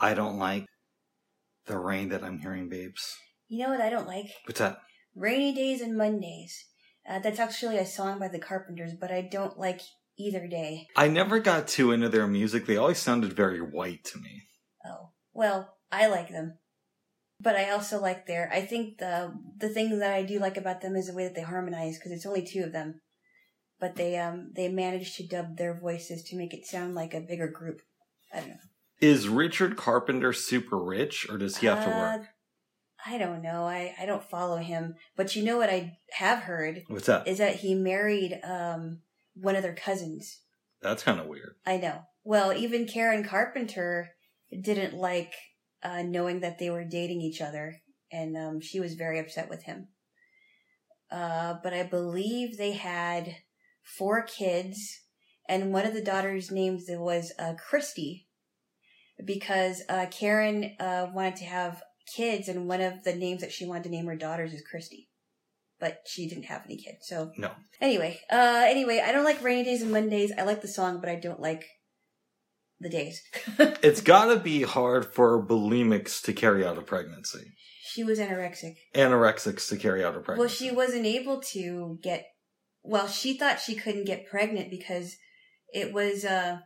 I don't like the rain that I'm hearing, babes. You know what I don't like? What's that? Rainy Days and Mondays. Uh, that's actually a song by the Carpenters, but I don't like either day. I never got too into their music. They always sounded very white to me. Oh, well, I like them. But I also like their, I think the, the thing that I do like about them is the way that they harmonize, because it's only two of them. But they, um, they managed to dub their voices to make it sound like a bigger group. I don't know. Is Richard Carpenter super rich, or does he have to work? Uh, I don't know. I, I don't follow him. But you know what I have heard What's that? is that he married um one of their cousins. That's kind of weird. I know. Well, even Karen Carpenter didn't like uh, knowing that they were dating each other, and um, she was very upset with him. Uh, but I believe they had four kids, and one of the daughters' names was uh, Christy, because uh, Karen uh, wanted to have kids, and one of the names that she wanted to name her daughters is Christy. But she didn't have any kids, so No. Anyway, uh, anyway, I don't like rainy days and Mondays. I like the song, but I don't like the days. It's gotta be hard for bulimics to carry out a pregnancy. she was anorexic. Anorexics to carry out a pregnancy. Well, she wasn't able to get. Well, she thought she couldn't get pregnant because it was. Uh,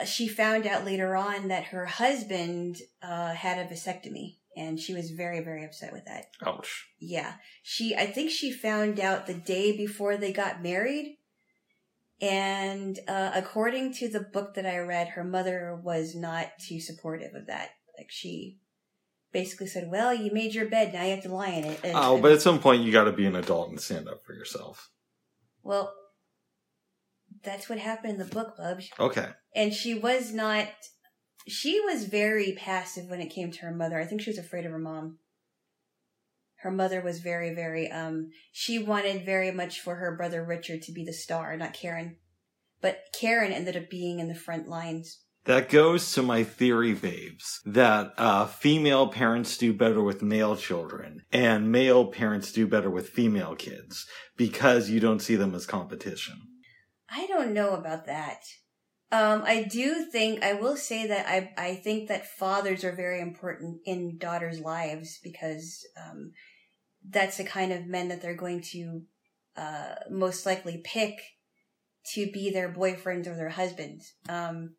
uh, she found out later on that her husband uh, had a vasectomy, and she was very, very upset with that. Ouch. Yeah. She, I think she found out the day before they got married. And, uh, according to the book that I read, her mother was not too supportive of that. Like she basically said, well, you made your bed, now you have to lie in it. And- Oh, but at some point you gotta be an adult and stand up for yourself. well, that's what happened in the book, Bubs. Okay. And she was not, she was very passive when it came to her mother. I think she was afraid of her mom. Her mother was very, very, um, she wanted very much for her brother Richard to be the star, not Karen. But Karen ended up being in the front lines. That goes to my theory, babes, that uh, female parents do better with male children and male parents do better with female kids because you don't see them as competition. I don't know about that. Um, I do think I will say that I I think that fathers are very important in daughters' lives because um, that's the kind of men that they're going to uh, most likely pick to be their boyfriends or their husbands. Um,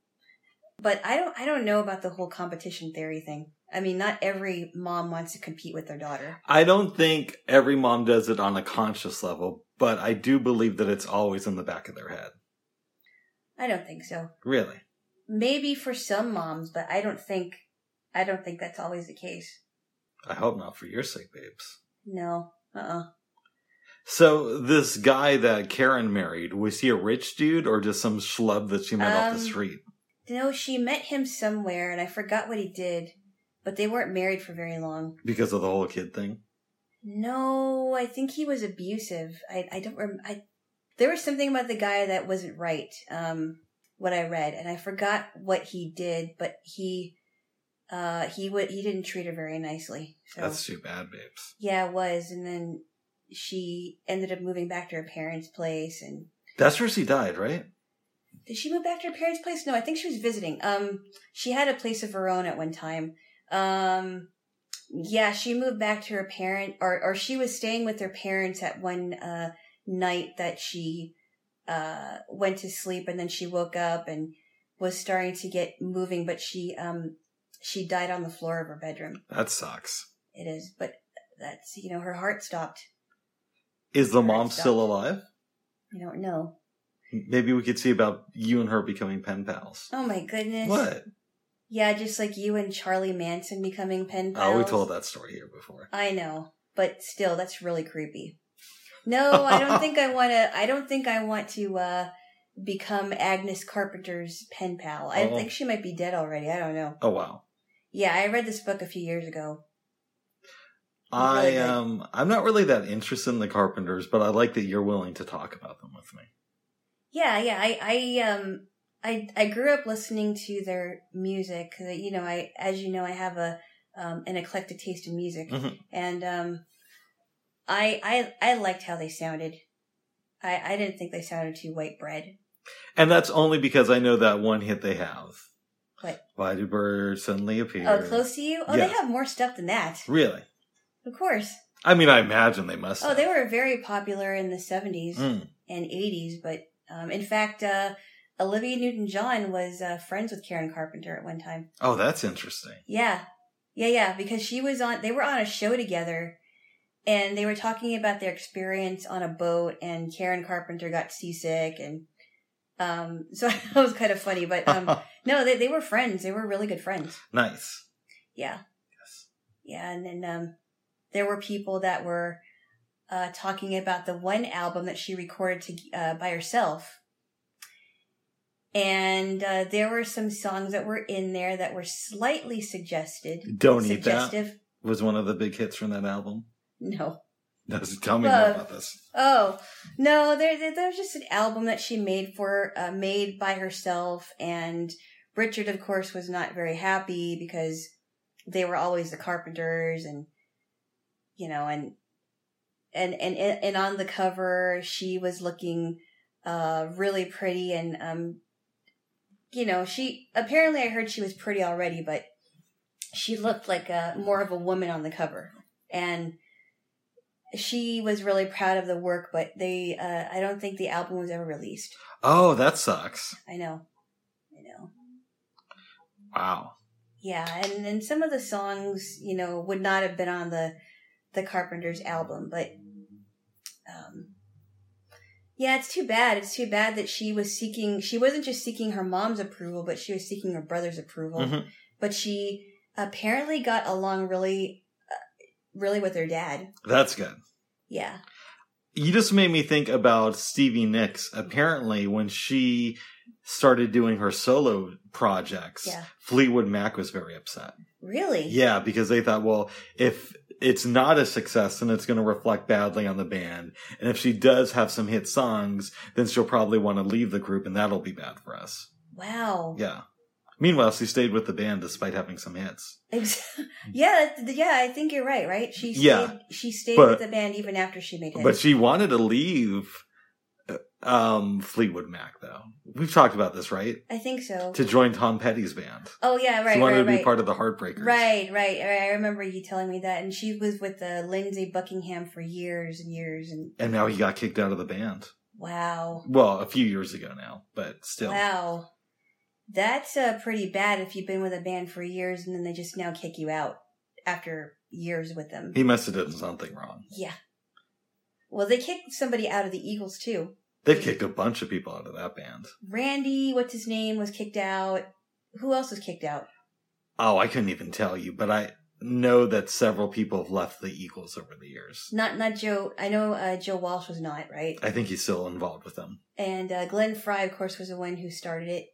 but I don't I don't know about the whole competition theory thing. I mean, not every mom wants to compete with their daughter. I don't think every mom does it on a conscious level, but I do believe that it's always in the back of their head. I don't think so. Really? Maybe for some moms, but I don't think I don't think that's always the case. I hope not for your sake, babes. No. Uh-uh. So this guy that Karen married, was he a rich dude or just some schlub that she met off the Um, street? No, she met him somewhere and I forgot what he did, but they weren't married for very long. Because of the whole kid thing? No, I think he was abusive. I I don't rem- I there was something about the guy that wasn't right. Um what I read and I forgot what he did, but he uh he would he didn't treat her very nicely. So That's too bad, babes. yeah, it was and then she ended up moving back to her parents' place and That's where she died, right? Did she move back to her parents' place? No, I think she was visiting. Um, she had a place of her own at one time. Um, yeah, she moved back to her parent, or or she was staying with her parents at one uh night that she uh went to sleep, and then she woke up and was starting to get moving, but she um she died on the floor of her bedroom. That sucks. It is, but that's you know her heart stopped. Is the mom still alive? I don't know. Maybe we could see about you and her becoming pen pals. Oh my goodness. What? Yeah, just like you and Charlie Manson becoming pen pals. Oh, we told that story here before. I know, but still, that's really creepy. No, I don't think I want to. I don't think I want to uh, become Agnes Carpenter's pen pal. I Oh. think she might be dead already. I don't know. Oh wow. Yeah, I read this book a few years ago. I Really um I'm not really that interested in the Carpenters, but I like that you're willing to talk about them with me. Yeah, yeah. I, I, um, I, I grew up listening to their music. You know, I, as you know, I have a, um, an eclectic taste in music, Mhm. and um, I, I, I liked how they sounded. I, I didn't think they sounded too white bread. And that's only because I know that one hit they have. What? Why do birds suddenly appear? Oh, close to you? Oh, Yeah. they have more stuff than that. Really? Of course. I mean, I imagine they must. Oh, have. they were very popular in the 70s Mm. and 80s, but um, in fact, uh, Olivia Newton John was uh, friends with Karen Carpenter at one time. Oh, that's interesting. Yeah. Yeah, yeah, because she was on, they were on a show together and they were talking about their experience on a boat and Karen Carpenter got seasick and, um, so that was kind of funny, but, um, no, they, they were friends. They were really good friends. nice. Yeah. Yes. Yeah, and then um, there were people that were uh, talking about the one album that she recorded to uh, by herself, and uh, there were some songs that were in there that were slightly suggested. Don't eat that. suggestive. Was one of the big hits from that album. No. No, tell me more Uh, about this. Oh no, there, there there's just an album that she made for uh, made by herself, and Richard, of course, was not very happy because they were always the Carpenters, and you know, and and and and on the cover she was looking uh really pretty, and um, you know, she apparently I heard she was pretty already, but she looked like a more of a woman on the cover, and she was really proud of the work, but they, uh, I don't think the album was ever released. Oh, that sucks. I know. I know. Wow. Yeah. And then some of the songs, you know, would not have been on the, the Carpenters album, but, um, yeah, it's too bad. It's too bad that she was seeking, she wasn't just seeking her mom's approval, but she was seeking her brother's approval. Mhm. But she apparently got along really, really with her dad. That's good. Yeah. You just made me think about Stevie Nicks. Apparently, when she started doing her solo projects, Yeah. Fleetwood Mac was very upset. Really? Yeah, because they thought, well, if it's not a success, then it's going to reflect badly on the band. And if she does have some hit songs, then she'll probably want to leave the group, and that'll be bad for us. Wow. Yeah. Meanwhile, she stayed with the band despite having some hits. Yeah, yeah, I think you're right. Right? She stayed, Yeah, she stayed but- with the band even after she made hits. But she wanted to leave uh, um, Fleetwood Mac, though. We've talked about this, right? I think so. To join Tom Petty's band. oh yeah, right, she wanted right, to be right. part of the Heartbreakers. Right, right, right. I remember you telling me that, and she was with uh, Lindsey Buckingham for years and years, and And now he got kicked out of the band. wow, Well, a few years ago now, but still. wow, that's uh, pretty bad if you've been with a band for years and then they just now kick you out after years with them. He must have done something wrong. Yeah. Well, they kicked somebody out of the Eagles too. They've kicked a bunch of people out of that band. Randy, what's his name, was kicked out. Who else was kicked out? Oh, I couldn't even tell you, but I know that several people have left the Eagles over the years. Not not Joe. I know uh, Joe Walsh was not right, I think he's still involved with them. and uh, Glenn Frey, of course, was the one who started it.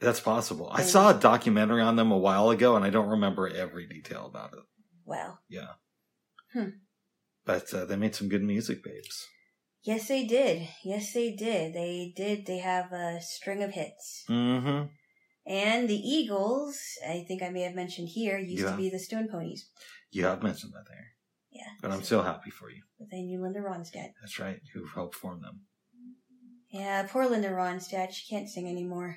That's possible. I saw a documentary on them a while ago, and I don't remember every detail about it. Well, Yeah. Hmm. But uh, they made some good music, babes. Yes, they did. Yes, they did. They did. They have a string of hits. Mm-hmm. And the Eagles, I think I may have mentioned here, used Yeah. to be the Stone Poneys. You have mentioned that there, Yeah. but I'm so happy for you. But they knew Linda Ronstadt. That's right. Who helped form them? Yeah, poor Linda Ronstadt. She can't sing anymore.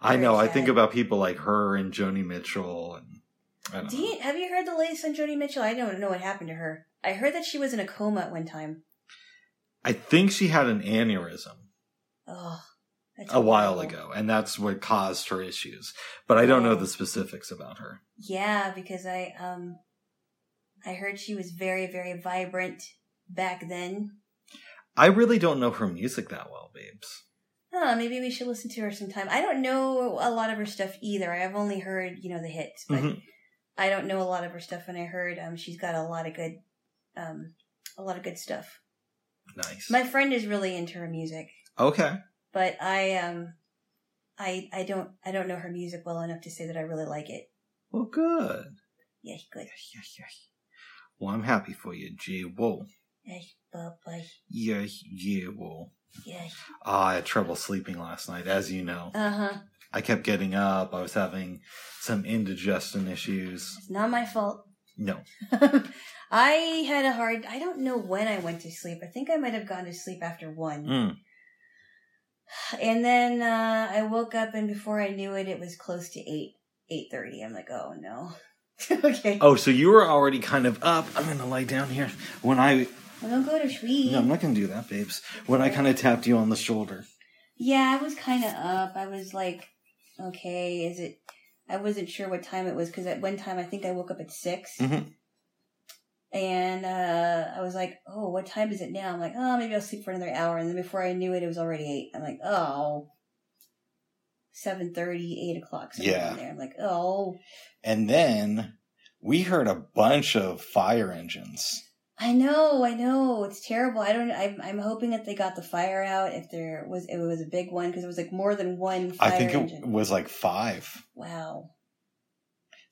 I know. I think about people like her and Joni Mitchell, and I don't Do know. you, have you heard the latest on Joni Mitchell? I don't know what happened to her. I heard that she was in a coma at one time. I think she had an aneurysm Oh, that's a while ago, and that's what caused her issues. But I don't know the specifics about her. Yeah, because I um, I heard she was very very vibrant back then. I really don't know her music that well, babes. Huh, maybe we should listen to her sometime. I don't know a lot of her stuff either. I've only heard, you know, the hits, but Mhm. I don't know a lot of her stuff. And I heard um, she's got a lot of good, um, a lot of good stuff. Nice. My friend is really into her music, okay. but I um, I I don't I don't know her music well enough to say that I really like it. Well, good. Yeah, good. Yeah, yeah. Well, I'm happy for you, G. Whoa. Yeah, bye bye. Yeah, yeah, whoa. Yeah. Oh, I had trouble sleeping last night, as you know. Uh huh. I kept getting up. I was having some indigestion issues. It's not my fault. No. I had a hard. I don't know when I went to sleep. I think I might have gone to sleep after one. Mm. And then uh, I woke up, and before I knew it, it was close to eight eight thirty. I'm like, oh no. okay. Oh, so you were already kind of up. I'm gonna lie down here. When I Well, don't go to sleep. no, I'm not gonna do that, babes. When I kind of tapped you on the shoulder. Yeah, I was kind of up. I was like, okay, is it? I wasn't sure what time it was because at one time I think I woke up at 6 Mhm. and uh, I was like, oh, what time is it now? I'm like, oh, maybe I'll sleep for another hour. And then before I knew it, it was already eight. I'm like, oh. 7.30, 8 o'clock. Yeah. There. I'm like, oh. And then we heard a bunch of fire engines. I know, I know. It's terrible. I don't. I'm. I'm hoping that they got the fire out. If there was, it was a big one because it was like more than one fire I think it engine. was like five. wow.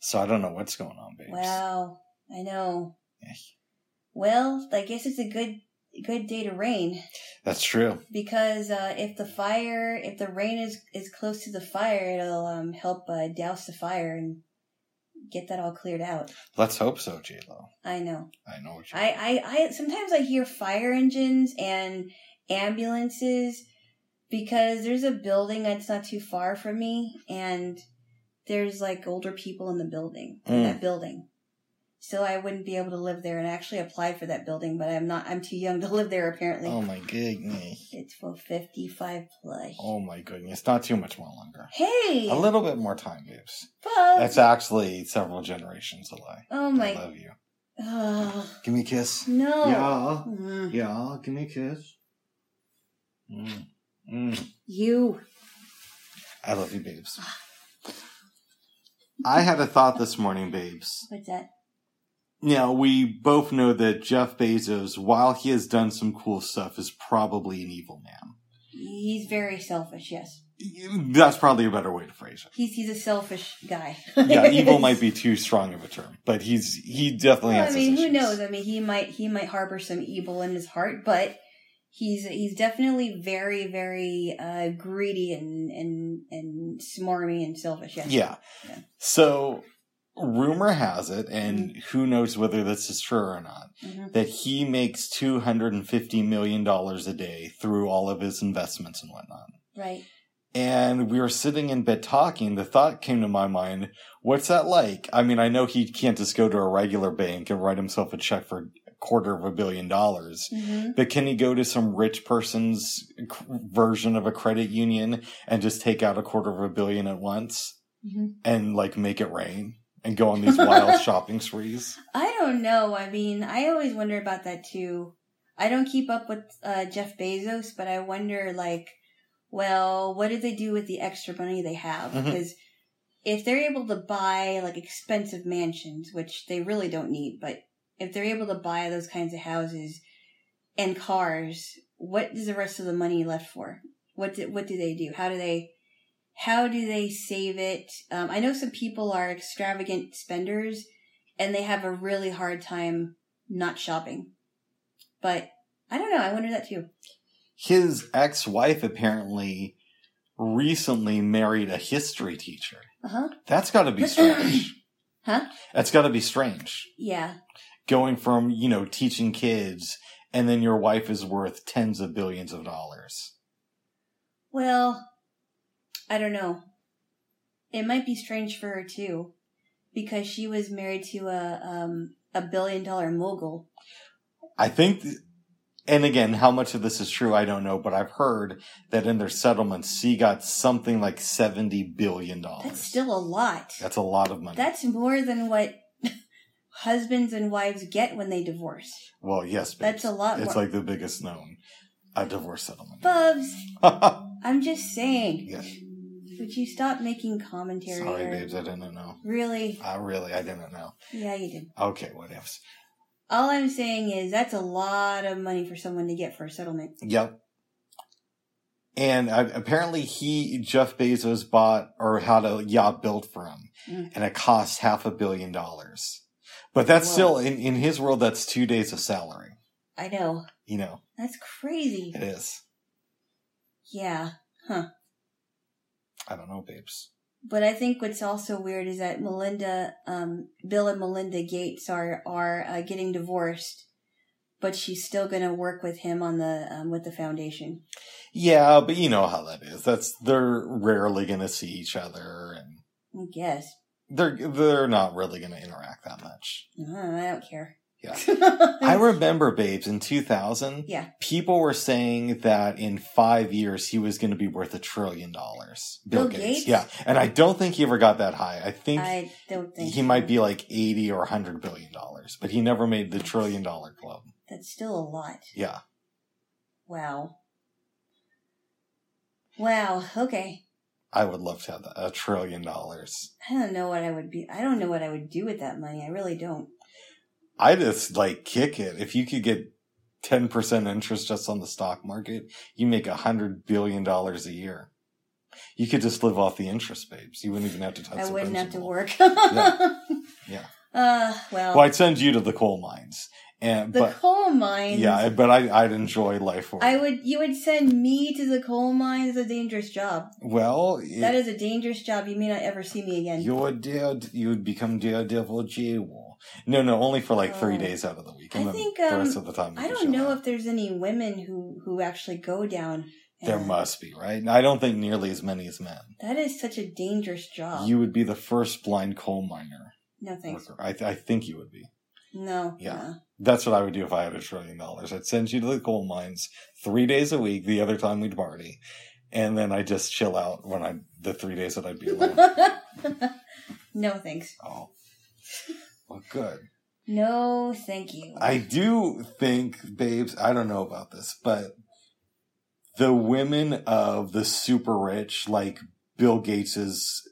So I don't know what's going on, babes. Wow, I know. Yeah. Well, I guess it's a good good day to rain That's true. because uh, if the fire, if the rain is is close to the fire, it'll um, help uh, douse the fire and get that all cleared out. Let's hope so, J Lo. I know. I know what you I, I I sometimes I hear fire engines and ambulances because there's a building that's not too far from me and there's like older people in the building in Mm. that building so i wouldn't be able to live there and I actually applied for that building but i'm not i'm too young to live there apparently Oh my goodness. it's for 55 plus Oh my goodness. Not too much more longer. hey A little bit more time, babes. Bub. That's actually several generations away. oh my. I love you. oh, Give me a kiss. no Yeah. Mm. Yeah. Give me a kiss. Mm. Mm. you I love you, babes. I had a thought this morning, babes. what's that Now, we both know that Jeff Bezos, while he has done some cool stuff, is probably an evil man. he's very selfish yes That's probably a better way to phrase it. He's he's a selfish guy. Yeah, evil might be too strong of a term, but he's he definitely Well, has. I mean, who knows? I mean, he might he might harbor some evil in his heart, but he's he's definitely very very uh, greedy and and and smarmy and selfish. Yes. Yeah. Yeah. So, rumor has it, and who knows whether this is true or not, Mhm. that he makes two hundred and fifty million dollars a day through all of his investments and whatnot. Right. And we were sitting in bed talking. The thought came to my mind, what's that like? I mean, I know he can't just go to a regular bank and write himself a check for a quarter of a billion dollars. hmm But can he go to some rich person's version of a credit union and just take out a quarter of a billion at once hmm and like make it rain and go on these wild shopping sprees? I don't know. I mean, I always wonder about that too. I don't keep up with uh, Jeff Bezos, but I wonder, like, well, what do they do with the extra money they have? Mhm. Because if they're able to buy like expensive mansions, which they really don't need, but if they're able to buy those kinds of houses and cars, what is the rest of the money left for? What do, what do they do? How do they how do they save it? Um, I know some people are extravagant spenders and they have a really hard time not shopping. But I don't know. I wonder that too. His ex wife apparently recently married a history teacher. Uh huh. That's got to be strange. Huh? That's got to be strange. Yeah. Going from, you know, teaching kids and then your wife is worth tens of billions of dollars. Well, I don't know. It might be strange for her too, because she was married to a um a billion dollar mogul. I think, th- and again, how much of this is true, I don't know, but I've heard that in their settlements, she got something like $70 billion. That's still a lot. That's a lot of money. That's more than what husbands and wives get when they divorce. well, yes, but That's a lot It's more. like the biggest known uh, divorce settlement. Bubs, I'm just saying. yes. Would you stop making commentary? Sorry, or- babes, I didn't know. Really? I really, I didn't know. Yeah, you did. Okay, what ifs. All I'm saying is that's a lot of money for someone to get for a settlement. Yep. And uh, apparently he, Jeff Bezos bought or had a yacht built for him Mm. and it cost half a billion dollars. But that's Whoa. still, in, in his world, that's two days of salary. I know. You know, That's crazy. it is. Yeah. I don't know, babes. But I think what's also weird is that Melinda, um, Bill and Melinda Gates are are uh, getting divorced, but she's still going to work with him on the um, with the foundation. Yeah, but you know how that is. That's they're rarely going to see each other, and I guess they're they're not really going to interact that much. Uh, I don't care. Yeah. I remember, babes, in 2000, Yeah. people were saying that in five years he was going to be worth a trillion dollars. Bill Gates? Yeah. And I don't think he ever got that high. I think I don't think he so. might be like 80 or 100 billion dollars, but he never made the trillion dollar club. That's still a lot. Yeah. Wow. Wow. Okay. I would love to have that, a trillion dollars. I don't know what I would be. I don't know what I would do with that money. I really don't. I just like kick it. If you could get 10% interest just on the stock market, you make a hundred billion dollars a year. You could just live off the interest, babes. You wouldn't even have to touch I wouldn't have to work. Yeah. Yeah. Uh, well, Well, I'd send you to the coal mines. And, the but, coal mines. yeah, but I, I'd enjoy life I it. would. You would send me to the coal mines. A dangerous job. Well, that it, is a dangerous job. You may not ever see me again. you're dare, you would become Daredevil J-War. No, no, only for like three Oh. days out of the week. I And then think, the um, rest of the time. I don't know out. if there's any women who who actually go down. There must be, right? I don't think nearly as many as men. That is such a dangerous job. You would be the first blind coal miner. no thanks. I, th- I think you would be. No. Yeah. uh, That's what I would do if I had a trillion dollars. I'd send you to the coal mines three days a week. The other time we'd party, and then I just chill out when I the three days that I'd be alone. no thanks. oh, well, good. No, thank you. I do think, babes. I don't know about this, but the women of the super rich, like Bill Gates's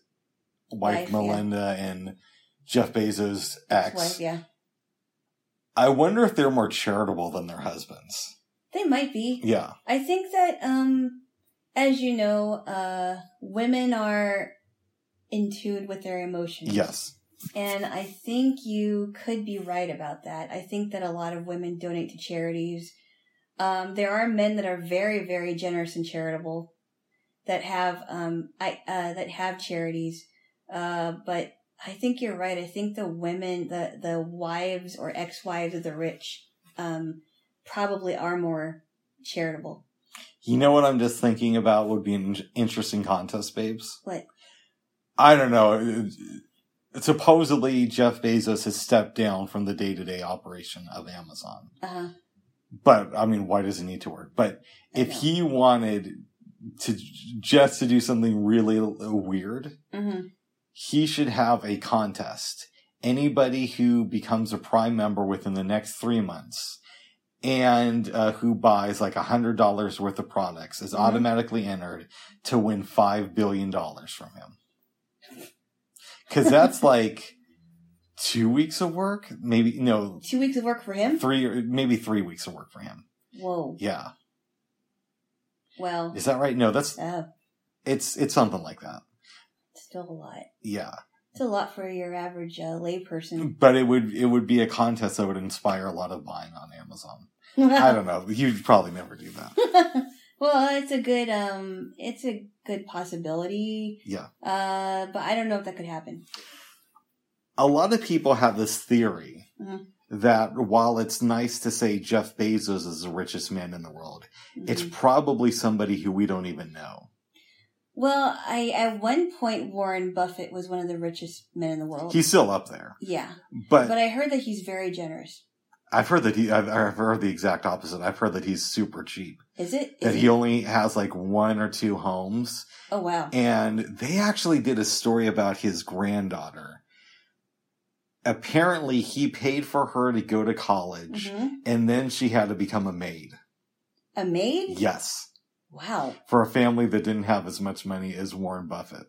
wife, Wife, yeah. Melinda, and Jeff Bezos' ex. Wife, yeah. I wonder if they're more charitable than their husbands. They might be. Yeah. I think that, um, as you know, uh, women are in tune with their emotions. Yes. And I think you could be right about that. I think that a lot of women donate to charities. Um, there are men that are very, very generous and charitable that have, um, I, uh, that have charities. Uh, but I think you're right. I think the women, the, the wives or ex-wives of the rich, um, probably are more charitable. You know what I'm just thinking about would be an interesting contest, babes? What? I don't know. Supposedly, Jeff Bezos has stepped down from the day to day operation of Amazon. Uh-huh. But, I mean, why does he need to work? But if he wanted to just to do something really weird, Mm-hmm. he should have a contest. Anybody who becomes a prime member within the next three months and uh, who buys like a hundred dollars worth of products is Mhm. automatically entered to win five billion dollars from him. Cause that's like two weeks of work, maybe no, Two weeks of work for him? three or maybe three weeks of work for him. Whoa. Yeah, Well, is that right? No, that's uh, it's it's something like that. still a lot. Yeah, It's a lot for your average uh, layperson. but it would it would be a contest that would inspire a lot of buying on Amazon. I don't know. You'd probably never do that. well, it's a good um, it's a good possibility. Yeah. Uh, but I don't know if that could happen. A lot of people have this theory Mhm. that while it's nice to say Jeff Bezos is the richest man in the world, it's Mhm. probably somebody who we don't even know. well, I at one point Warren Buffett was one of the richest men in the world. He's still up there, yeah, but, but I heard that he's very generous. I've heard that he, I've, I've heard the exact opposite. I've heard that he's super cheap, Is it? Is that it? he only has like one or two homes. oh wow. And they actually did a story about his granddaughter. Apparently, he paid for her to go to college, hmm and then she had to become a maid. A maid? Yes. Wow. For a family that didn't have as much money as Warren Buffett.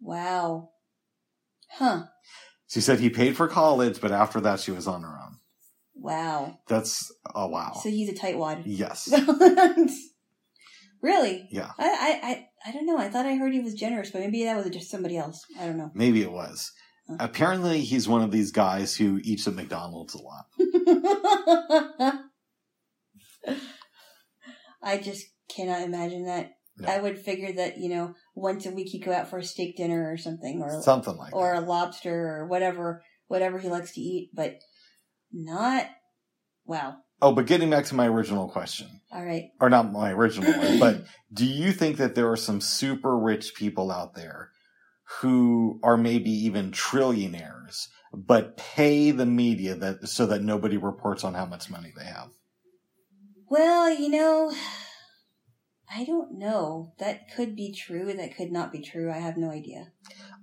Wow. Huh. She said he paid for college, but after that, she was on her own. Wow. That's, oh wow. So he's a tightwad. Yes. really? Yeah. I, I, I, I don't know. I thought I heard he was generous, but maybe that was just somebody else. I don't know. Maybe it was. Huh. Apparently, he's one of these guys who eats at McDonald's a lot. I just cannot imagine that. No. I would figure that, you know, once a week he'd go out for a steak dinner or something or Something like or that. a lobster or whatever whatever he likes to eat, but not wow. Oh, but getting back to my original question, All right. or not my original one, but do you think that there are some super rich people out there who are maybe even trillionaires, but pay the media that so that nobody reports on how much money they have? Well, you know, I don't know. That could be true. That could not be true. I have no idea.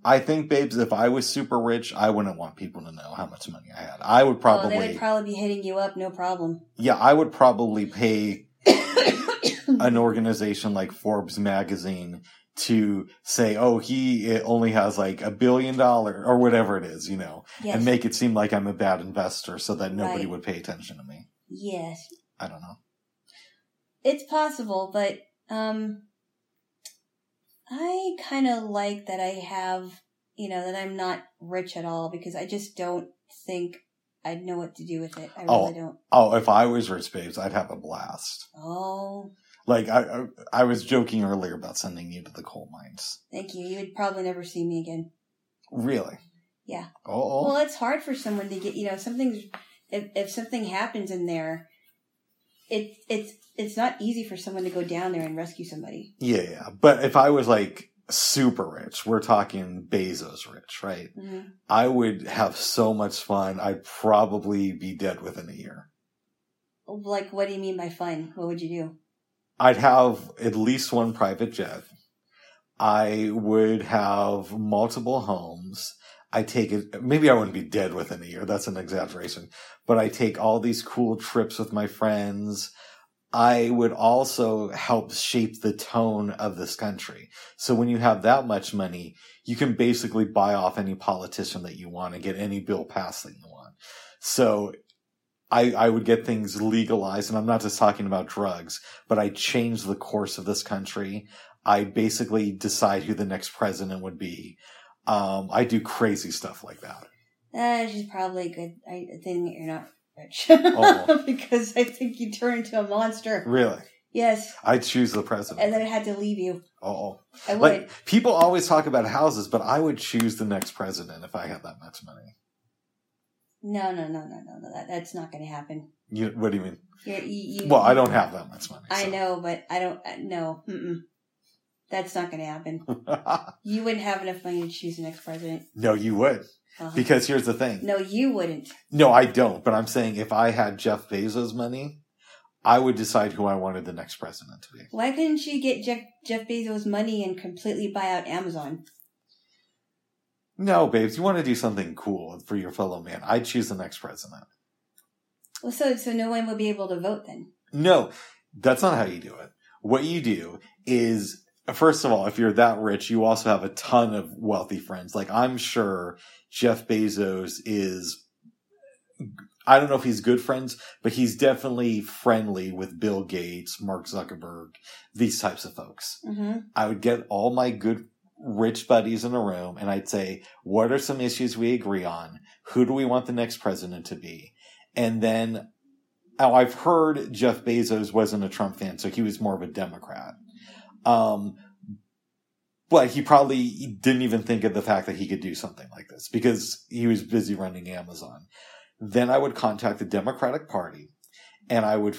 I think, babes, if I was super rich, I wouldn't want people to know how much money I had. I would Oh, probably, they would probably be hitting you up, no problem. yeah, I would probably pay an organization like Forbes magazine to say, oh, he only has like a billion dollar or whatever it is, you know, yes. and make it seem like I'm a bad investor so that nobody Right. would pay attention to me. yes. I don't know. It's possible, but um I kind of like that I have, you know, that I'm not rich at all because I just don't think I'd know what to do with it. I Oh. really don't. Oh, if I was rich, babes, I'd have a blast. Oh, Like I, I, I was joking earlier about sending you to the coal mines. thank you. You would probably never see me again. Really? Yeah. Oh, Well, it's hard for someone to get, you know, something's if if something happens in there, it it's it's not easy for someone to go down there and rescue somebody. yeah, yeah. But if I was like super rich, we're talking Bezos rich, right? hmm I would have so much fun. I'd probably be dead within a year. Like, what do you mean by fun? What would you do? I'd have at least one private jet. I would have multiple homes. I take it, maybe I wouldn't be dead within a year. That's an exaggeration, but I take all these cool trips with my friends. I would also help shape the tone of this country. So when you have that much money, you can basically buy off any politician that you want and get any bill passed that you want. So I, I would get things legalized, and I'm not just talking about drugs, but I change the course of this country. I basically decide who the next president would be. Um, I do crazy stuff like that. That is probably a good I thing that you're not rich. Oh. because I think you turn into a monster. Really? Yes. I choose the president. And then I had to leave you. Oh, I would. like people always talk about houses, but I would choose the next president if I had that much money. no, no, no, no, no, no. That, that's not going to happen. You, what do you mean? You, you, Well, I don't have that much money. I so. know, but I don't. uh, No. Mm-mm. That's not going to happen. You wouldn't have enough money to choose the next president. no, you would. Uh-huh. Because here's the thing. no, you wouldn't. No, I don't. But I'm saying if I had Jeff Bezos' money, I would decide who I wanted the next president to be. Why couldn't you get Jeff, Jeff Bezos' money and completely buy out Amazon? No, babes, you want to do something cool for your fellow man. I'd choose the next president. Well, so so no one would be able to vote then. No, that's not how you do it. What you do is, first of all, if you're that rich, you also have a ton of wealthy friends. Like I'm sure Jeff Bezos is, I don't know if he's good friends, but he's definitely friendly with Bill Gates, Mark Zuckerberg, these types of folks. Mm-hmm. I would get all my good rich buddies in a room and I'd say, what are some issues we agree on? Who do we want the next president to be? And then oh, I've heard Jeff Bezos wasn't a Trump fan, so he was more of a Democrat. Um, but he probably didn't even think of the fact that he could do something like this because he was busy running Amazon. Then I would contact the Democratic Party and I would,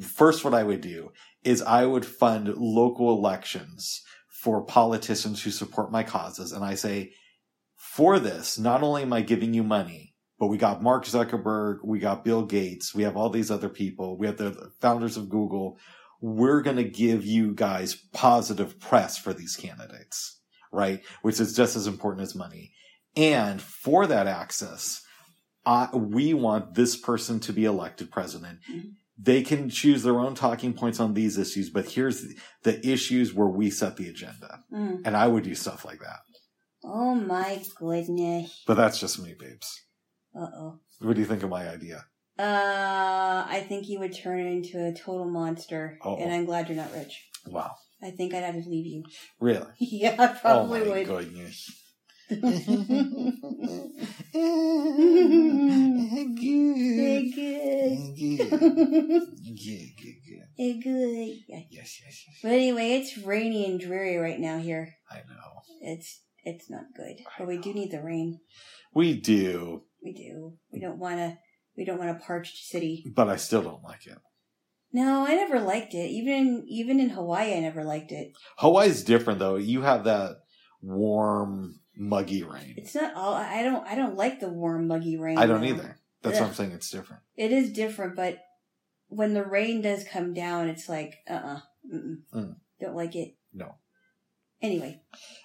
first what I would do is I would fund local elections for politicians who support my causes. And I say, for this, not only am I giving you money, but we got Mark Zuckerberg, we got Bill Gates, we have all these other people, we have the founders of Google. We're going to give you guys positive press for these candidates, right? Which is just as important as money. And for that access, I, we want this person to be elected president. Mhm. They can choose their own talking points on these issues, but here's the, the issues where we set the agenda. Mm. And I would do stuff like that. Oh my goodness. But that's just me, babes. Uh oh. What do you think of my idea? Uh, I think you would turn into a total monster, Uh-oh. and I'm glad you're not rich. Wow. I think I'd have to leave you. Really? yeah, I probably oh my would. goodness. Hey, good. Hey, good. Yeah. Yes, yes, yes. But anyway, it's rainy and dreary right now here. I know. It's it's not good, but we do need the rain. We do. We do. We don't want to We don't want a parched city. But I still don't like it. No, I never liked it. Even even in Hawaii, I never liked it. Hawaii's different though. You have that warm, muggy rain. It's not all. I don't. I don't like the warm, muggy rain. I don't either. That's what I'm saying. It's different. It is different, but when the rain does come down, it's like, uh, uh Mm. don't like it. No, Anyway,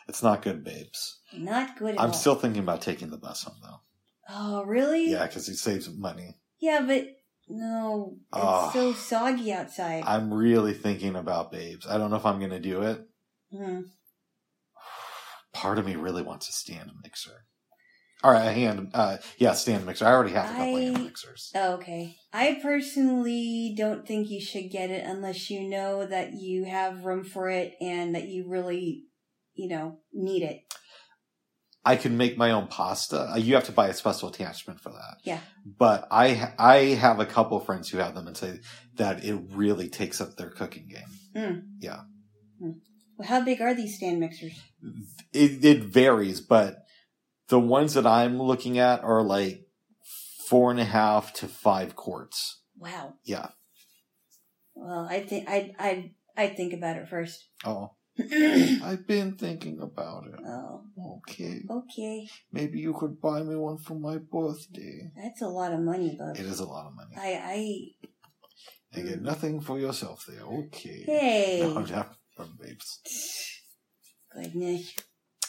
it's not good, babes. not good at I'm all. still thinking about taking the bus home though. Oh, really? Yeah, because it saves money. Yeah, but no, it's Ah. so soggy outside. I'm really thinking about babes. I don't know if I'm going to do it. Hmm. Part of me really wants a stand mixer. All right, a hand. Uh, yeah, stand mixer. I already have a couple I- hand mixers. Oh, okay. I personally don't think you should get it unless you know that you have room for it and that you really, you know, need it. I can make my own pasta. Uh, You have to buy a special attachment for that. Yeah. But I I have a couple friends who have them and say that it really takes up their cooking game. Yeah. Well, how big are these stand mixers? It it varies, but the ones that I'm looking at are like four and a half to five quarts. Wow. Yeah. Well, I think I I I think about it first. Oh, I've been thinking about it. Oh. Okay. okay. Maybe you could buy me one for my birthday. That's a lot of money, Bub. It is a lot of money. I I You get nothing for yourself there. Okay. hey. No, I'm not from babes. Goodness.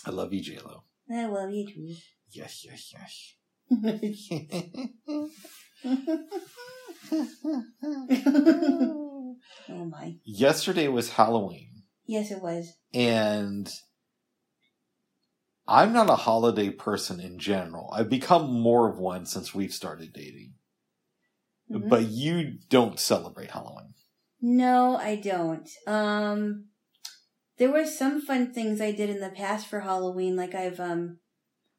I love you, JLo. I love you too. Yes, yes, yes. oh my. Yesterday was Halloween, Yes, it was. and I'm not a holiday person in general. I've become more of one since we've started dating. Mhm. But you don't celebrate Halloween. No, I don't. Um, there were some fun things I did in the past for Halloween, like I've um,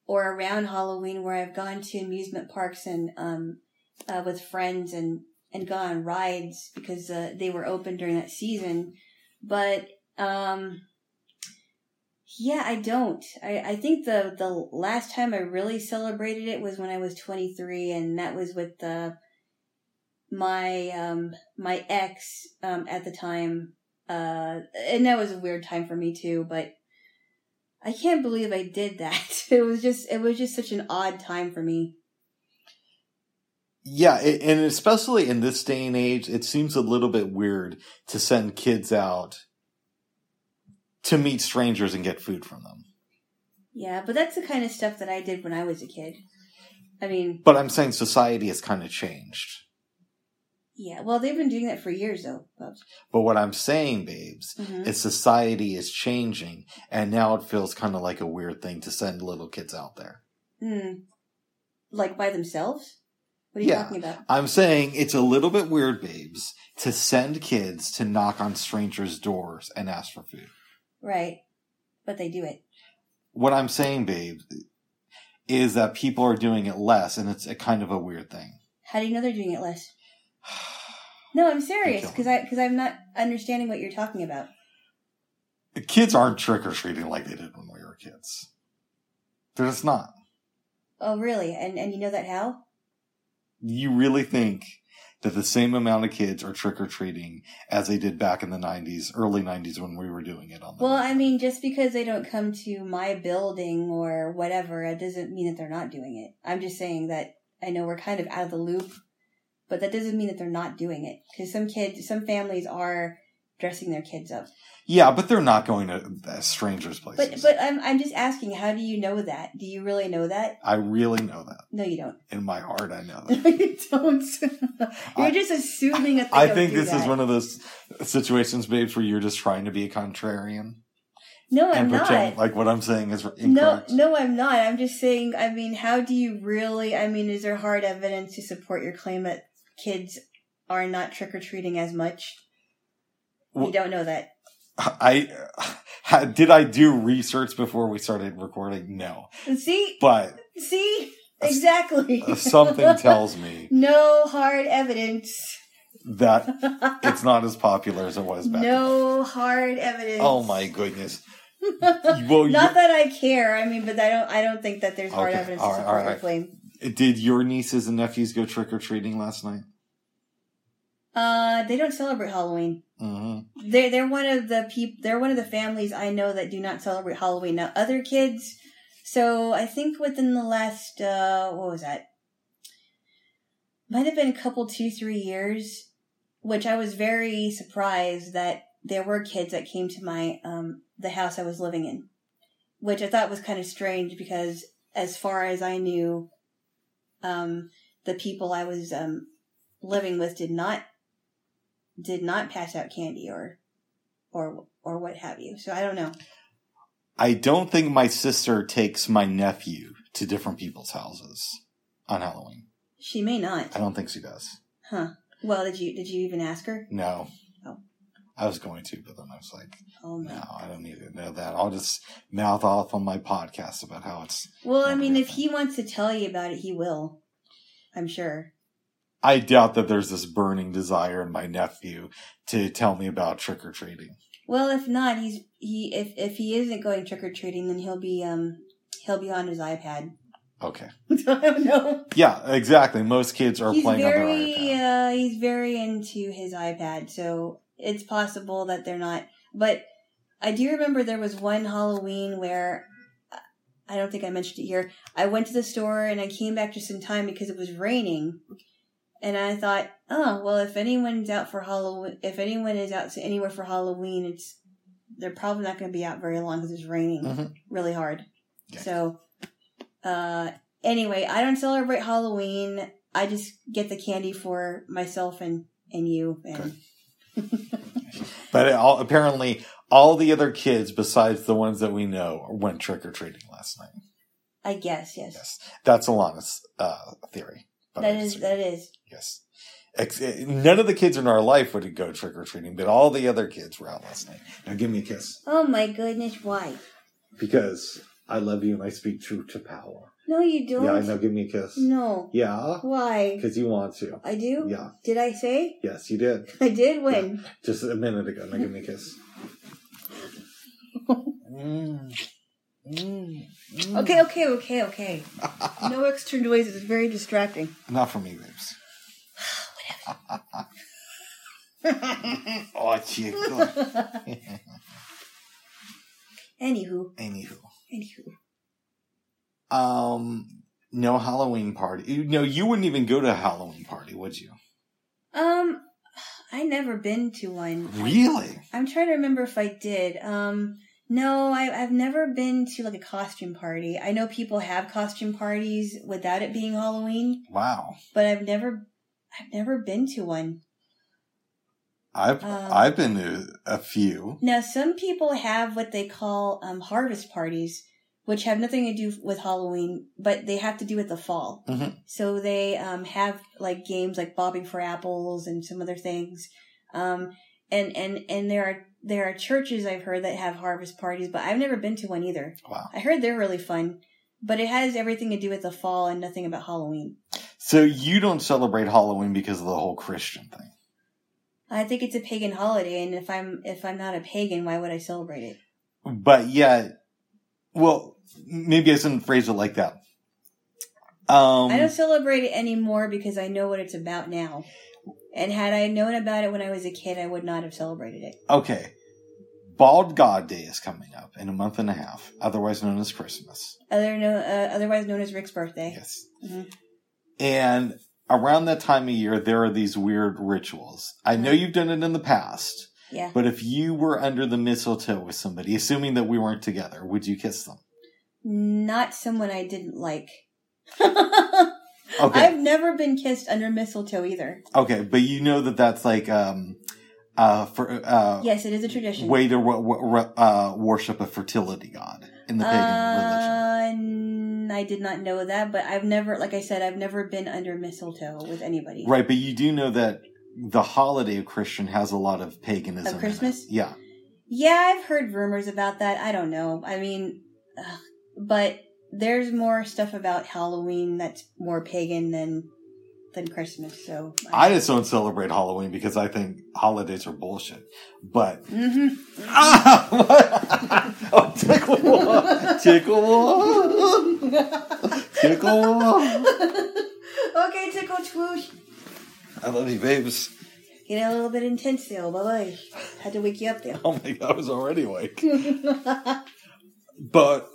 or around Halloween, where I've gone to amusement parks and um, uh, with friends and and gone on rides because uh, they were open during that season. But um, yeah, I don't. I I think the the last time I really celebrated it was when I was twenty three, and that was with the my um my ex um at the time. Uh and that was a weird time for me too but i can't believe i did that. It was just it was just such an odd time for me. Yeah, and especially in this day and age, it seems a little bit weird to send kids out to meet strangers and get food from them. yeah but that's the kind of stuff that i did when i was a kid i mean But I'm saying society has kind of changed. yeah well they've been doing that for years though Bubs. But what I'm saying, babes, Mhm. is society is changing, and now it feels kind of like a weird thing to send little kids out there. Hmm. like by themselves what are you Yeah. talking about I'm saying it's a little bit weird, babes, to send kids to knock on strangers' doors and ask for food. Right but they do it What I'm saying, babe, is that people are doing it less, and it's a kind of a weird thing. how do you know they're doing it less no i'm serious because i because i'm not understanding what you're talking about Kids aren't trick or treating like they did when we were kids. They're just not. oh really and and you know that how You really think that the same amount of kids are trick or treating as they did back in the 90s, early 90s when we were doing it on the Well, I mean, just because they don't come to my building or whatever, it doesn't mean that they're not doing it. I'm just saying that I know we're kind of out of the loop, but that doesn't mean that they're not doing it. Because some kids, some families are dressing their kids up. Yeah, but they're not going to uh, strangers' places. But but I'm I'm just asking, how do you know that? Do you really know that? I really know that. No, you don't. In my heart, I know that. No, you don't. You're I- just assuming that I think this is one of those situations, babes, where you're just trying to be a contrarian No, I'm and pretend not. like what I'm saying is incorrect. No, no, I'm not. I'm just saying. I mean, how do you really? I mean, is there hard evidence to support your claim that kids are not trick or treating as much? You don't know that. I did I do research before we started recording? No, See, but see, exactly. something tells me no hard evidence. that it's not as popular as it was back. no hard evidence. Oh my goodness. Well, not that I care. I mean, but I don't. I don't think that there's hard Okay, evidence all to support all your right. claim. Did your nieces and nephews go trick or treating last night? Uh, they don't celebrate Halloween. Mm-hmm. They're they're one of the peop- They're one of the families I know that do not celebrate Halloween. Now, other kids. So I think within the last uh, what was that? Might have been a couple, two, three years, which I was very surprised that there were kids that came to my um the house I was living in, which I thought was kind of strange because as far as I knew, um, the people I was um living with did not did not pass out candy or or or what have you. So I don't know. I don't think my sister takes my nephew to different people's houses on Halloween. She may not. I don't think she does. Huh. Well, did you did you even ask her? No. Oh. I was going to, but then I was like, Oh no, I don't need to know that. I'll just mouth off on my podcast about how it's. Well, I mean, if he wants to tell you about it, he will. I'm sure. I doubt that there's this burning desire in my nephew to tell me about trick or treating. Well, if not, he's he if if he isn't going trick or treating, then he'll be um he'll be on his iPad. Okay. I don't know. Yeah, exactly. Most kids are He's playing on their iPad. uh he's very into his iPad, so it's possible that they're not. But I do remember there was one Halloween where I don't think I mentioned it here. I went to the store and I came back just in time because it was raining. And I thought, oh well, if anyone's out for Halloween, if anyone is out to anywhere for Halloween, it's they're probably not going to be out very long because it's raining Mhm. really hard. Yeah. So, uh, anyway, I don't celebrate Halloween. I just get the candy for myself and and you. And But it all, apparently, all the other kids besides the ones that we know went trick or treating last night. I guess yes, Yes, that's Alana's uh, theory. That is that is. Yes. Eh, None of the kids in our life would go trick or treating, but all the other kids were out last night. Now give me a kiss. Oh my goodness, why? Because I love you and I speak truth to power. No, you don't. Yeah, I know. Give me a kiss. No. Yeah, Why? because you want to. I do. Yeah. Did I say? Yes, you did. I did when. Just a minute ago. Now give me a kiss. Mm. Mm. Mm. Okay, okay, okay, okay. no extra noises. It's very distracting. Not for me, babes. oh, chico. Anywho, Anywho. anywho. Um, no Halloween party. No, you wouldn't even go to a Halloween party, would you? Um, I never been to one. Really? I'm trying to remember if I did. Um, no, I, I've never been to like a costume party. I know people have costume parties without it being Halloween, Wow. but I've never, I've never been to one. I've Um, I've been to a few. Now, some people have what they call um, harvest parties, which have nothing to do with Halloween, but they have to do with the fall. Mhm. So they um, have like games like bobbing for apples and some other things. Um, and and and there are there are churches I've heard that have harvest parties, but I've never been to one either. Wow. I heard they're really fun, but it has everything to do with the fall and nothing about Halloween. So you don't celebrate Halloween because of the whole Christian thing. I think it's a pagan holiday, and if I'm if I'm not a pagan, why would I celebrate it? But yeah, well, maybe I shouldn't phrase it like that. Um, I don't celebrate it anymore because I know what it's about now. And had I known about it when I was a kid, I would not have celebrated it. okay. Bald God Day is coming up in a month and a half, otherwise known as Christmas. Other no, uh, otherwise known as Rick's birthday. Yes. Mhm. And around that time of year, there are these weird rituals. I know you've done it in the past, Yeah. but if you were under the mistletoe with somebody, assuming that we weren't together, would you kiss them? Not someone I didn't like. Okay. I've never been kissed under mistletoe either. Okay, but you know that that's like um uh for uh Yes, it is a tradition. way to w- w- uh worship a fertility god in the pagan religion. uh, n- I did not know that, but I've never, like I said, I've never been under mistletoe with anybody. Right, but you do know that the holiday of Christian has a lot of paganism. Of in it. Christmas? Yeah. Yeah, I've heard rumors about that. I don't know. I mean, ugh, but there's more stuff about Halloween that's more pagan than than Christmas. So I just don't celebrate Halloween because I think holidays are bullshit. But hmm ah, oh, tickle, tickle. Tickle. okay, tickle twoosh. I love you, babes. Getting a little bit intense there. Bye bye. Had to wake you up there. Oh my god, I was already awake. But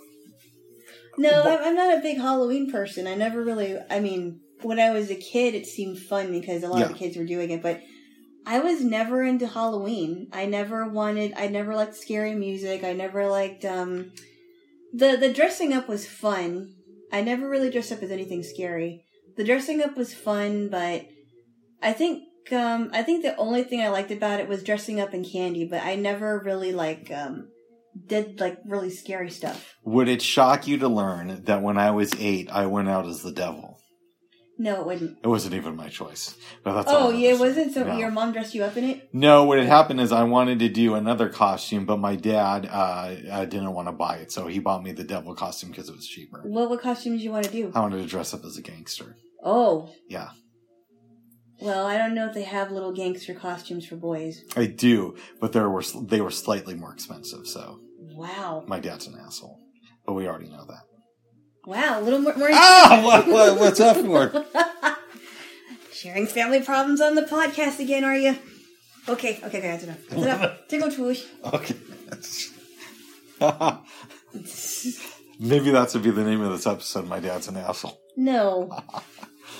No, I'm, I'm not a big Halloween person. I never really. I mean, when I was a kid, it seemed fun because a lot of Yeah. the kids were doing it, but I was never into Halloween. I never wanted. I never liked scary music. I never liked um the the dressing up was fun. I never really dressed up as anything scary. The dressing up was fun, but I think um I think the only thing I liked about it was dressing up in candy. But I never really like um did like really scary stuff. would it shock you to learn that when I was eight, I went out as the devil? No, it wouldn't. It wasn't even my choice. But that's Oh yeah, it wasn't. So No. your mom dressed you up in it. No, what had happened is I wanted to do another costume, but my dad uh, uh, didn't want to buy it, so he bought me the devil costume because it was cheaper. What what costume did you want to do? I wanted to dress up as a gangster. Oh, Yeah, well, I don't know if they have little gangster costumes for boys. I do, but there were they were slightly more expensive. So Wow, my dad's an asshole, but we already know that. wow, a little more. more Ah, what, what, what's up for? Sharing family problems on the podcast again, are you? Okay, okay, okay, that's enough. That's enough. Tickle twoosh. Okay. Maybe that should be the name of this episode. My dad's an asshole. No,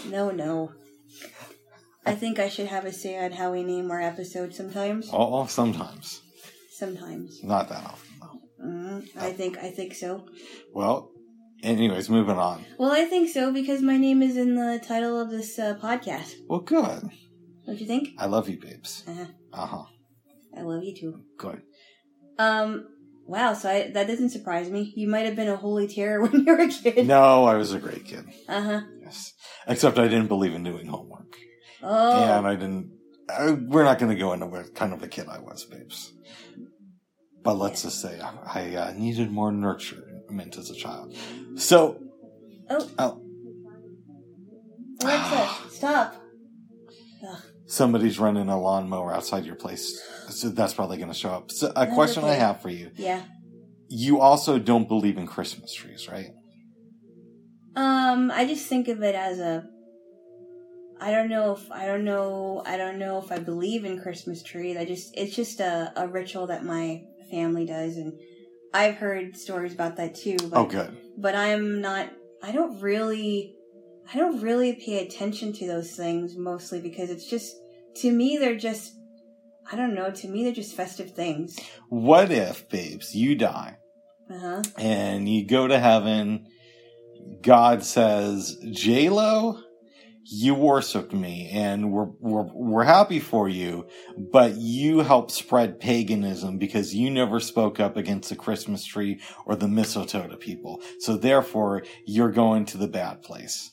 no, no. I think I should have a say on how we name our episodes sometimes. Oh, sometimes, Sometimes. not that often. Mm, I think I think so. Well, anyways, moving on. Well, I think so because my name is in the title of this uh, podcast. Well, good. Don't you think? I love you, babes. Uh-huh. Uh huh. I love you too. Good. Um. Wow. So I, that doesn't surprise me. You might have been a holy terror when you were a kid. No, I was a great kid. Uh huh. Yes. Except I didn't believe in doing homework. Oh. And I didn't. I, we're not going to go into what kind of a kid I was, babes. But let's just say I, I uh, needed more nurturement as a child. So. Oh. Oh. Alexa, stop. Ugh. Somebody's running a lawnmower outside your place. So that's probably going to show up. So a question I have for you. Yeah. You also don't believe in Christmas trees, right? Um. I just think of it as a. I don't know if I don't know I don't know if I believe in Christmas trees. I just it's just a, a ritual that my family does, and I've heard stories about that too. But Oh, good. but I'm not I don't really I don't really pay attention to those things mostly because it's just to me they're just I don't know, to me they're just festive things. What if, babes, you die Uh-huh. and you go to heaven? God says, J Lo, you worshipped me and we're, we're, we're happy for you, but you helped spread paganism because you never spoke up against the Christmas tree or the mistletoe to people. So therefore, you're going to the bad place.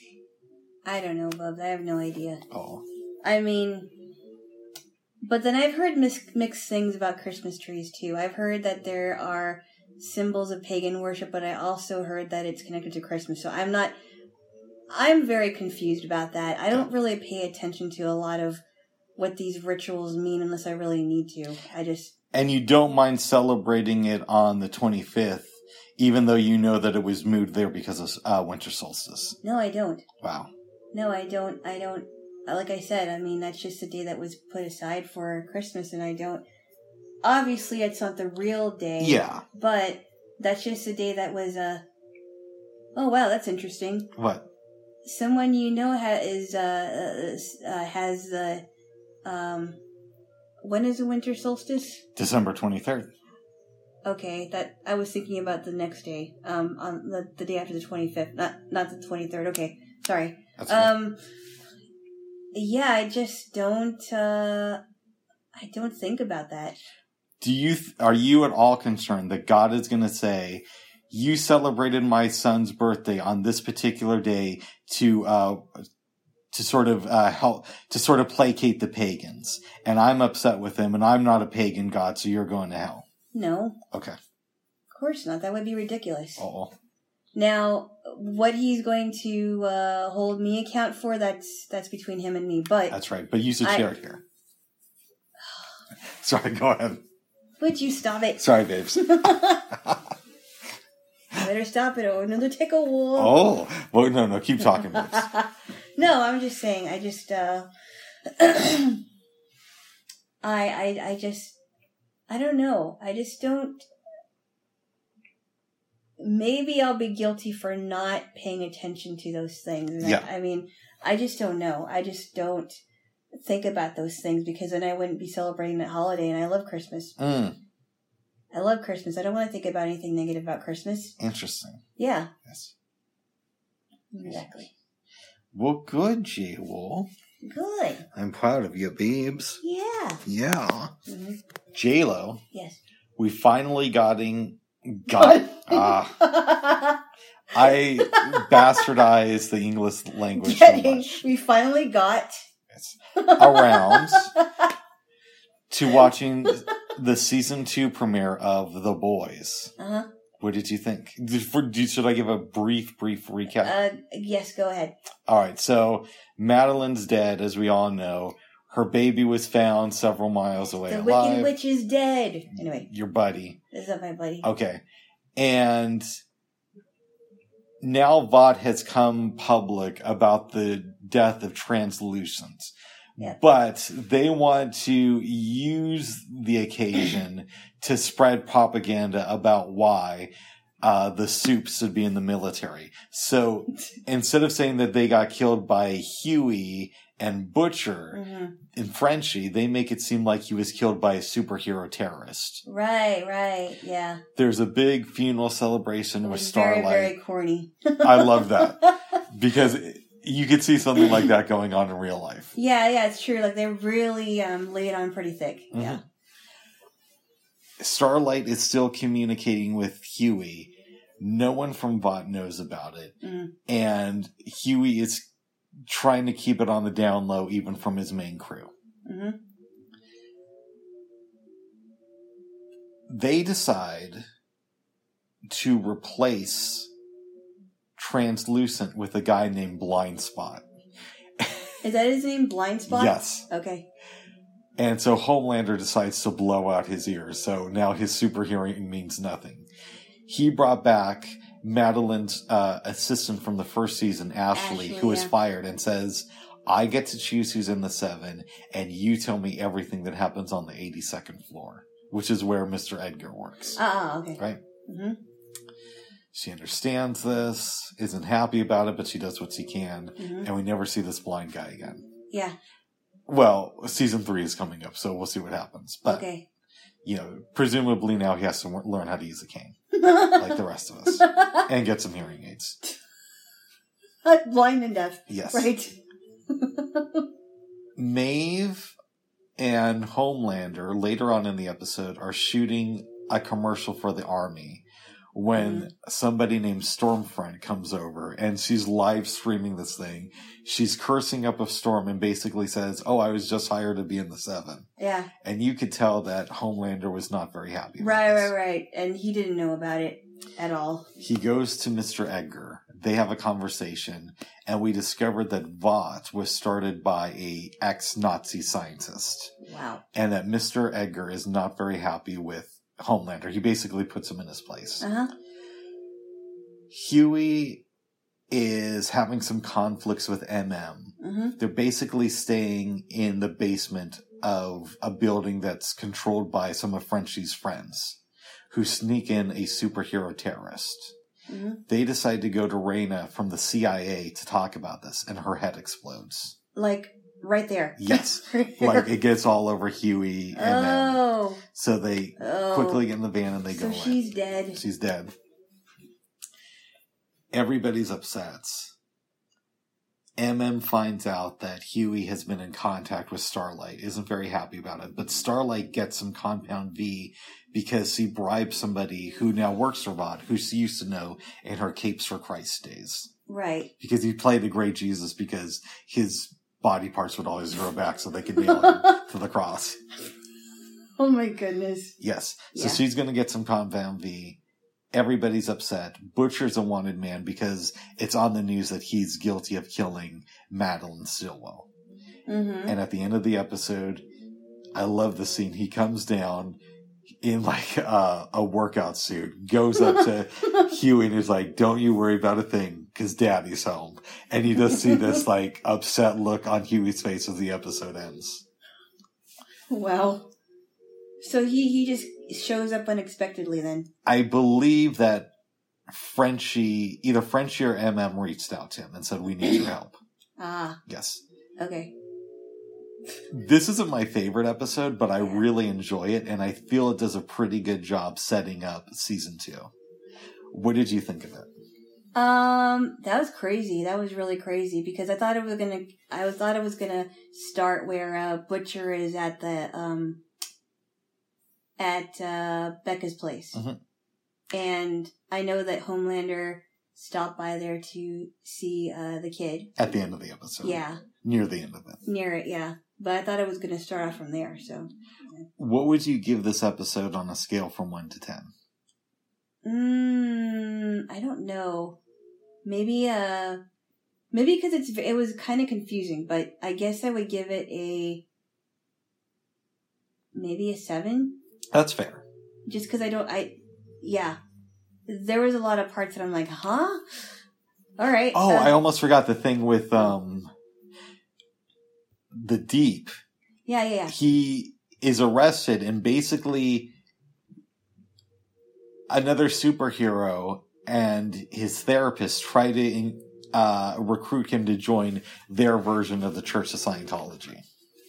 I don't know, Bubs. I have no idea. Oh, I mean but then I've heard mis- mixed things about Christmas trees too. I've heard that there are symbols of pagan worship, but I also heard that it's connected to Christmas. So I'm not I'm very confused about that. I don't really pay attention to a lot of what these rituals mean unless I really need to. I just and you don't mind celebrating it on the 25th, even though you know that it was moved there because of uh, winter solstice. no, I don't. Wow. No, I don't. I don't. Like I said, I mean that's just a day that was put aside for Christmas, and I don't. Obviously, it's not the real day. Yeah. But that's just a day that was Uh, oh wow, that's interesting. What? Someone you know ha- is uh, uh, uh has the um. When is the winter solstice? December 23rd. Okay, that I was thinking about the next day. Um, on the the day after the twenty fifth, not not the twenty third. Okay, sorry. That's okay. Um, yeah, I just don't. uh I don't think about that. Do you th- are you at all concerned that God is going to say, "You celebrated my son's birthday on this particular day to uh to sort of uh help to sort of placate the pagans, and I'm upset with him, and I'm not a pagan God, so you're going to hell." No, Okay. of course not. That would be ridiculous. Oh. Now, what he's going to uh, hold me account for, that's that's between him and me. But That's right. But you should I- share it here. Sorry, go ahead. would you stop it? Sorry, babes. better stop it or another tickle war. Oh, well, no, no, keep talking. No, I'm just saying. I just, uh, I, I, I just, I don't know. I just don't. Maybe I'll be guilty for not paying attention to those things. And I- Yeah. I, mean, I just don't know. I just don't think about those things because then I wouldn't be celebrating that holiday. And I love Christmas. Mm, I love Christmas. I don't want to think about anything negative about Christmas. interesting. Yeah, Yes. exactly. Well, good, J. Wool. Good. I'm proud of you, babes. Yeah. Yeah. hmm J Lo. Yes. We finally got in. Got. Ah, I bastardized the English language so Getting, much. we finally got Yes. Around to watching the season two premiere of The Boys. Uh-huh. What did you think? Did- For, do- should I give a brief, brief recap? Uh, yes, go ahead. All right, so Madelyn's dead, as we all know. Her baby was found several miles away the alive. Wicked Witch is dead. Anyway, Your buddy. this is not my buddy. Okay. And now Vought has come public about the death of Translucent. But they want to use the occasion to spread propaganda about why uh, the soups should be in the military. So instead of saying that they got killed by Hughie and Butcher hmm in Frenchie, they make it seem like he was killed by a superhero terrorist Right, right, yeah. there's a big funeral celebration with very, Starlight. very corny. I love that because you could see something like that going on in real life. yeah, yeah, it's true. Like they really um, lay it on pretty thick. Yeah. Mhm. Starlight is still communicating with Hughie. No one from Vought knows about it. Mhm. And Hughie is trying to keep it on the down low even from his main crew. hmm They decide to replace Translucent with a guy named Blind Spot. Is that his name? Blind Spot. Yes. Okay. And so Homelander decides to blow out his ears. So now his super hearing means nothing. He brought back Madelyn's uh, assistant from the first season, Ashley, Ashley, who was yeah. fired, and says, I get to choose who's in the seven, and you tell me everything that happens on the 82nd floor, which is where Mr. Edgar works. Ah, okay. Right? hmm She understands this, isn't happy about it, but she does what she can, hmm and we never see this blind guy again. Yeah. Well, season three is coming up, so we'll see what happens. But okay. you know, presumably now he has to learn how to use a cane, like the rest of us, and get some hearing aids. Blind and deaf. Yes. Right. Maeve and Homelander later on in the episode are shooting a commercial for the army when mm-hmm. somebody named Stormfront comes over and she's live streaming this thing. She's cursing up a storm and basically says, Oh, I was just hired to be in the seven. Yeah. And you could tell that Homelander was not very happy. Right, this. right, right. And he didn't know about it at all. He goes to Mr. Edgar. They have a conversation, and we discovered that Vought was started by a ex-Nazi scientist, Wow. and that Mr. Edgar is not very happy with Homelander. He basically puts him in his place. Uh huh. Hughie is having some conflicts with MM. hmm They're basically staying in the basement of a building that's controlled by some of Frenchie's friends, who sneak in a superhero terrorist. hmm They decide to go to Raina from the CIA to talk about this, and her head explodes. Like right there. Yes. Like it gets all over Hughie, and then oh. so they Oh. quickly get in the van and they so go away. she's dead. She's dead. Everybody's upset. MM finds out that Hughie has been in contact with Starlight, isn't very happy about it, but Starlight gets some Compound V because he bribed somebody who now works for Vought, who she used to know in her Capes for Christ days. Right. Because he played the great Jesus because his body parts would always grow back so they could nail him to the cross. Oh my goodness. Yes. So Yeah. she's going to get some Compound V. Everybody's upset. Butcher's a wanted man because it's on the news that he's guilty of killing Madelyn Stillwell. hmm And at the end of the episode, I love the scene. He comes down in like uh, a workout suit goes up to Hughie and is like, "Don't you worry about a thing, because Daddy's home." And you just see this like upset look on Hughie's face as the episode ends. Well, So he he just shows up unexpectedly then. I believe that Frenchie, either Frenchie or MM, reached out to him and said, "We need your help." Ah, Yes. okay. This isn't my favorite episode, but I really enjoy it, and I feel it does a pretty good job setting up season two. What did you think of it? Um, that was crazy. That was really crazy because I thought it was gonna. I thought it was gonna start where uh, Butcher is at the um at uh, Becca's place, Mhm. and I know that Homelander stopped by there to see uh the kid. At the end of the episode. Yeah, Near the end of it. near it. Yeah, but I thought it was gonna start off from there. So, What would you give this episode on a scale from 1 to 10? mm, I don't know. Maybe uh, maybe because it's it was kind of confusing, but I guess I would give it a maybe a seven. That's fair. just because I don't, I, yeah, there was a lot of parts that I'm like, huh? All right. Oh, uh, I almost forgot the thing with um the deep. yeah, yeah, yeah. He is arrested and basically another superhero and his therapist try to uh, recruit him to join their version of the Church of Scientology.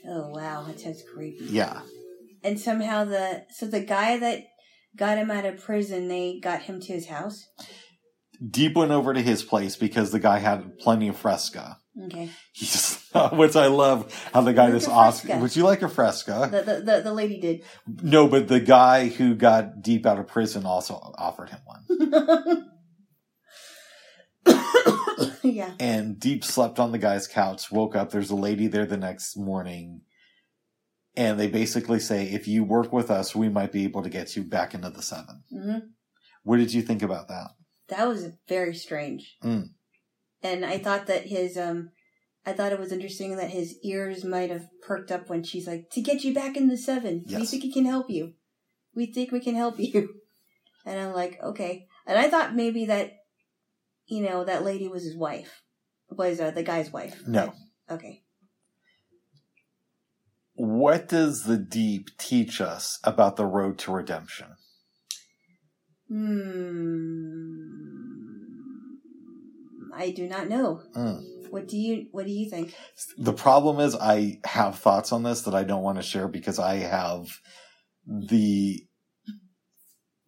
Oh wow, that sounds creepy. Yeah. And somehow the so the guy that got him out of prison, they got him to his house. Deep went over to his place because the guy had plenty of fresca. Okay. Which I love how the guy a asked, would you like a fresca? The, the the the lady did. No, but the guy who got deep out of prison also offered him one. yeah. And Deep slept on the guy's couch, woke up, there's a lady there the next morning. And they basically say, if you work with us, we might be able to get you back into the seven. hmm What did you think about that? That was very strange. Mm. And I thought that his um I thought it was interesting that his ears might have perked up when she's like, to get you back in the seven. We think we can help you. We think we can help you. And I'm like, okay. And I thought maybe that, you know, that lady was his wife. Was uh, the guy's wife. No. Okay. What does the Deep teach us about the road to redemption? Hmm. I do not know. Mm. What do you What do you think? The problem is, I have thoughts on this that I don't want to share because I have the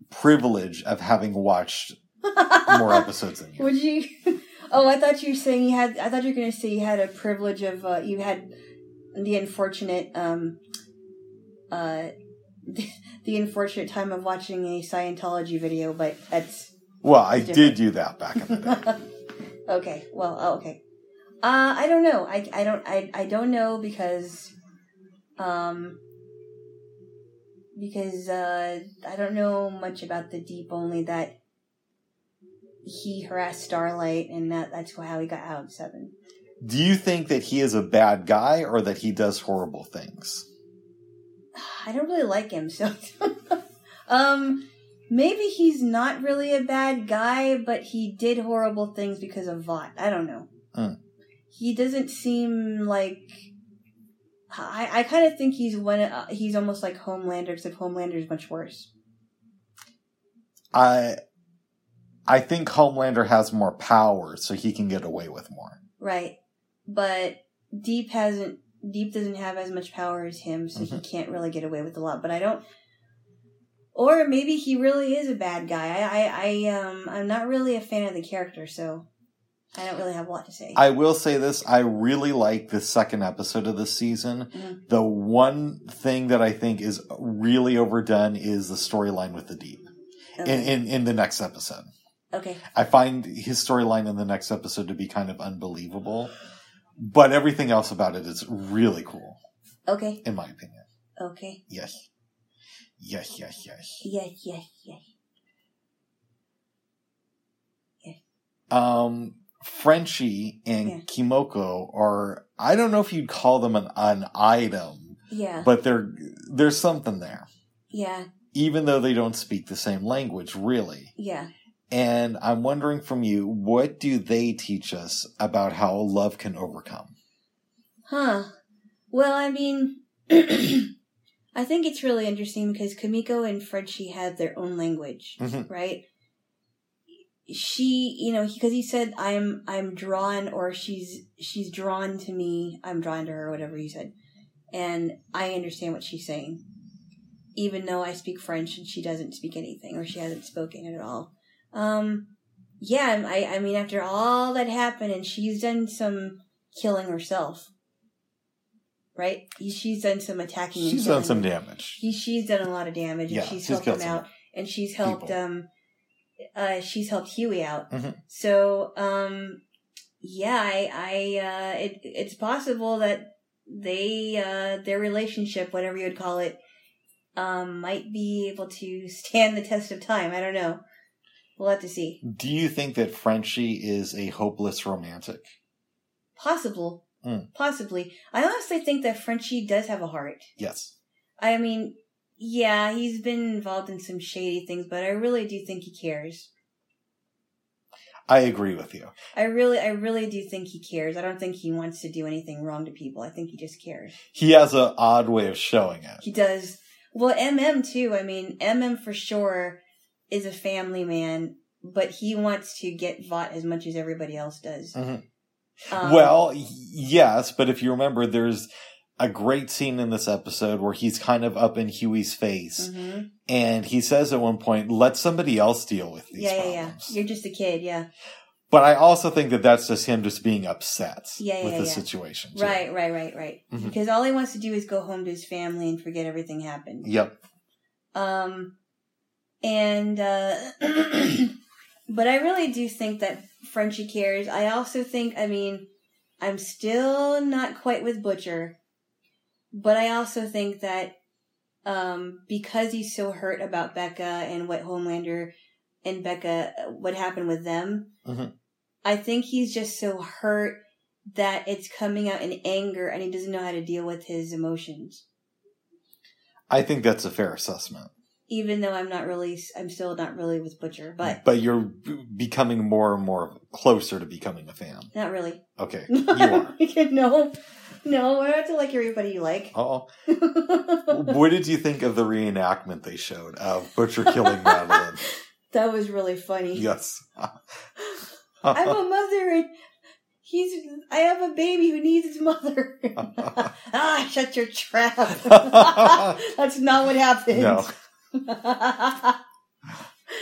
privilege of having watched more episodes than you. Would you? Oh, I thought you were saying you had. I thought you were going to say you had a privilege of. Uh, you had the unfortunate. Um, uh, the unfortunate time of watching a Scientology video, but that's Well, I Different. did do that back in the day. okay. Well, oh, okay. Uh, I don't know. I, I don't I, I don't know because um because uh I don't know much about the deep only that he harassed Starlight and that that's how he got out of seven. Do you think that he is a bad guy or that he does horrible things? I don't really like him, so um maybe he's not really a bad guy, but he did horrible things because of Vought. I don't know. Hmm. He doesn't seem like I, I kind of think he's one. Uh, he's almost like Homelander, except Homelander is much worse. I I think Homelander has more power, so he can get away with more. Right, but Deep hasn't. Deep doesn't have as much power as him, so he can't really get away with a lot. But I don't. Or maybe he really is a bad guy. I, I, I um, I'm not really a fan of the character, so I don't really have a lot to say. I will say this: I really like the second episode of this season. Mhm. The one thing that I think is really overdone is the storyline with the Deep in, in in the next episode. okay. I find his storyline in the next episode to be kind of unbelievable, but everything else about it is really cool, Okay. in my opinion. Okay. Yes, yes, yes, yes. Yes. Yes. Yes. Um, Frenchie and Yeah. Kimiko are I don't know if you'd call them an, an item, Yeah. but they're there's something there. yeah. even though they don't speak the same language, really. Yeah. And I'm wondering from you, what do they teach us about how love can overcome? Huh. Well, I mean, I think it's really interesting because Kimiko and Frenchie have their own language, Mhm. right? She, you know, because he said, "I'm, I'm drawn," or she's, she's drawn to me. I'm drawn to her, whatever he said, and I understand what she's saying, even though I speak French and she doesn't speak anything, or she hasn't spoken it at all. Um, yeah, I, I mean, after all that happened, and she's done some killing herself right? She's done some attacking. She's done some damage. He, she's done a lot of damage, Yeah, and she's she's helped him out, and she's helped people. um, uh, she's helped Hughie out. Mhm. So um, yeah, I, I uh, it, it's possible that they uh, their relationship, whatever you would call it, um, might be able to stand the test of time. I don't know. We'll have to see. Do you think that Frenchie is a hopeless romantic? Possible. Mm. Possibly. I honestly think that Frenchie does have a heart. Yes. I mean, yeah, he's been involved in some shady things, but I really do think he cares. I agree with you. I really, I really do think he cares. I don't think he wants to do anything wrong to people. I think he just cares. He has an odd way of showing it. He does. Well, MM too. I mean, MM for sure is a family man, but he wants to get Vought as much as everybody else does. Mhm. Um, well, yes, but if you remember, there's a great scene in this episode where he's kind of up in Hughie's face, mhm. and he says at one point, "Let somebody else deal with these yeah, yeah, yeah. problems." You're just a kid, yeah. But I also think that that's just him just being upset Yeah, with the yeah. situation. too. Right, right, right, right. Mhm. Because all he wants to do is go home to his family and forget everything happened. Yep. Um, and, uh, but I really do think that Frenchie cares. I also think, I mean, I'm still not quite with Butcher, but I also think that, um, because he's so hurt about Becca and what Homelander and Becca, what happened with them, Mhm. I think he's just so hurt that it's coming out in anger and he doesn't know how to deal with his emotions. I think that's a fair assessment. Even though I'm not really, I'm still not really with Butcher, but But you're becoming more and more closer to becoming a fan. not really. Okay, you are. no, no, I have to like everybody you like. Oh, what did you think of the reenactment they showed of Butcher killing Madelyn? that was really funny. Yes. I'm a mother and he's, I have a baby who needs his mother. ah, shut your trap. That's not what happened. no.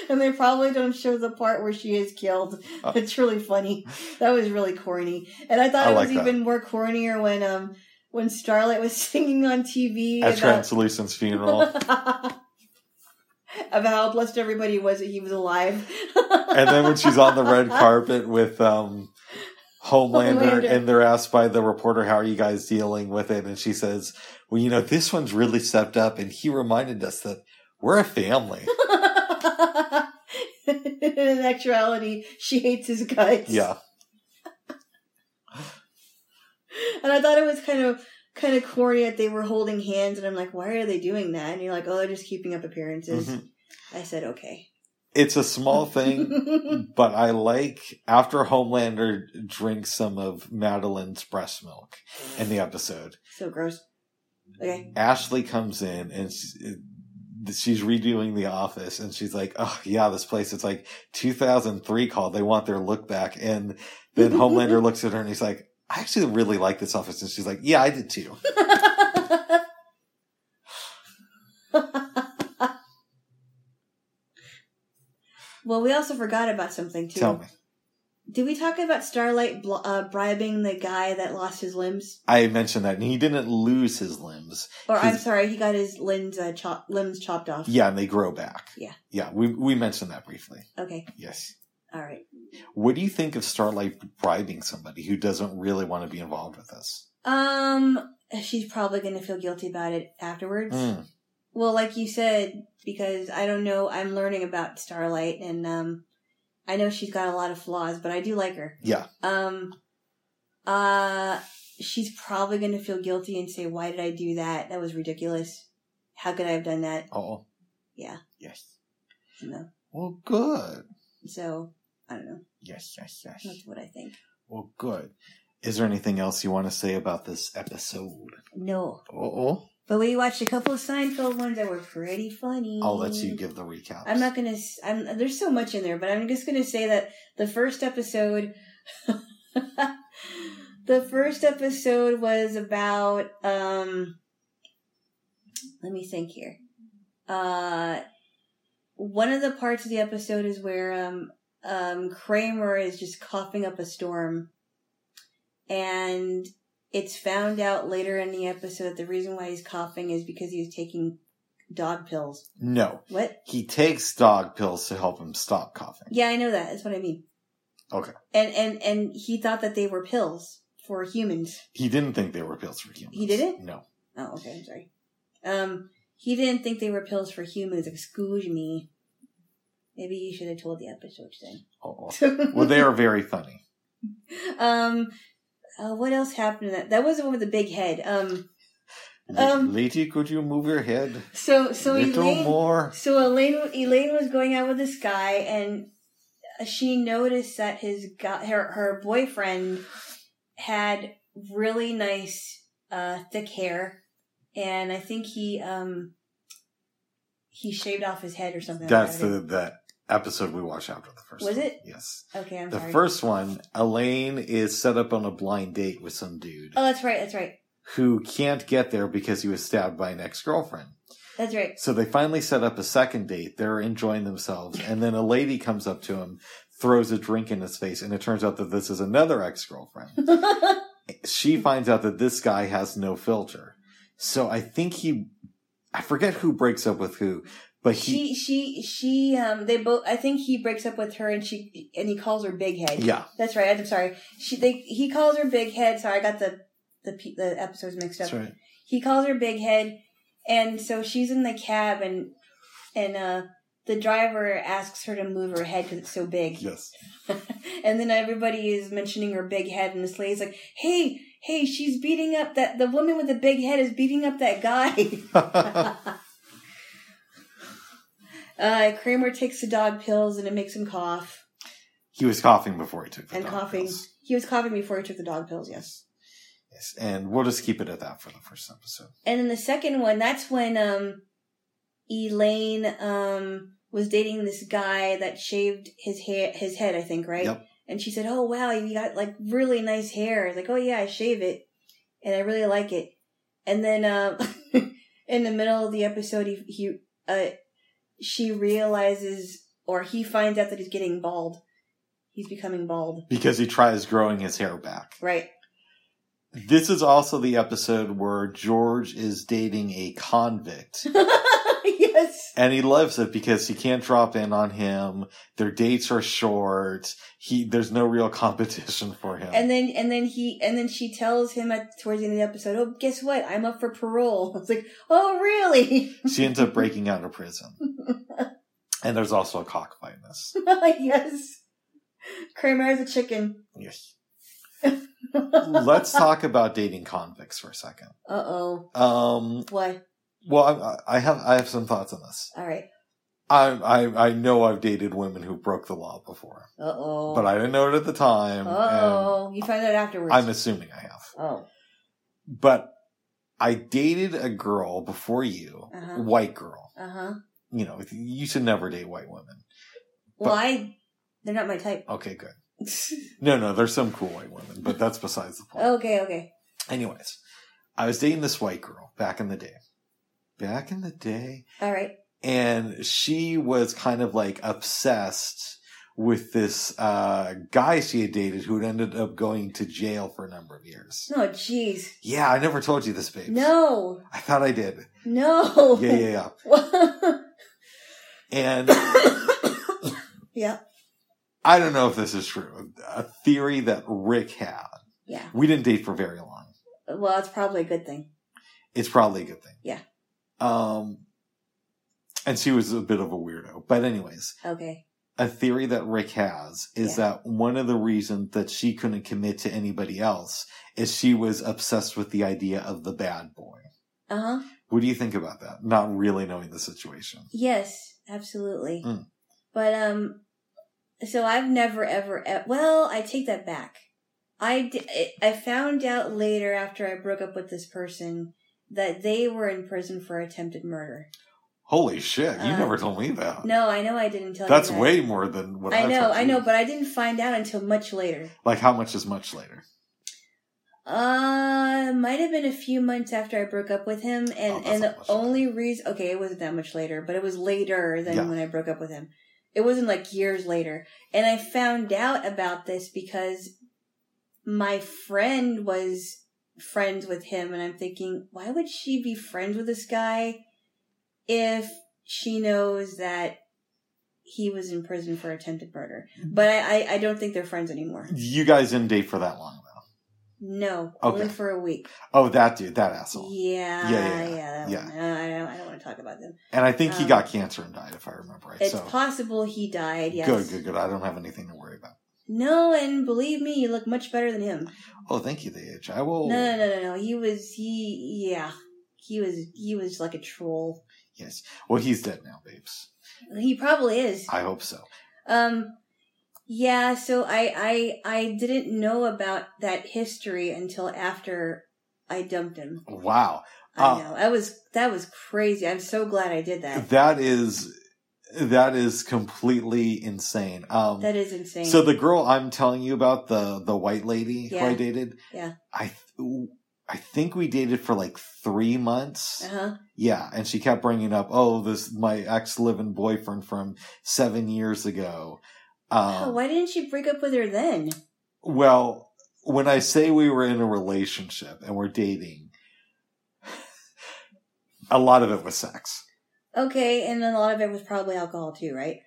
and they probably don't show the part where she is killed. It's really funny. That was really corny. And I thought I it like was that. even more cornier when um when Starlight was singing on TV At about, Translucent's funeral. about how blessed everybody was that he was alive. and then when she's on the red carpet with um Homelander, Homelander. and they're asked by the reporter, how are you guys dealing with it? And she says, well, you know, this one's really stepped up and he reminded us that we're a family. In actuality, she hates his guts. Yeah. And I thought it was kind of kind of corny that they were holding hands, and I'm like, why are they doing that? And you're like, oh, they're just keeping up appearances. Mhm. I said, okay. It's a small thing, but I like after Homelander drinks some of Madelyn's breast milk in the episode. so gross. Okay. Ashley comes in and she's, redoing the office and she's like, Oh yeah, this place, it's like 2003 called. They want their look back. And then Homelander looks at her and he's like, I actually really like this office. And she's like, yeah, I did too. well, we also forgot about something too. Tell me. Did we talk about Starlight bl- uh, bribing the guy that lost his limbs? I mentioned that and he didn't lose his limbs. Or I'm sorry, he got his limbs uh, chop- limbs chopped off. Yeah, and they grow back. Yeah. Yeah, we, we mentioned that briefly. Okay. Yes. All right. What do you think of Starlight bribing somebody who doesn't really want to be involved with this? Um, she's probably going to feel guilty about it afterwards. Mm. Well, like you said, because I don't know, I'm learning about Starlight, and um, I know she's got a lot of flaws, but I do like her. Yeah. Um, uh, she's probably going to feel guilty and say, "Why did I do that? That was ridiculous. How could I have done that?" Oh. Yeah. Yes. No. Well, good. So I don't know. Yes, yes, yes. That's what I think. Well, good. Is there anything else you want to say about this episode? No. Oh, But we watched a couple of Seinfeld ones that were pretty funny. I'll let you give the recap. I'm not gonna. I'm, there's so much in there, but I'm just gonna say that the first episode, the first episode was about. um Let me think here. Uh, one of the parts of the episode is where um um Kramer is just coughing up a storm, and it's found out later in the episode that the reason why he's coughing is because he was taking dog pills. No, What? he takes dog pills to help him stop coughing. Yeah, I know that. That's what I mean. Okay. And and and he thought that they were pills for humans. He didn't think they were pills for humans. He didn't? No. Oh, okay. I'm sorry. Um, he didn't think they were pills for humans. Excuse me. Maybe you should have told the episode then. Oh. Well, they are very funny. um, uh, what else happened? To that that was the one with the big head. Um, Um, Lady, could you move your head so so a little Elaine, more? So Elaine, Elaine was going out with this guy, and she noticed that his her her boyfriend had really nice, uh, thick hair, and I think he um he shaved off his head or something. That's like the that episode we watched after the first. Was one. it? Yes. okay. I'm The sorry. first one, Elaine is set up on a blind date with some dude Oh, that's right. That's right. who can't get there because he was stabbed by an ex girlfriend. That's right. So they finally set up a second date. They're enjoying themselves, and then a lady comes up to him, throws a drink in his face, and it turns out that this is another ex girlfriend. she finds out that this guy has no filter. So I think he, I forget who breaks up with who, but he, she she she um they both. I think he breaks up with her, and she and he calls her big head. yeah, That's right. I'm sorry. She they he calls her big head. Sorry, I got the the the episodes mixed up. that's right. He calls her big head, and so she's in the cab, and and uh the driver asks her to move her head because it's so big. Yes. and then everybody is mentioning her big head, and this lady's like, "Hey, hey, she's beating up that the woman with the big head is beating up that guy." uh, Kramer takes the dog pills, and it makes him cough. he was coughing before he took the and dog coughing. pills. He was coughing before he took the dog pills. Yes. Yes, and we'll just keep it at that for the first episode. And then the second one, that's when um Elaine um was dating this guy that shaved his hair his head, I think, right? Yep. And she said, "Oh wow, you got like really nice hair." I was like, "Oh yeah, I shave it, and I really like it." And then um in the middle of the episode, he he uh she realizes or he finds out that he's getting bald. He's becoming bald, Because he tries growing his hair back. right? This is also the episode where George is dating a convict. And he loves it because he can't drop in on him. Their dates are short. He there's no real competition for him. And then and then he and then she tells him at towards the end of the episode, "Oh, guess what? I'm up for parole." I was like, "Oh, really?" she ends up breaking out of prison. And there's also a cockfight in this. yes. Kramer is a chicken. Yes. Let's talk about dating convicts for a second. Uh oh. Um, Why? Well, I, I have I have some thoughts on this. All right. I, I I know I've dated women who broke the law before, Uh oh. but I didn't know it at the time. Oh, you find out afterwards. I'm assuming I have. oh. But I dated a girl before you, Uh-huh. white girl. Uh huh. You know, you should never date white women. Well, I. They're not my type. Okay, good. No, no, there's some cool white women, but that's besides the point. okay. Okay. Anyways, I was dating this white girl back in the day. Back in the day. All right. And she was kind of like obsessed with this uh, guy she had dated who had ended up going to jail for a number of years. No, jeez. Yeah, I never told you this, babe. No. I thought I did. No. Yeah, yeah, yeah. And yeah. I don't know if this is true. A theory that Rick had. Yeah. We didn't date for very long. Well, it's probably a good thing. It's probably a good thing. Yeah. Um, and she was a bit of a weirdo. But anyways, Okay. a theory that Rick has is Yeah. that one of the reasons that she couldn't commit to anybody else is she was obsessed with the idea of the bad boy. Uh huh. What do you think about that? Not really knowing the situation. Yes, absolutely. Mm. But um, so I've never ever. e- Well, I take that back. I di- I found out later after I broke up with this person that they were in prison for attempted murder. Holy shit! You Uh, never told me that. No, I know I didn't tell That's you. That's way more than what I, I know, I know, but I didn't find out until much later. like, how much is much later? Uh, might have been a few months after I broke up with him, and Oh, and the not much later. only reason, okay, it wasn't that much later, but it was later than Yeah. when I broke up with him. It wasn't like years later, and I found out about this because my friend was friends with him, and I'm thinking, why would she be friends with this guy if she knows that he was in prison for attempted murder? But I, I, I don't think they're friends anymore. You guys didn't date for that long, though. No, Okay. only for a week. Oh, that dude, that asshole. Yeah, Yeah, yeah, yeah, yeah. that Yeah. one. I don't, I don't want to talk about them. And I think he Um, got cancer and died, if I remember right. It's so possible he died. Yes. good, good, good. I don't have anything to worry about. No, and believe me, you look much better than him. Oh, thank you, the age. I will. No, no, no, no, no. He was he. Yeah, he was. He was like a troll. Yes. Well, he's dead now, babes. He probably is. I hope so. Um. Yeah. So I I I didn't know about that history until after I dumped him. Wow. I Uh, know. That was that was crazy. I'm so glad I did that. That is that is completely insane. Um That is insane. so the girl I'm telling you about, the the white lady who I dated, Yeah. I th- I think we dated for like three months. Uh huh. Yeah, and she kept bringing up, "Oh, this my ex living boyfriend from seven years ago." Um, Oh, why didn't you break up with her then? Well, when I say we were in a relationship and we're dating, a lot of it was sex. Okay, and then a lot of it was probably alcohol too, right?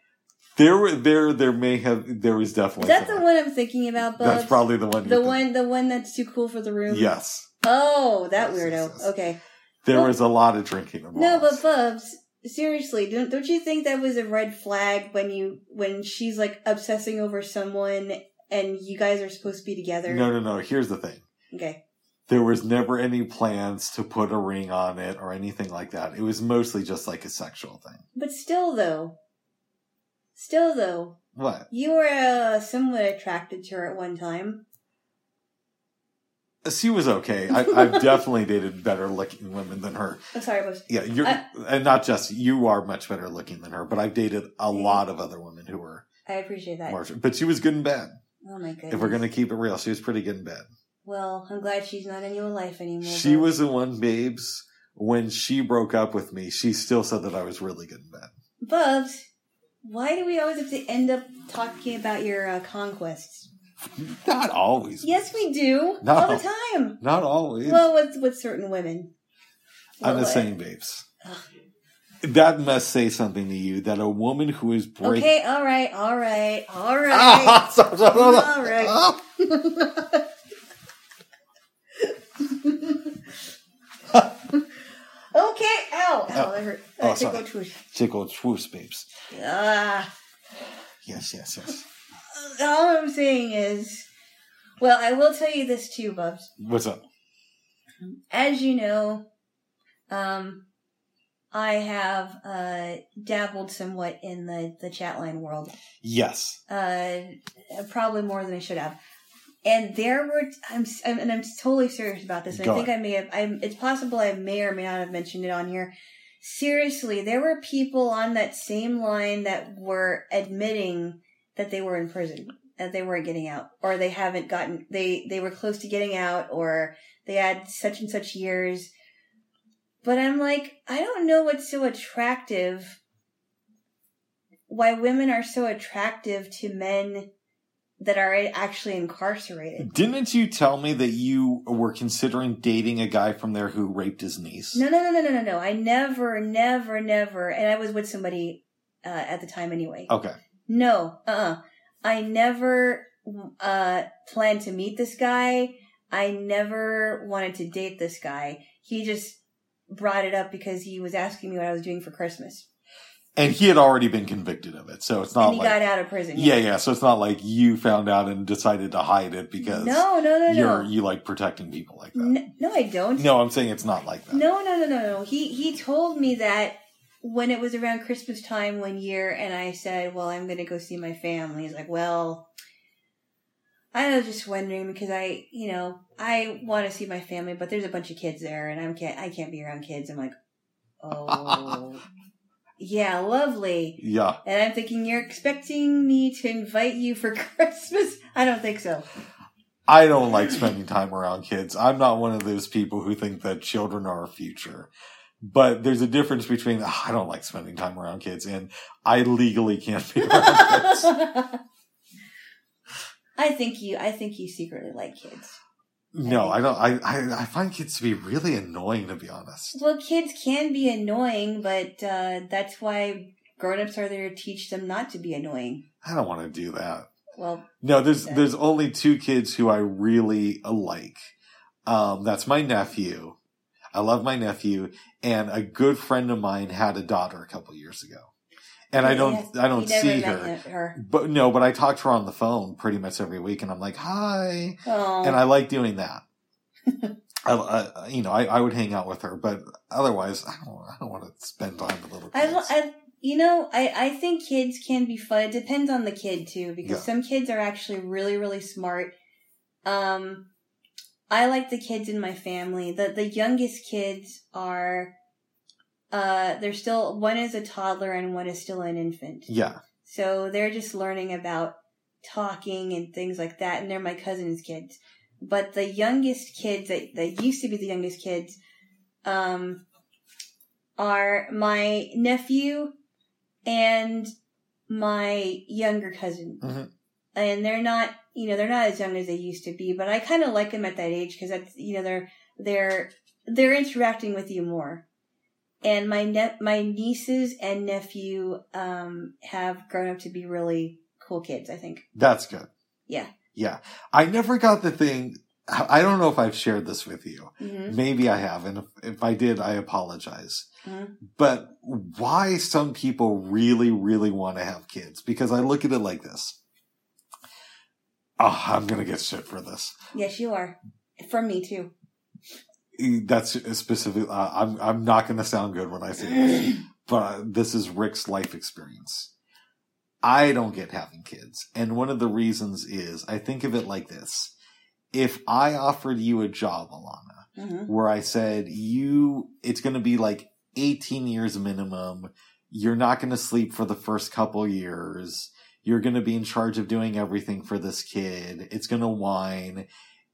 There were there there may have there was Is definitely that the one I'm thinking about, Bubs? That's probably the one. the one, the one that's too cool for the room. Yes, Oh, that Yes, weirdo. yes, yes. Okay. there Well- was a lot of drinking involved. No, but Bubs, seriously, don't don't you think that was a red flag when you when she's like obsessing over someone and you guys are supposed to be together? no, no, no. Here's the thing. Okay. There was never any plans to put a ring on it or anything like that. It was mostly just like a sexual thing. But still, though, still though, What? you were uh, somewhat attracted to her at one time. She was okay. I, I've definitely dated better looking women than her. I'm sorry, Bubs. Yeah, you're, I- and not just you are much better looking than her, but I've dated a lot of other women who were I appreciate that. more. But she was good in bed. Oh my goodness. If we're gonna keep it real, she was pretty good in bed. Well, I'm glad she's not in your life anymore. She was the one, babes. When she broke up with me, she still said that I was really good in bed. Bubs, why do we always have to end up talking about your uh, conquests? Not always. Yes, we do. No. All the time. Not always. Well, with, with certain women. I'm just uh, saying, babes. That must say something to you that a woman who is breaking. Okay, all right, all right, all right. Stop, stop, stop, stop. All right. Ah. okay, ow, ow, that hurt. Oh, think sorry. I'll. Tickle twos, babes. Ah, Yes, yes, yes. all I'm saying is, well, I will tell you this too, Bubs. What's up? As you know, um, I have uh, dabbled somewhat in the the chatline world. Yes. uh, probably more than I should have. And there were, I'm, I'm and I'm totally serious about this. I think I may have, I'm, it's possible I may or may not have mentioned it on here. Seriously, there were people on that same line that were admitting that they were in prison, that they weren't getting out, or they haven't gotten, they, they were close to getting out, or they had such and such years. But I'm like, I don't know what's so attractive why women are so attractive to men that are actually incarcerated. Didn't you tell me that you were considering dating a guy from there who raped his niece? No, no, no, no, no, no, no. I never, never, never, and I was with somebody uh, at the time anyway. Okay. No, uh, uh I never uh planned to meet this guy. I never wanted to date this guy. He just brought it up because he was asking me what I was doing for Christmas. And he had already been convicted of it, so it's not and he like got out of prison. yeah, yeah. So it's not like you found out and decided to hide it because No, no, no, you're no. you like protecting people like that. N- no, I don't. No, I'm saying it's not like that. No, no, no, no, no. He he told me that when it was around Christmas time one year, and I said, "Well, I'm going to go see my family." He's like, "Well, I was just wondering because I, you know, I want to see my family, but there's a bunch of kids there, and I'm can't I can't be around kids." I'm like, "Oh, yeah, lovely." Yeah, And I'm thinking, you're expecting me to invite you for Christmas? I don't think so. I don't like spending time around kids. I'm not one of those people who think that children are our future. But there's a difference between "Ah, I don't like spending time around kids and I legally can't be around kids. I think you. I think you secretly like kids. No, I don't. I, I I find kids to be really annoying, to be honest. Well, kids can be annoying, but uh, that's why grown-ups are there to teach them not to be annoying. I don't want to do that. Well, No, there's there's only two kids who I really like. Um, that's my nephew. I love my nephew, and a good friend of mine had a daughter a couple years ago, and I don't I don't see her. her. But no, but I talk to her on the phone pretty much every week, and I'm like, "Hi," Oh, and I like doing that. I, I, you know, I, I would hang out with her, but otherwise, I don't, I don't want to spend time with little I, kids. lo- I, you know, I, I think kids can be fun. It depends on the kid too, because Yeah. some kids are actually really, really smart. Um, I like the kids in my family. The the youngest kids are, uh, they're still one is a toddler and one is still an infant. yeah, So they're just learning about talking and things like that, and they're my cousin's kids. But the youngest kids that, that used to be the youngest kids, um, are my nephew and my younger cousin. Mhm. And they're not, you know, they're not as young as they used to be, but I kind of like them at that age because that's, you know, they're, they're, they're interacting with you more. And my ne- my nieces and nephew, um, have grown up to be really cool kids, I think. that's good. Yeah. Yeah. I never got the thing. I don't know if I've shared this with you. hmm Maybe I have. And if, if I did, I apologize. Mhm. But why some people really, really want to have kids? Because I look at it like this. Oh, I'm going to get shit for this. Yes, you are. From me too. That's specific. Uh, I'm, I'm not going to sound good when I say this, but this is Rick's life experience. I don't get having kids. And one of the reasons is I think of it like this. If I offered you a job, Alana, hmm where I said, you, it's going to be like 18 years minimum. You're not going to sleep for the first couple years. You're going to be in charge of doing everything for this kid. It's going to whine.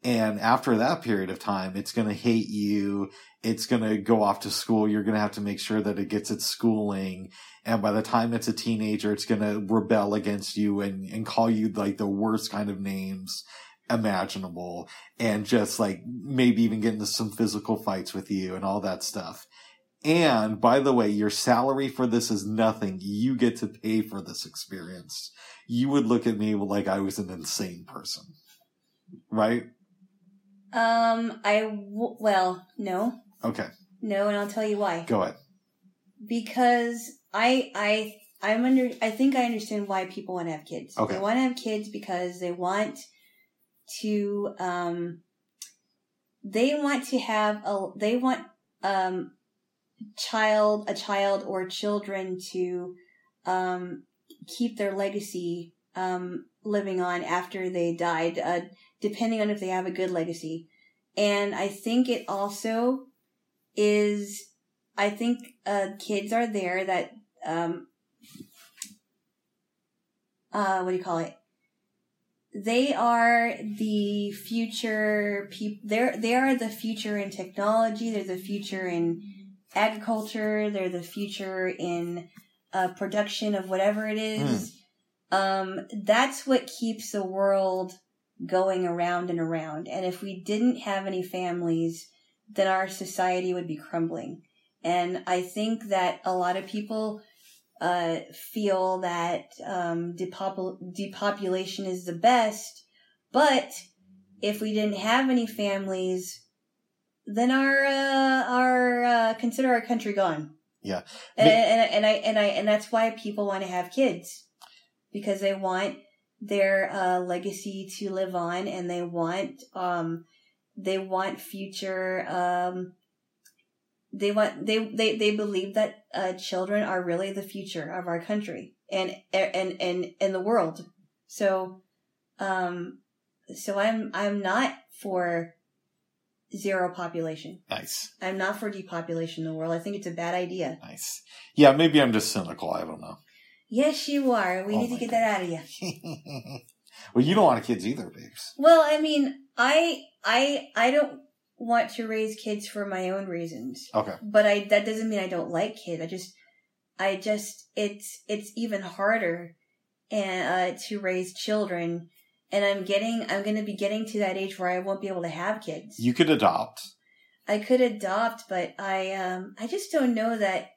And after that period of time, it's going to hate you. It's going to go off to school. You're going to have to make sure that it gets its schooling. And by the time it's a teenager, it's going to rebel against you and, and call you like the worst kind of names imaginable and just like maybe even get into some physical fights with you and all that stuff. And by the way, your salary for this is nothing. You get to pay for this experience. You would look at me like I was an insane person. Right? Um, I w- well, no, Okay, no, and I'll tell you why. go ahead. Because I, I, I'm under. I think I understand why people want to have kids. Okay. They want to have kids because they want to. Um, they want to have a. They want um, child, a child or children to um, keep their legacy um, living on after they died, uh, depending on if they have a good legacy. And I think it also is, I think uh, kids are there that, um, uh, what do you call it? They are the future people. They're they are the future in technology. They're the future in agriculture. They're the future in uh, production of whatever it is. Um, that's what keeps the world going around and around. And if we didn't have any families, then our society would be crumbling. And I think that a lot of people uh, feel that um, depopul- depopulation is the best, but if we didn't have any families, then our uh, our uh, consider our country gone. Yeah. and, and and I and I and that's why people want to have kids because they want their uh, legacy to live on, and they want um they want future um they want they they they believe that uh, children are really the future of our country and and and and the world. So um so I'm I'm not for zero population. Nice. I'm not for depopulation in the world. I think it's a bad idea. Nice. Yeah, maybe I'm just cynical. I don't know. Yes, you are. We Oh need to get that out of you. well, you don't want kids either, babes. Well, I mean, I I I don't want to raise kids for my own reasons. Okay. But I that doesn't mean I don't like kids. I just I just it's it's even harder and uh to raise children and I'm getting I'm going to be getting to that age where I won't be able to have kids. You could adopt. I could adopt, but I um I just don't know that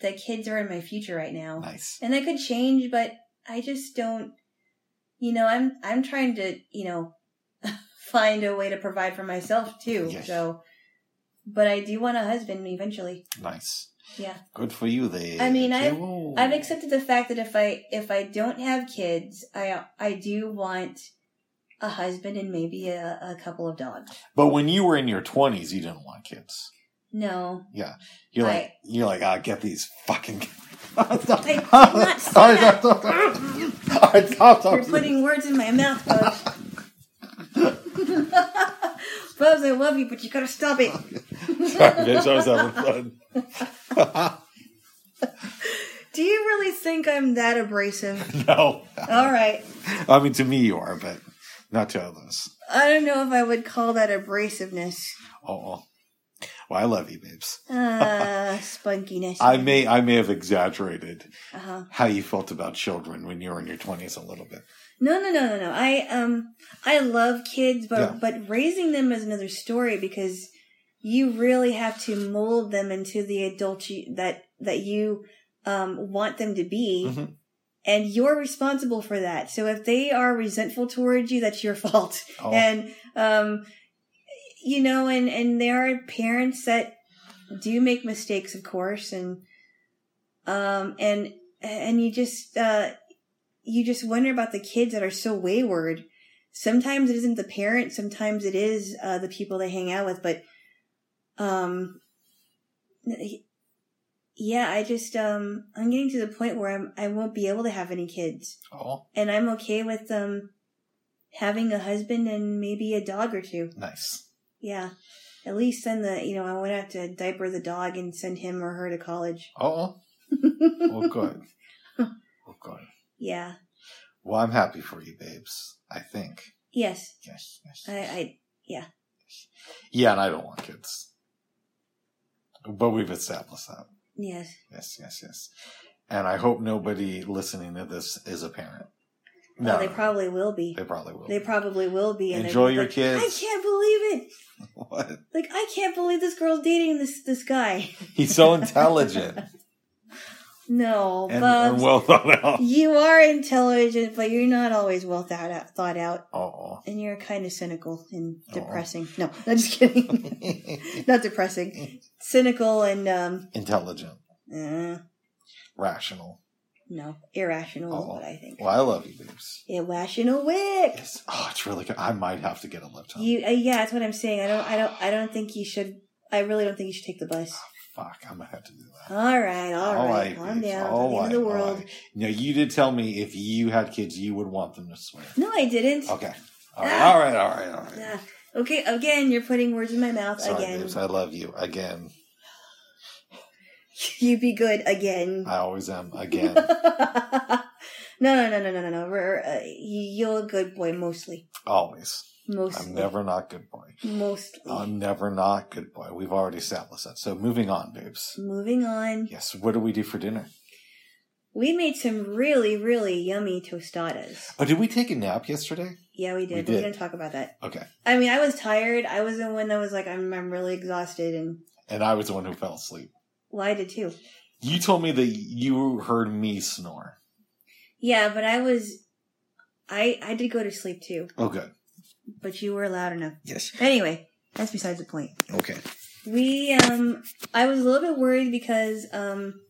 that kids are in my future right now. Nice. And that could change, but I just don't you know, I'm I'm trying to, you know, find a way to provide for myself too. Yes. So but I do want a husband eventually. Nice. Yeah. Good for you there. I mean, I've-. I've accepted the fact that if I if I don't have kids, I I do want a husband and maybe a, a couple of dogs. But when you were in your twenties, you didn't want kids. No. Yeah. You're like, you're like, ah, get these fucking. I did not say Sorry, that. stop, stop, stop. Stop, stop. You're putting words in my mouth, Bubs. Bubs, I love you, but you gotta stop it. Sorry, bitch, I was having fun. Do you really think I'm that abrasive? no, All right. I mean to me you are, but not to others. I don't know if I would call that abrasiveness. Oh, well, I love you, babes. Uh, spunkiness. I may, I may have exaggerated Uh-huh. how you felt about children when you were in your twenties a little bit. No, no, no, no, no. I um, I love kids, but Yeah. but raising them is another story because you really have to mold them into the adult you, that that you um want them to be. Mhm. And you're responsible for that. So if they are resentful towards you, that's your fault. Oh. And um, you know, and and there are parents that do make mistakes, of course, and um, and and you just uh, you just wonder about the kids that are so wayward. Sometimes it isn't the parent, sometimes it is uh, the people they hang out with, but um, yeah, I just um, I'm getting to the point where I'm I won't be able to have any kids, Oh, and I'm okay with um having a husband and maybe a dog or two. nice. Yeah. At least send the, you know, I won't have to diaper the dog and send him or her to college. Oh, well, oh. oh, good. Well, good. yeah. Well, I'm happy for you, babes. I think. Yes. Yes, yes. I, I, Yeah, and I don't want kids. But we've established that. yes. Yes, yes, yes. And I hope nobody listening to this is a parent. No, they probably will be. They probably will. They probably will be. And Enjoy your like, kids. I can't believe it. what? Like, I can't believe this girl's dating this, this guy. He's so intelligent No, and, Bubs. and well thought out. you are intelligent, but you're not always well thought out, thought out. Oh. And you're kind of cynical and depressing. No, I'm just kidding. not depressing. Cynical and, um, intelligent, uh, rational. No, irrational is Oh. what I think. Well, I love you, babes. Irrational wick. Yes. Oh, it's really good. I might have to get a lift home. You, uh, yeah, that's what I'm saying. I don't, I don't, I don't think you should. I really don't think you should take the bus. Ah, fuck, I might have to do that. All right, all right, calm babes. down. All not the end of the right, all world. right. Now, you did tell me if you had kids, you would want them to swim. No, I didn't. Okay. Ah. All right, all right, all right, all right. Yeah. Okay, again, you're putting words in my mouth Sorry, again. babes. I love you again. you be good again. I always am again. no, no, no, no, no, no, no. We're, uh, you're a good boy, mostly. always. Mostly. I'm never not good boy. Mostly. I'm never not good boy. We've already established that. So moving on, babes. Moving on. Yes. What do we do for dinner? We made some really, really yummy tostadas. Oh, did we take a nap yesterday? Yeah, we did. We but we did. didn't talk about that. Okay. I mean, I was tired. I was the one that was like, I'm, I'm really exhausted, and And I was the one who fell asleep. Well, I did too. You told me that you heard me snore. Yeah, but I was, I, I did go to sleep too, Oh, good. but you were loud enough. Yes. Anyway, that's besides the point. Okay. We um I was a little bit worried because um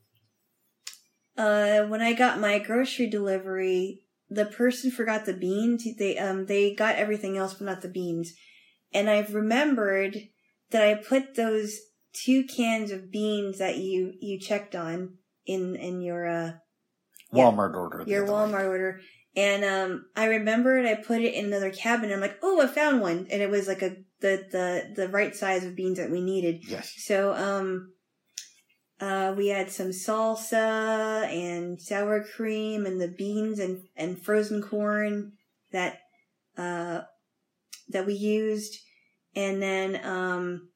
uh when I got my grocery delivery, the person forgot the beans. They um they got everything else but not the beans. And I've remembered that I put those two cans of beans that you you checked on in in your uh Yeah. Walmart order. your way. Walmart order. And um I remembered I put it in another cabinet. I'm like, oh, I found one, and it was like a the the the right size of beans that we needed. Yes. So um uh we had some salsa and sour cream and the beans and and frozen corn that uh that we used and then um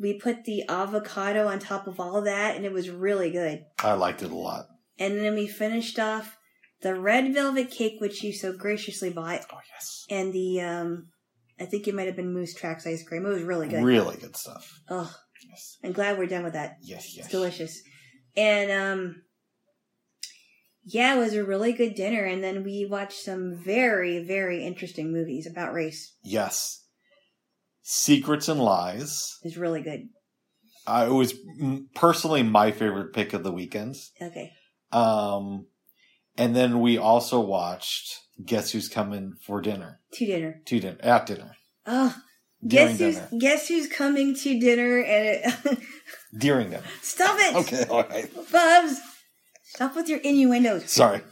we put the avocado on top of all that and it was really good. I liked it a lot. And then we finished off the red velvet cake which you so graciously bought Oh yes. and the um I think it might have been Moose Tracks ice cream. It was really good. Really good stuff. Oh, Yes. I'm glad we're done with that. Yes. Yes. It's delicious. And um yeah, it was a really good dinner and then we watched some very very interesting movies about race. Yes. Secrets and Lies. It was really good. Uh, it was personally my favorite pick of the weekends. Okay. Um, and then we also watched Guess Who's Coming for Dinner? To dinner. To dinner at dinner Oh, during guess who's dinner guess who's coming to dinner and it, during dinner. Stop it. Okay, all right. Bubs. Stop with your innuendos. Sorry.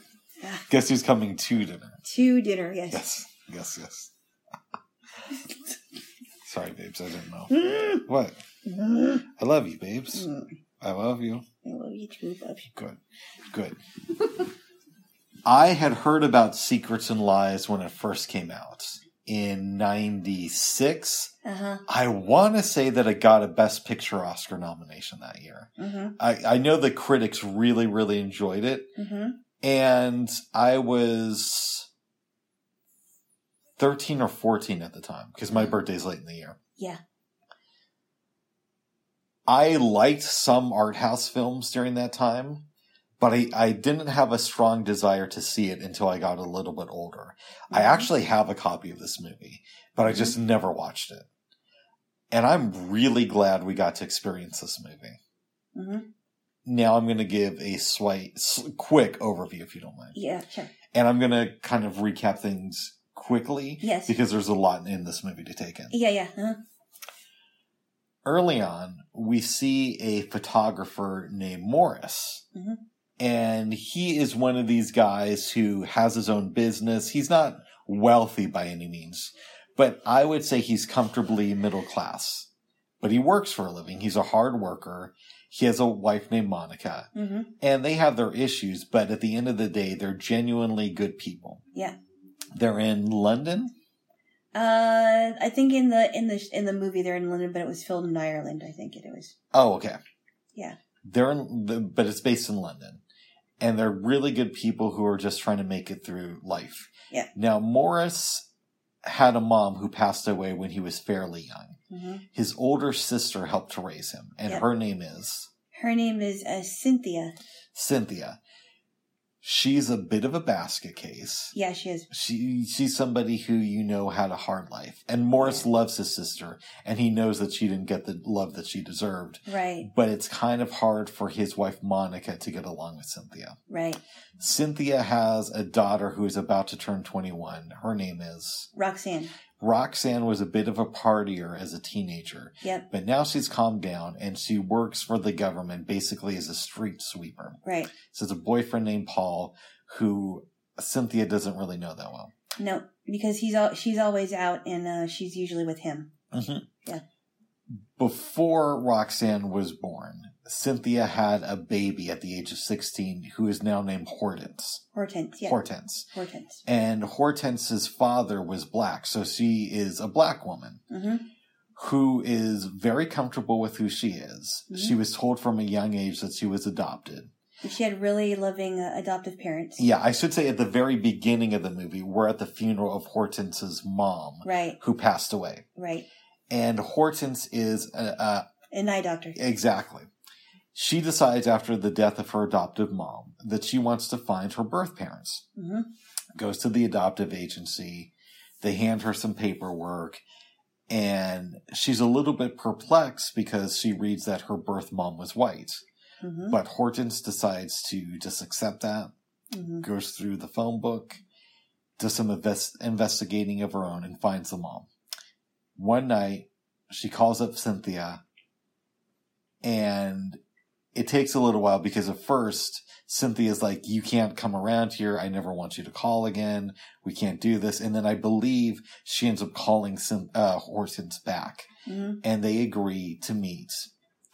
Guess who's coming to dinner? To dinner, yes. Yes, yes, yes. Sorry, babes. I didn't know. Mm, What? mm, I love you, babes. mm. I love you. I love you too, love you. Good. Good. I had heard about Secrets and Lies when it first came out in 96. Uh-huh. I want to say that it got a Best Picture Oscar nomination that year. Mm-hmm. I, I know the critics really, really enjoyed it. Mm-hmm. And I was 13 or 14 at the time because my birthday's late in the year. Yeah. I liked some art house films during that time, but I, I didn't have a strong desire to see it until I got a little bit older. I Mhm. actually have a copy of this movie, but I just never watched it. And I'm really glad we got to experience this movie. Mm-hmm. Now I'm going to give a slight, quick overview if you don't mind. Yeah, sure. And I'm going to kind of recap things quickly Yes. because there's a lot in this movie to take in. Yeah, yeah. Uh-huh. early on, we see a photographer named Morris. Mhm. And he is one of these guys who has his own business. He's not wealthy by any means, but I would say he's comfortably middle class. But he works for a living. He's a hard worker. He has a wife named Monica, Mm-hmm. and they have their issues, but at the end of the day, they're genuinely good people. Yeah. They're in London. Uh, I think in the in the in the movie they're in London, but it was filmed in Ireland. I think it was. Oh, okay. Yeah. They're in the, but it's based in London. And they're really good people who are just trying to make it through life. Yeah. Now, Morris had a mom who passed away when he was fairly young. Mm-hmm. His older sister helped to raise him, and her name is Her name is uh, Cynthia. Cynthia. She's a bit of a basket case. Yeah, she is. She she's somebody who you know had a hard life. And Morris loves his sister, and he knows that she didn't get the love that she deserved. Right, but it's kind of hard for his wife Monica to get along with Cynthia. right. Cynthia has a daughter who is about to turn 21. Her name is Roxanne. Roxanne was a bit of a partier as a teenager, Yep. but now she's calmed down and she works for the government basically as a street sweeper. Right. So it's a boyfriend named Paul who Cynthia doesn't really know that well. No, because he's all she's always out, and uh, she's usually with him. Mm-hmm. Yeah. Before Roxanne was born, Cynthia had a baby at the age of 16 who is now named Hortense. Hortense. Yeah. Hortense. Hortense. And Hortense's father was black, so she is a black woman Mm-hmm. who is very comfortable with who she is. Mhm. She was told from a young age that she was adopted. She had really loving uh, adoptive parents. Yeah, I should say at the very beginning of the movie, we're at the funeral of Hortense's mom, Right. who passed away. Right. And Hortense is a, a An eye doctor. Exactly. She decides after the death of her adoptive mom that she wants to find her birth parents. Mm-hmm. Goes to the adoptive agency. They hand her some paperwork And she's a little bit perplexed because she reads that her birth mom was white. hmm But Hortense decides to just accept that, hmm goes through the phone book, does some invest- investigating of her own, and finds the mom. One night, she calls up Cynthia, and it takes a little while because at first, Cynthia's like, You can't come around here. I never want you to call again. We can't do this. And then I believe she ends up calling Cyn- uh, Hortense back, hmm and they agree to meet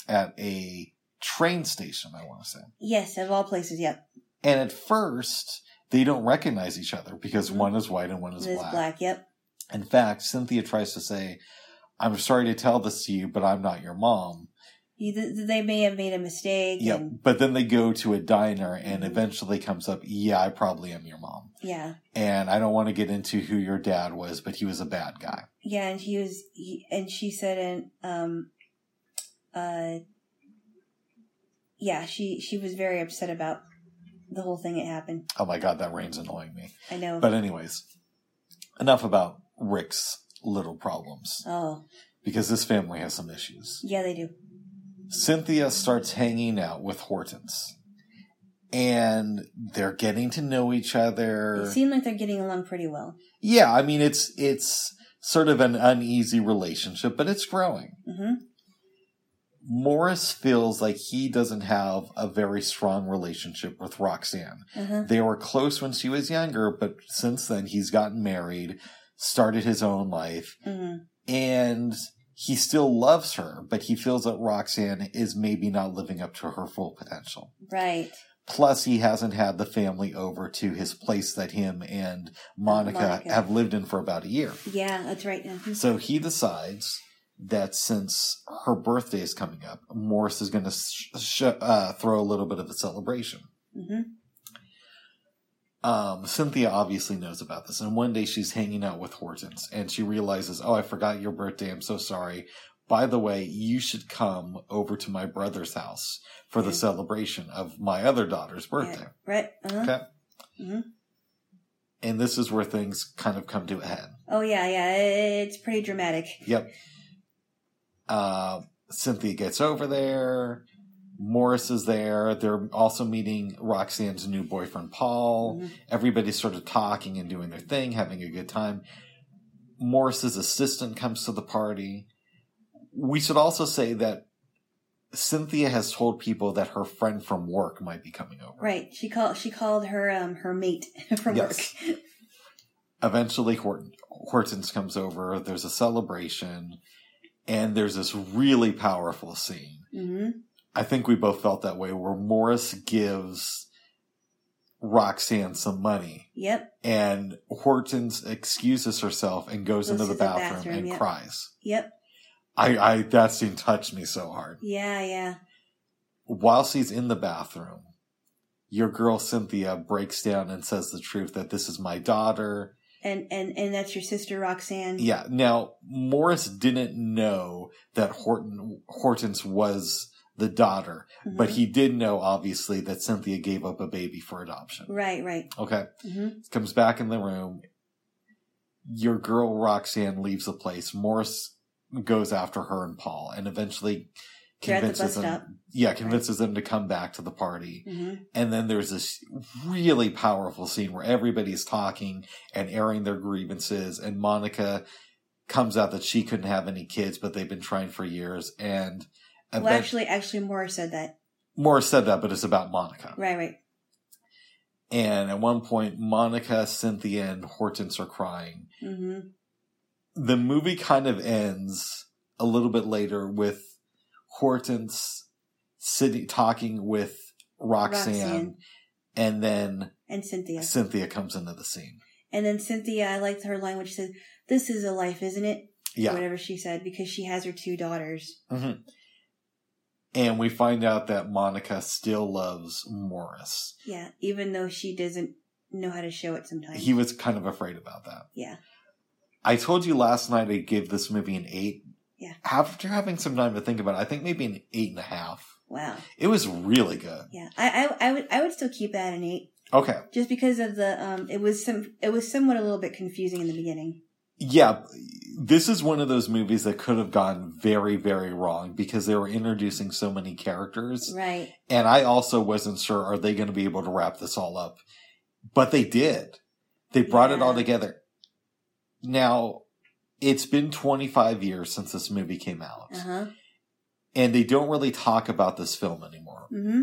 at a train station, I want to say. Yes, of all places, yep. And at first, they don't recognize each other because Mhm. one is white and one is It's black. black, yep. In fact, Cynthia tries to say, I'm sorry to tell this to you, but I'm not your mom. They may have made a mistake. Yep. and- But then they go to a diner and eventually comes up, yeah, I probably am your mom. yeah. And I don't want to get into who your dad was, but he was a bad guy. Yeah, and he was, he, and she said, and um, uh, yeah, she she was very upset about the whole thing that happened. Oh my God, that rain's annoying me. I know. But anyways, enough about Rick's little problems oh, because this family has some issues. yeah, they do. Cynthia starts hanging out with Hortense. And they're getting to know each other. It seemed like they're getting along pretty well. yeah, I mean it's it's sort of an uneasy relationship, but it's growing. hmm Morris feels like he doesn't have a very strong relationship with Roxanne. Uh-huh. They were close when she was younger, but since then he's gotten married, started his own life, hmm and he still loves her, but he feels that Roxanne is maybe not living up to her full potential. Right. Plus, he hasn't had the family over to his place that him and Monica, Monica. have lived in for about a year. Yeah, that's right. Mhm. So he decides that since her birthday is coming up, Morris is going to sh- sh- uh, throw a little bit of a celebration. Mhm. Um, Cynthia obviously knows about this, and one day she's hanging out with Hortense, and she realizes, "Oh, I forgot your birthday. I'm so sorry. By the way, you should come over to my brother's house for the Yeah. celebration of my other daughter's birthday." Yeah, right. Uh-huh. Okay. Mhm. And this is where things kind of come to a head. Oh yeah, yeah. It's pretty dramatic. Yep. Uh, Cynthia gets over there. Morris is there. They're also meeting Roxanne's new boyfriend, Paul. Mhm. Everybody's sort of talking and doing their thing, having a good time. Morris's assistant comes to the party. We should also say that Cynthia has told people that her friend from work might be coming over. Right. She called. She called her um her mate from Yes. work. eventually Horton, Hortense comes over. There's a celebration, and there's this really powerful scene. hmm I think we both felt that way, where Morris gives Roxanne some money, Yep. and Hortense excuses herself and goes Goes into the to the bathroom, bathroom, and yeah. cries. Yep. I, I that scene touched me so hard. Yeah. Yeah. While she's in the bathroom, your girl Cynthia breaks down and says the truth that this is my daughter. And and and that's your sister Roxanne. Yeah. Now Morris didn't know that Horton Hortense was the daughter, Mhm. but he did know obviously that Cynthia gave up a baby for adoption. Right. Right. Okay. hmm Comes back in the room. Your girl Roxanne leaves the place. Morris goes after her and Paul and eventually They're at the convinces them stop. yeah, convinces them to come back to the party. hmm And then there's this really powerful scene where everybody's talking and airing their grievances, and Monica comes out that she couldn't have any kids, but they've been trying for years. And Well, actually, actually, Morris said that. Morris said that, but it's about Monica. Right. Right. And at one point, Monica, Cynthia, and Hortense are crying. hmm The movie kind of ends a little bit later with Hortense sitting talking with Roxanne, Roxanne. and then And Cynthia. Cynthia comes into the scene. And then Cynthia, I liked her line when she said, "This is a life, isn't it?" Yeah. Whatever she said, because she has her two daughters. hmm And we find out that Monica still loves Morris. Yeah, even though she doesn't know how to show it sometimes. He was kind of afraid about that. yeah. I told you last night I gave this movie an eight. Yeah. After having some time to think about it, I think maybe an eight and a half. Wow. It was really good. Yeah. I, I I would I would still keep that an eight, Okay. just because of the um. It was some. It was somewhat a little bit confusing in the beginning. Yeah, this is one of those movies that could have gone very, very wrong because they were introducing so many characters. Right. And I also wasn't sure, are they going to be able to wrap this all up? But they did. They brought it all together. Now, it's been 25 years since this movie came out. Uh huh. And they don't really talk about this film anymore. hmm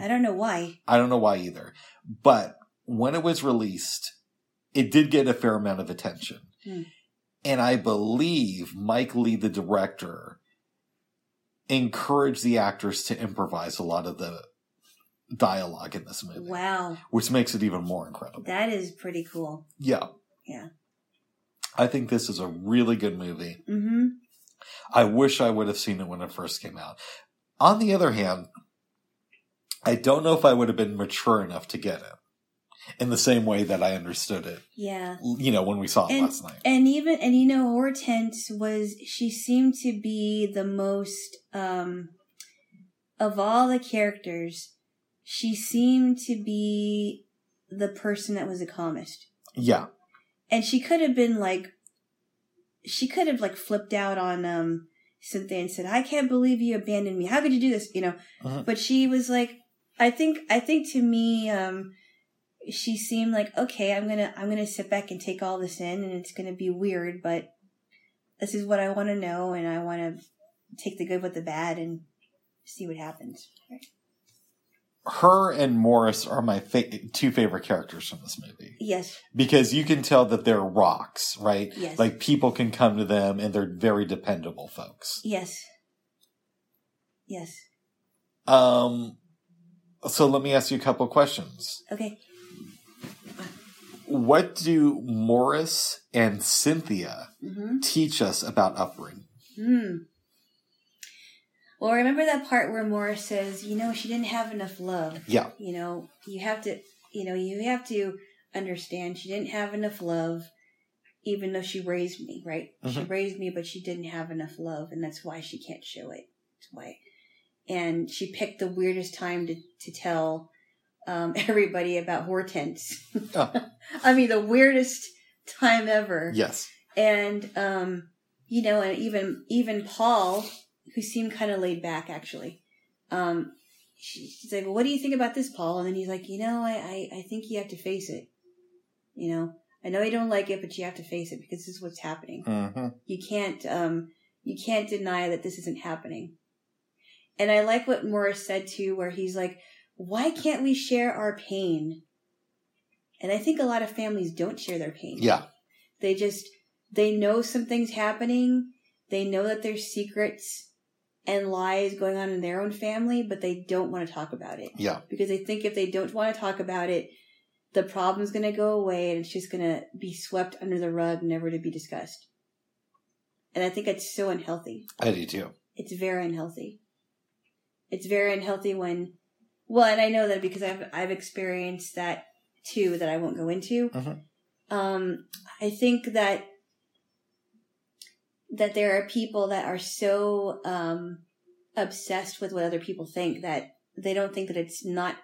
I don't know why. I don't know why either. But when it was released, it did get a fair amount of attention. Hmm. And I believe Mike Leigh, the director, encouraged the actors to improvise a lot of the dialogue in this movie, Wow. which makes it even more incredible. That is pretty cool. yeah. Yeah. I think this is a really good movie. hmm I wish I would have seen it when it first came out. On the other hand, I don't know if I would have been mature enough to get it in the same way that I understood it, Yeah. you know, when we saw it And- last night. And even and you know Hortense was she seemed to be the most um of all the characters, she seemed to be the person that was the calmest. Yeah. And she could have been like she could have like flipped out on um Cynthia and said, I can't believe you abandoned me. How could you do this? You know? Mhm. But she was like I think I think to me, um she seemed like, okay, I'm gonna I'm gonna sit back and take all this in and it's gonna be weird, but this is what I wanna know and I wanna take the good with the bad and see what happens. Her and Morris are my fa- two favorite characters from this movie Yes, because you can tell that they're rocks, right? yes. Like people can come to them and they're very dependable folks. Yes. Yes. Um, so let me ask you a couple questions. Okay. What do Morris and Cynthia Mm-hmm. teach us about upbringing? Hmm. Well, remember that part where Morris says, you know, she didn't have enough love. Yeah. You know, you have to, you know, you have to understand she didn't have enough love, even though she raised me, right? She Mhm. raised me, but she didn't have enough love, and that's why she can't show it. That's why. And she picked the weirdest time to, to tell um, everybody about Hortense. Oh. I mean, the weirdest time ever Yes. and um you know and even even paul who seemed kind of laid back actually um she's like well, what do you think about this paul and then he's like you know I, I i think you have to face it you know i know you don't like it but you have to face it because this is what's happening hmm you can't um you can't deny that this isn't happening and i like what morris said too where he's like why can't we share our pain and i think a lot of families don't share their pain Yeah. they just they know something's happening. They know that there's secrets and lies going on in their own family, but they don't want to talk about it Yeah. because they think if they don't want to talk about it, the problem's going to go away and it's just going to be swept under the rug, never to be discussed. And I think it's so unhealthy. I do too. It's very unhealthy. It's very unhealthy when, well, and I know that because I've I've experienced that too that I won't go into. Mhm. Um, I think that that there are people that are so um, obsessed with what other people think that they don't think that it's not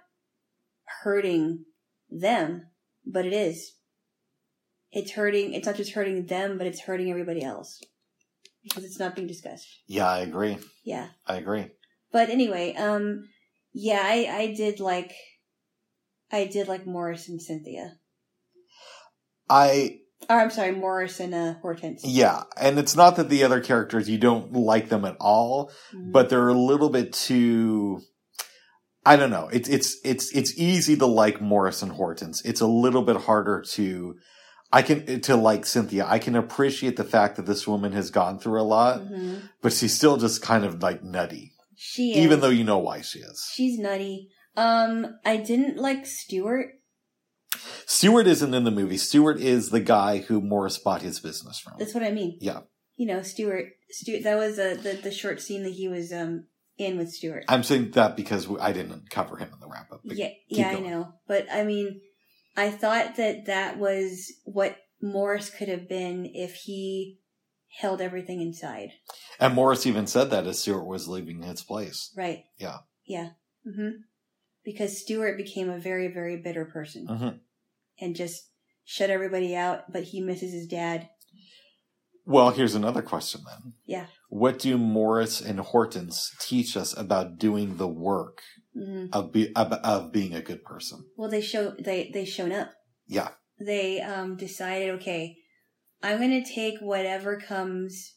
hurting them, but it is. It's hurting. It's not just hurting them, but it's hurting everybody else because it's not being discussed. Yeah, I agree. Yeah. I agree. But anyway, um, yeah, I, I did like, I did like Morris and Cynthia. I Or I'm sorry, Morris and uh, Hortense. yeah, and it's not that the other characters you don't like them at all, Mhm. but they're a little bit too. I don't know. It's it's it's it's easy to like Morris and Hortense. It's a little bit harder to. I can to like Cynthia. I can appreciate the fact that this woman has gone through a lot, Mhm. but she's still just kind of like nutty, she is. even though you know why she is. she's nutty. Um, I didn't like Stuart. Stewart isn't in the movie. Stuart is the guy who Morris bought his business from. That's what I mean. Yeah. You know, Stuart. Stuart. That was uh, the the short scene that he was um in with Stuart. I'm saying that because I didn't cover him in the wrap up. Yeah, yeah, I know. But I mean, I thought that that was what Morris could have been if he held everything inside. And Morris even said that as Stuart was leaving his place. Right. Yeah. Yeah. hmm Because Stuart became a very, very bitter person hmm and just shut everybody out, but he misses his dad. Well, here's another question then. Yeah. What do Morris and Hortense teach us about doing the work Mhm. of be, of, of being a good person? Well, they show they they shown up. Yeah. They um decided, okay, I'm going to take whatever comes,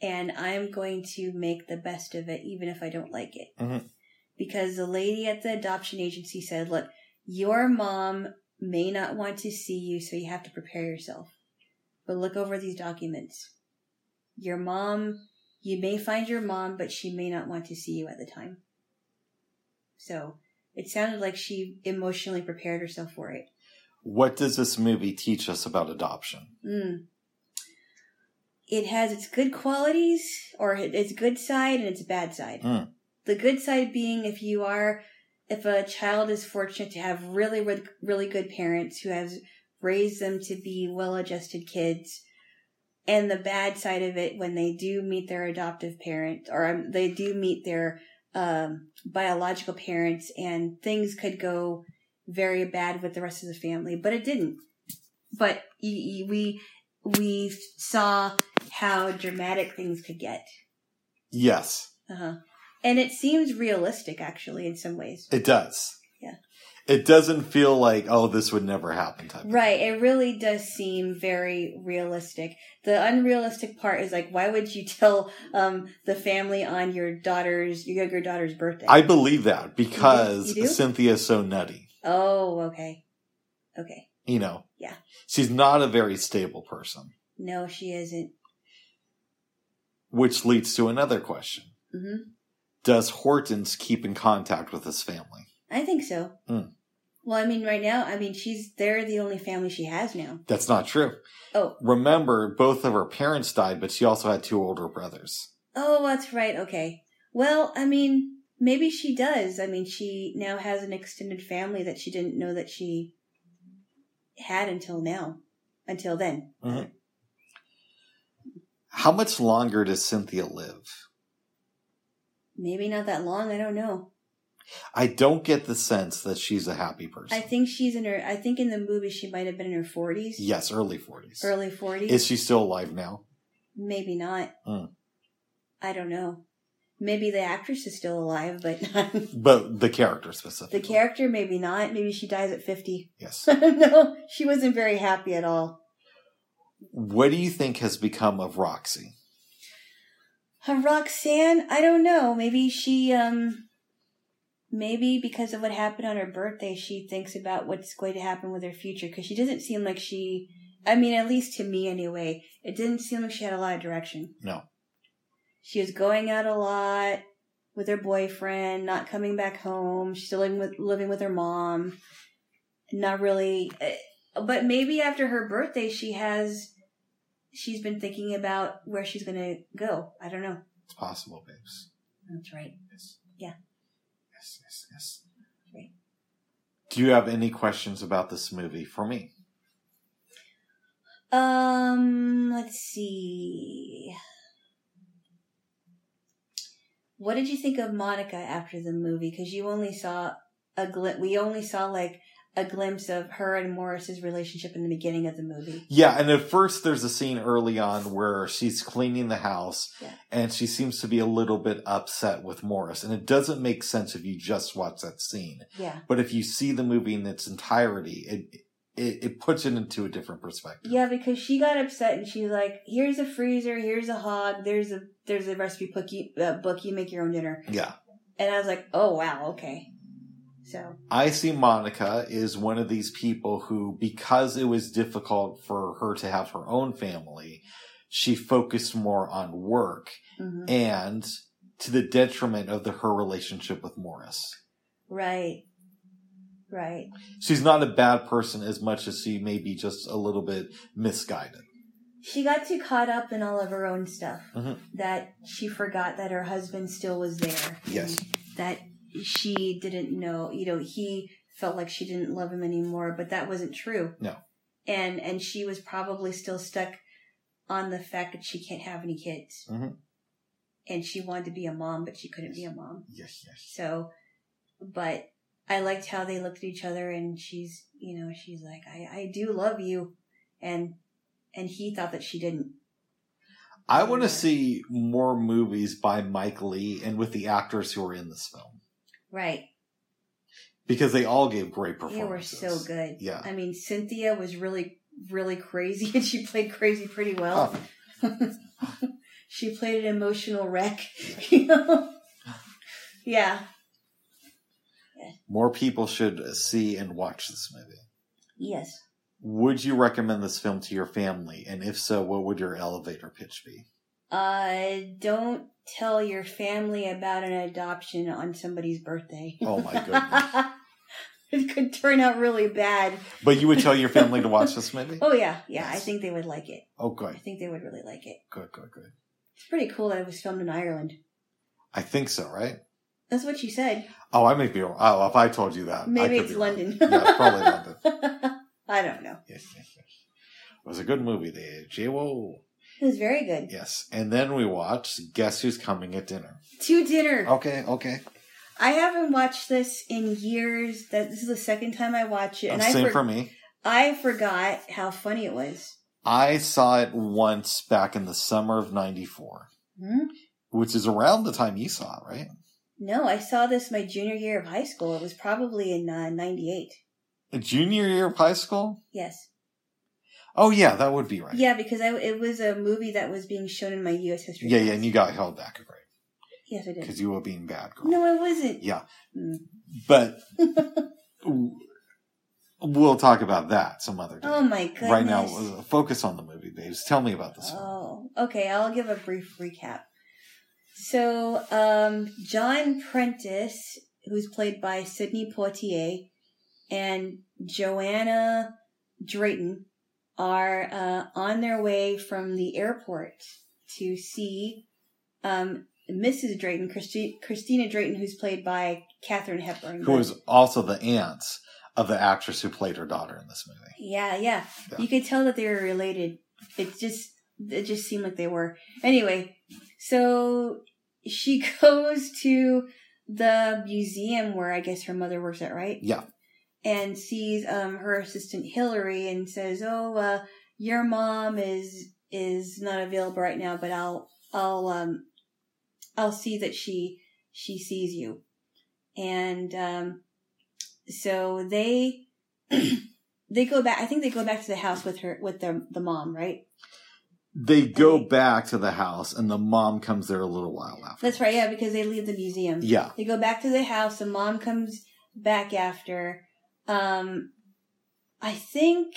and I'm going to make the best of it, even if I don't like it. Mhm. Because the lady at the adoption agency said, "Look, your mom may not want to see you, so you have to prepare yourself. But look over these documents. Your mom, you may find your mom, but she may not want to see you at the time." So it sounded like she emotionally prepared herself for it. What does this movie teach us about adoption? Mm. It has its good qualities, or its good side and its bad side. Mm. The good side being if you are, if a child is fortunate to have really, really, good parents who have raised them to be well-adjusted kids, and the bad side of it when they do meet their adoptive parent, or um, they do meet their um, biological parents, and things could go very bad with the rest of the family, but it didn't. But we we saw how dramatic things could get, Yes, uh-huh. and it seems realistic actually in some ways. it does. Yeah. It doesn't feel like, oh, this would never happen type. of- Right, it really does seem very realistic. The unrealistic part is like, why would you tell um, the family on your daughter's, your younger daughter's birthday? I believe that because You do? Cynthia's so nutty. oh, okay, okay. You know, Yeah. she's not a very stable person, No, she isn't. Which leads to another question. hmm Does Hortense keep in contact with his family? I think so. Hmm. Well, I mean, right now, I mean, she's they're the only family she has now. That's not true. Oh, Remember, both of her parents died, but she also had two older brothers. oh, that's right. Okay. Well, I mean, maybe she does. I mean, she now has an extended family that she didn't know that she had until now, until then. How much longer does Cynthia live? Maybe not that long. I don't know. I don't get the sense that she's a happy person. I think she's in her. I think in the movie she might have been in her forties, yes, early 40s. early forties. Is she still alive now? Maybe not. Hmm. I don't know. Maybe the actress is still alive, but not. But the character specifically. The character, maybe not. Maybe she dies at 50. Yes. no, she wasn't very happy at all. What do you think has become of Roxy? Uh, Roxanne, I don't know. Maybe she, um, maybe because of what happened on her birthday, she thinks about what's going to happen with her future. Because she doesn't seem like she, I mean, at least to me anyway, it didn't seem like she had a lot of direction. No. She was going out a lot with her boyfriend, not coming back home. She's still living with living with her mom. Not really, eh, but maybe after her birthday, she has. She's been thinking about where she's going to go. I don't know. It's possible, babes. That's right. Yes. Yeah. Yes, yes, yes. Right. Do you have any questions about this movie for me? Um, let's see. What did you think of Monica after the movie? Because you only saw a glint. We only saw like a glimpse of her and Morris's relationship in the beginning of the movie. Yeah, and at first there's a scene early on where she's cleaning the house Yeah. and she seems to be a little bit upset with Morris. And it doesn't make sense if you just watch that scene. Yeah. But if you see the movie in its entirety, it it, it puts it into a different perspective. Yeah, because she got upset and she's like, "Here's a freezer. Here's a hog. There's a there's a recipe book. You, uh, book. You make your own dinner." Yeah. And I was like, "Oh wow, okay." So I see Monica is one of these people who, because it was difficult for her to have her own family, she focused more on work mhm. and to the detriment of the, her relationship with Morris. right, right. She's not a bad person as much as she may be just a little bit misguided. She got too caught up in all of her own stuff Mhm. that she forgot that her husband still was there. Yes. That she didn't know, you know, he felt like she didn't love him anymore, but that wasn't true. No. And and she was probably still stuck on the fact that she can't have any kids. Mhm. And she wanted to be a mom, but she couldn't be a mom. Yes, yes. So, but I liked how they looked at each other and she's, you know, she's like, I, I do love you. And, and he thought that she didn't. I want to see more movies by Mike Leigh and with the actors who are in this film Right. because they all gave great performances. They were so good. Yeah. I mean, Cynthia was really, really crazy, and she played crazy pretty well. Oh, she played an emotional wreck. You know? Yeah. more people should see and watch this movie. Yes. Would you recommend this film to your family? And if so, what would your elevator pitch be? Uh, don't tell your family about an adoption on somebody's birthday. Oh my goodness. it could turn out really bad. But you would tell your family to watch this movie? Oh yeah, yeah. I think they would like it. Oh, good. I think they would really like it. Good, good, good. It's pretty cool that it was filmed in Ireland. I think so, right? That's what she said. Oh, I may be wrong. Oh, if I told you that. I Maybe could it's. London. yeah, probably London. I don't know. Yes, yes, yes. It was a good movie there. J-Wo. It was very good. Yes. And then we watched Guess Who's Coming at Dinner. To dinner. Okay, okay. I haven't watched this in years. That this is the second time I watch it, and Uh, I Same for- for me. I forgot how funny it was. I saw it once back in the summer of 94, Hmm? which is around the time you saw it, right? No, I saw this my junior year of high school. It was probably in uh, '98. A junior year of high school? Yes. Oh, yeah, that would be right. Yeah, because I, it was a movie that was being shown in my U.S. history. Yeah, class. yeah, and you got held back, right? Yes, I did. Because you were being bad girl. No, I wasn't. Yeah. Mm. But we'll talk about that some other day. Oh my goodness. right now, uh, focus on the movie, babes. Tell me about this. Oh, okay. I'll give a brief recap. So, um, John Prentice, who's played by Sidney Poitier, and Joanna Drayton are uh, on their way from the airport to see um, Mrs. Drayton, Christi- Christina Drayton, who's played by Katharine Hepburn. Who is also the aunt of the actress who played her daughter in this movie. Yeah, yeah, Yeah. You could tell that they were related. It just it just seemed like they were. Anyway, so she goes to the museum where I guess her mother works at, right? Yeah. And sees um her assistant Hillary and says, "Oh, uh your mom is is not available right now, but I'll I'll um I'll see that she she sees you." And um so they they go back. I think they go back to the house with her with their the mom, right? They go Okay. back to the house, and the mom comes there a little while after. That's right. Yeah, because they leave the museum. Yeah. They go back to the house. The mom comes back after. Um, I think,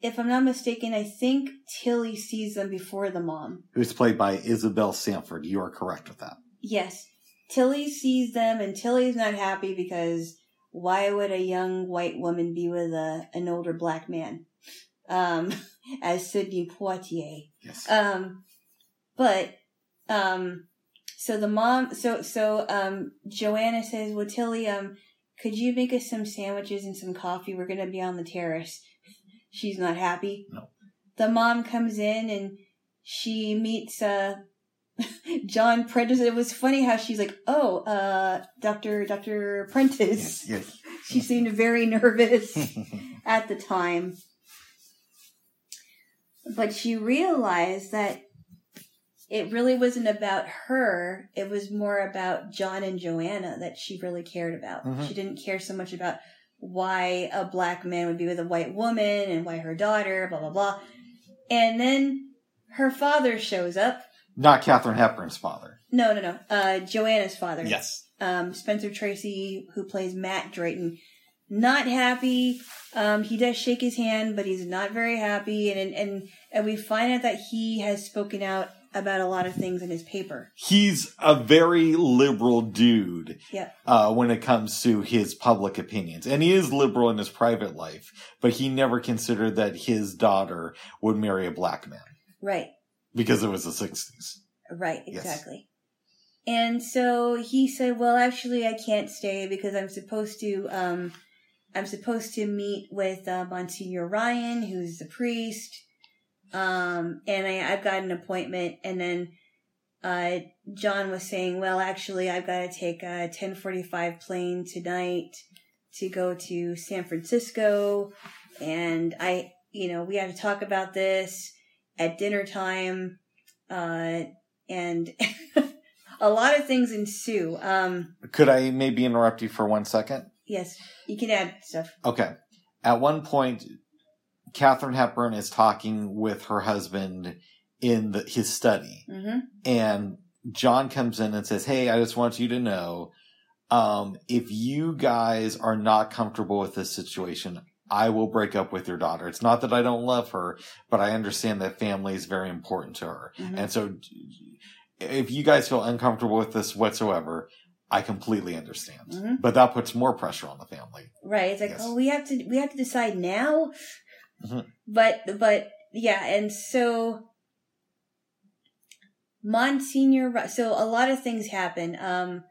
if I'm not mistaken, I think Tilly sees them before the mom. Who's played by Isabel Sanford. You are correct with that. Yes, Tilly sees them, and Tilly's not happy because why would a young white woman be with a an older black man? Um, as Sidney Poitier. Yes. Um, but um, so the mom, so so um, Joanna says, "Well, Tilly, um, could you make us some sandwiches and some coffee? We're gonna be on the terrace." She's not happy. No. The mom comes in and she meets uh John Prentice. It was funny how she's like, "Oh, uh, Doctor Doctor Prentice." yes. She seemed very nervous at the time. But she realized that it really wasn't about her. It was more about John and Joanna that she really cared about. Mhm. She didn't care so much about why a black man would be with a white woman and why her daughter, blah, blah, blah. And then her father shows up. Not Katharine Hepburn's father. No, no, no. Uh, Joanna's father. Yes. um, Spencer Tracy, who plays Matt Drayton, not happy. Um, he does shake his hand, but he's not very happy. And, and, and we find out that he has spoken out about a lot of things in his paper. He's a very liberal dude Yeah. uh, when it comes to his public opinions. And he is liberal in his private life, but he never considered that his daughter would marry a black man Right. because it was the 60s. Right. Yes. Exactly. And so he said, well, actually, I can't stay because I'm supposed to, um, I'm supposed to meet with uh, Monsignor Ryan, who's the priest. Um, and I, I've got an appointment. And then, uh, John was saying, well, actually, I've got to take a 1045 plane tonight to go to San Francisco. And I, you know, we have to talk about this at dinner time. uh, and a lot of things ensue. Um, Could I maybe interrupt you for one second? yes, you can add stuff. Okay. At one point, Katharine Hepburn is talking with her husband in the, his study, hmm and John comes in and says, "Hey, I just want you to know, um, if you guys are not comfortable with this situation." I will break up with your daughter. It's not that I don't love her, but I understand that family is very important to her. Mhm. And so if you guys feel uncomfortable with this whatsoever, I completely understand. Mhm. But that puts more pressure on the family. Right. It's like, oh, we have to we have to decide now. Mhm. But but yeah, and so Monsignor. So a lot of things happen. Um,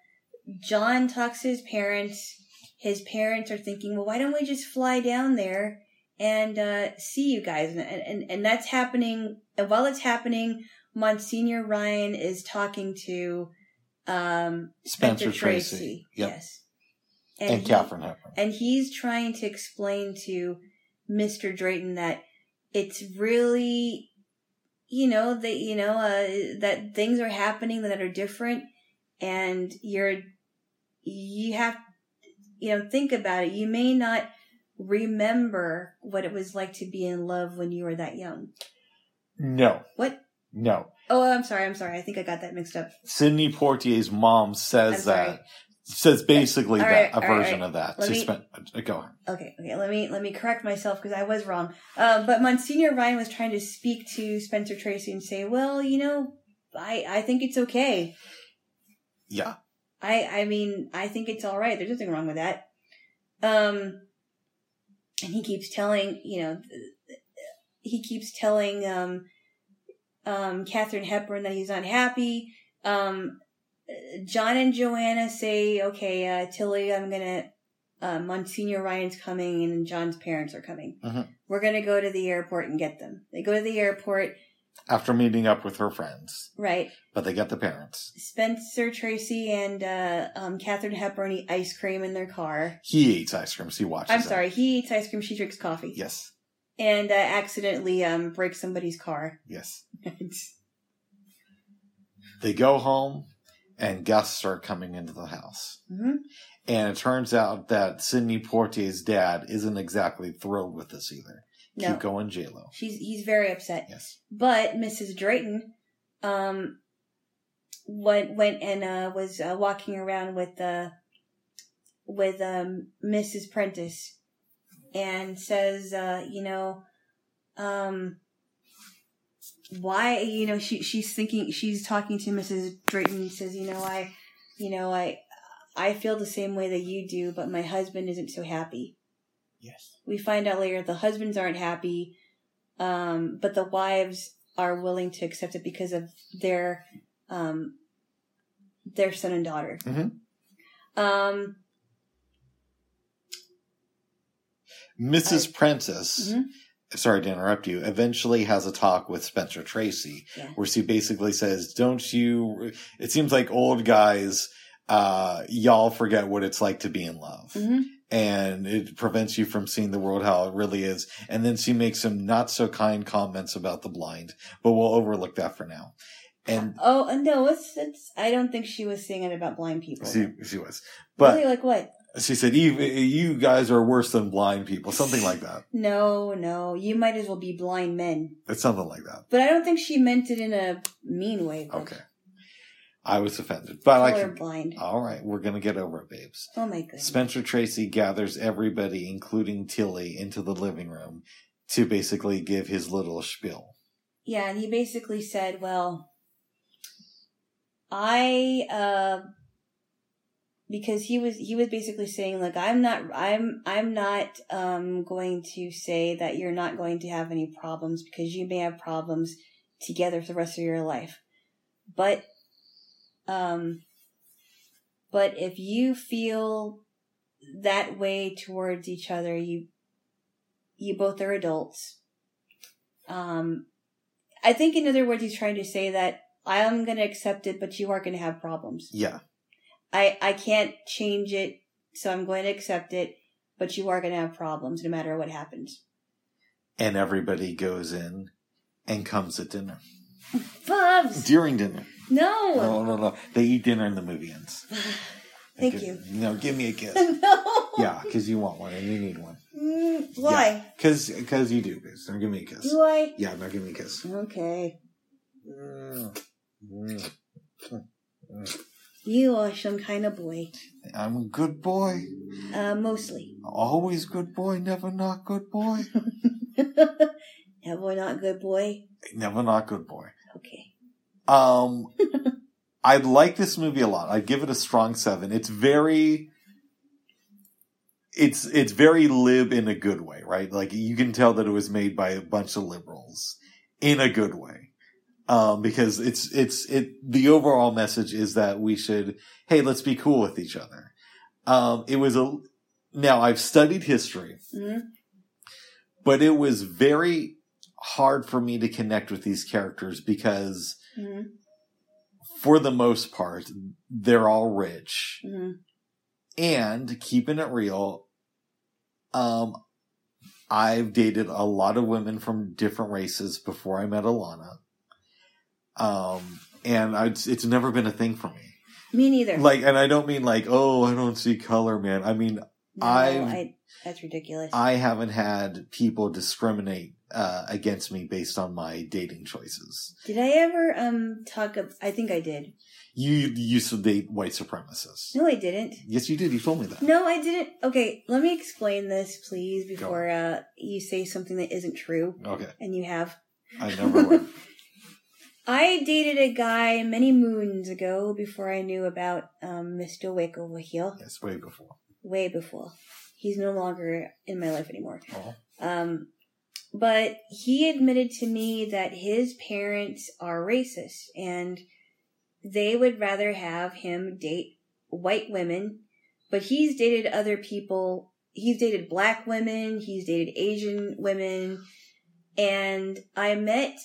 John talks to his parents. His parents are thinking, well, why don't we just fly down there and uh, see you guys? And, and and that's happening. And while it's happening, Monsignor Ryan is talking to um, Spencer, Tracy. Yep. Yes. And, he- Katharine Hepburn. and he's trying to explain to Mr. Drayton that it's really, you know, that you know uh, that things are happening that are different, and you're you have you know think about it. You may not remember what it was like to be in love when you were that young. No. What? No. Oh, I'm sorry. I'm sorry. I think I got that mixed up. Sidney Poitier's mom says I'm that. Says basically All that, right, a right, version all of that. Let To me- uh, go on. Okay, okay. Let me let me correct myself because I was wrong. Um, but Monsignor Ryan was trying to speak to Spencer Tracy and say, "Well, you know, I I think it's okay. Yeah. I I mean, I think it's all right. There's nothing wrong with that." Um, and he keeps telling, you know, he keeps telling um, um, Katharine Hepburn that he's unhappy. Um, John and Joanna say, "Okay, uh, Tilly, I'm gonna." Uh, Monsignor Ryan's coming and John's parents are coming. Mhm. We're gonna go to the airport and get them. They go to the airport, After meeting up with her friends. right? But they get the parents. Spencer Tracy and uh, um, Katharine Hepburn eat ice cream in their car. He eats ice cream, so he watches I'm it. sorry, he eats ice cream. She drinks coffee. Yes. and uh, accidentally um, breaks somebody's car. Yes. They go home and guests start coming into the house. hmm And it turns out that Sidney Poitier's dad isn't exactly thrilled with this either. No, Keep going, JLo. she's he's very upset. Yes. But Mrs. Drayton, um, went went and uh, was uh, walking around with uh, with um, Mrs. Prentice, and says, uh, you know, um, why, you know, she she's thinking she's talking to Mrs. Drayton. and Says, you know, I, you know, I I feel the same way that you do, but my husband isn't so happy Yes. we find out later the husbands aren't happy, um, but the wives are willing to accept it because of their um, their son and daughter. Mhm. Um, Mrs. Prentice, Mhm. Sorry to interrupt you, eventually has a talk with Spencer Tracy Yeah. where she basically says, Don't you, it seems like old guys, uh, y'all forget what it's like to be in love. mhm. And it prevents you from seeing the world how it really is. And then she makes some not so kind comments about the blind, but we'll overlook that for now. And Oh no, it's it's. I don't think she was saying it about blind people. she, she was, but really, like what? She said, "Even you guys are worse than blind people, something like that. No, no. You might as well be blind men. It's something like that. But I don't think she meant it in a mean way. but Okay. I was offended, but I can, blind. all right, we're going to get over it, babes. Oh my goodness. Spencer Tracy gathers everybody, including Tilly, into the living room to basically give his little spiel. Yeah, and he basically said, "Well, I uh because he was he was basically saying like I'm not I'm I'm not um going to say that you're not going to have any problems because you may have problems together for the rest of your life. But um but if you feel that way towards each other, you you both are adults. Um I think, in other words, he's trying to say that I am going to accept it, but you are going to have problems. Yeah. I I can't change it, so I'm going to accept it, but you are going to have problems no matter what happens. And everybody goes in and comes at dinner. Bubs! During dinner. No! No, no, no. They eat dinner and the movie ends. Thank Give- you. No, give me a kiss. no! yeah, because you want one and you need one. Mm, why? Because because you do. Because now give me a kiss. Do I? Yeah, now give me a kiss. Okay. Mm. Mm. You are some kind of boy. I'm a good boy. Uh, mostly. Always good boy, never not good boy. Never not good boy. Never not good boy. Okay. Um, I like this movie a lot. I give it a strong seven. It's very, it's it's very lib in a good way, right? Like you can tell that it was made by a bunch of liberals in a good way. Um, because it's it's it the overall message is that we should hey let's be cool with each other. Um, it was a now I've studied history, hmm but it was very hard for me to connect with these characters because hmm for the most part, they're all rich. hmm And keeping it real, um, I've dated a lot of women from different races before I met Alana. Um, and I, it's never been a thing for me. Me neither. Like, and I don't mean like, oh, I don't see color, man. I mean, no, I've- that's ridiculous. I haven't had people discriminate uh, against me based on my dating choices. did I ever um talk? Ab- I think I did. You used to date white supremacists. No, I didn't. Yes, you did. You told me that. No, I didn't. Okay, let me explain this, please, before uh, you say something that isn't true, Okay. and you have. I never would. I dated a guy many moons ago before I knew about um, Mr. Wick over. Yes, way before. Way before. He's no longer in my life anymore. Oh. Um, but he admitted to me that his parents are racist and they would rather have him date white women, but he's dated other people. He's dated black women, he's dated Asian women, and I met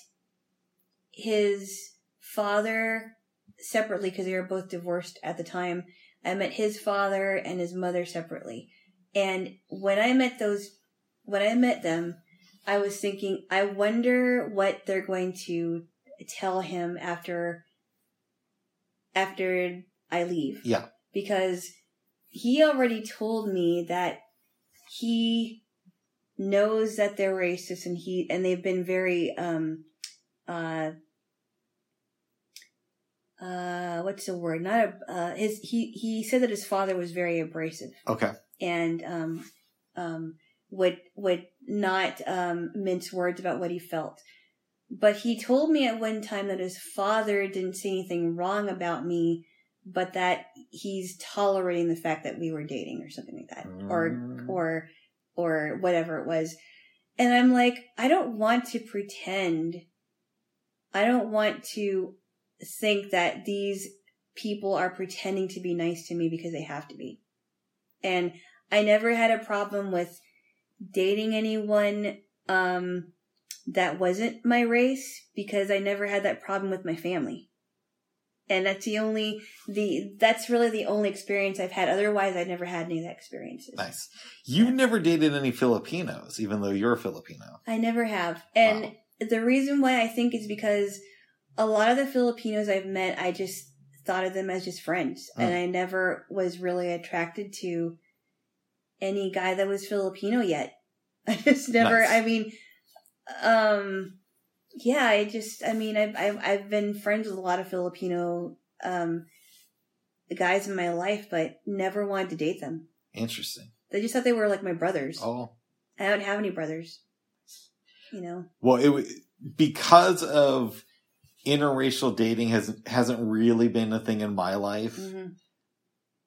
his father separately because they were both divorced at the time. I met his father and his mother separately. And when I met those, when I met them, I was thinking, I wonder what they're going to tell him after, after I leave. Yeah. Because he already told me that he knows that they're racist and he, and they've been very, um, uh, uh, what's the word? Not a, uh, his, he, he said that his father was very abrasive Okay. and, um, um, would, would not, um, mince words about what he felt. But he told me at one time that his father didn't say anything wrong about me, but that he's tolerating the fact that we were dating or something like that. Or, Mm. or, or whatever it was. And I'm like, I don't want to pretend. I don't want to think that these people are pretending to be nice to me because they have to be. And I never had a problem with dating anyone um that wasn't my race because I never had that problem with my family. And that's the only the that's really the only experience I've had. Otherwise, I've never had any of that experiences. Nice. You never dated any Filipinos, even though you're a Filipino. I never have. And Wow. the reason why I think is because a lot of the Filipinos I've met, I just thought of them as just friends. Hmm. And I never was really attracted to any guy that was Filipino yet. I just never, Nice. I mean, um, yeah, I just, I mean, I've, I've, I've been friends with a lot of Filipino, um, guys in my life, but never wanted to date them. Interesting. They just thought they were like my brothers. Oh. I don't have any brothers. You know? Well, it because of interracial dating has hasn't really been a thing in my life. hmm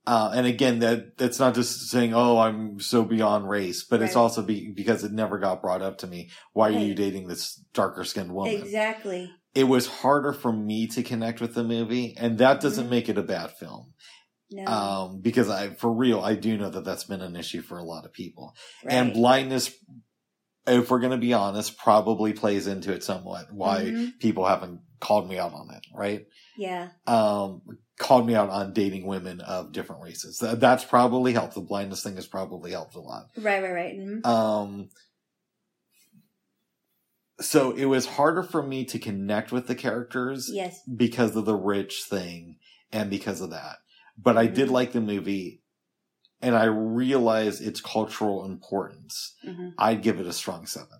Uh, and again, that that's not just saying, "Oh, I'm so beyond race," but it's also be, because it never got brought up to me. Why are you dating this darker skinned woman? Exactly. It was harder for me to connect with the movie, and that doesn't Mhm. make it a bad film. No. Um, because I, for real, I do know that that's been an issue for a lot of people. right. And blindness, if we're going to be honest, probably plays into it somewhat. Why Mhm. people haven't called me out on it, right? Yeah. Um, called me out on dating women of different races. That, that's probably helped. The blindness thing has probably helped a lot. Right, right, right. hmm Um, so it was harder for me to connect with the characters Yes. because of the rich thing and because of that. But I did Mhm. like the movie and I realize its cultural importance. hmm I'd give it a strong seven.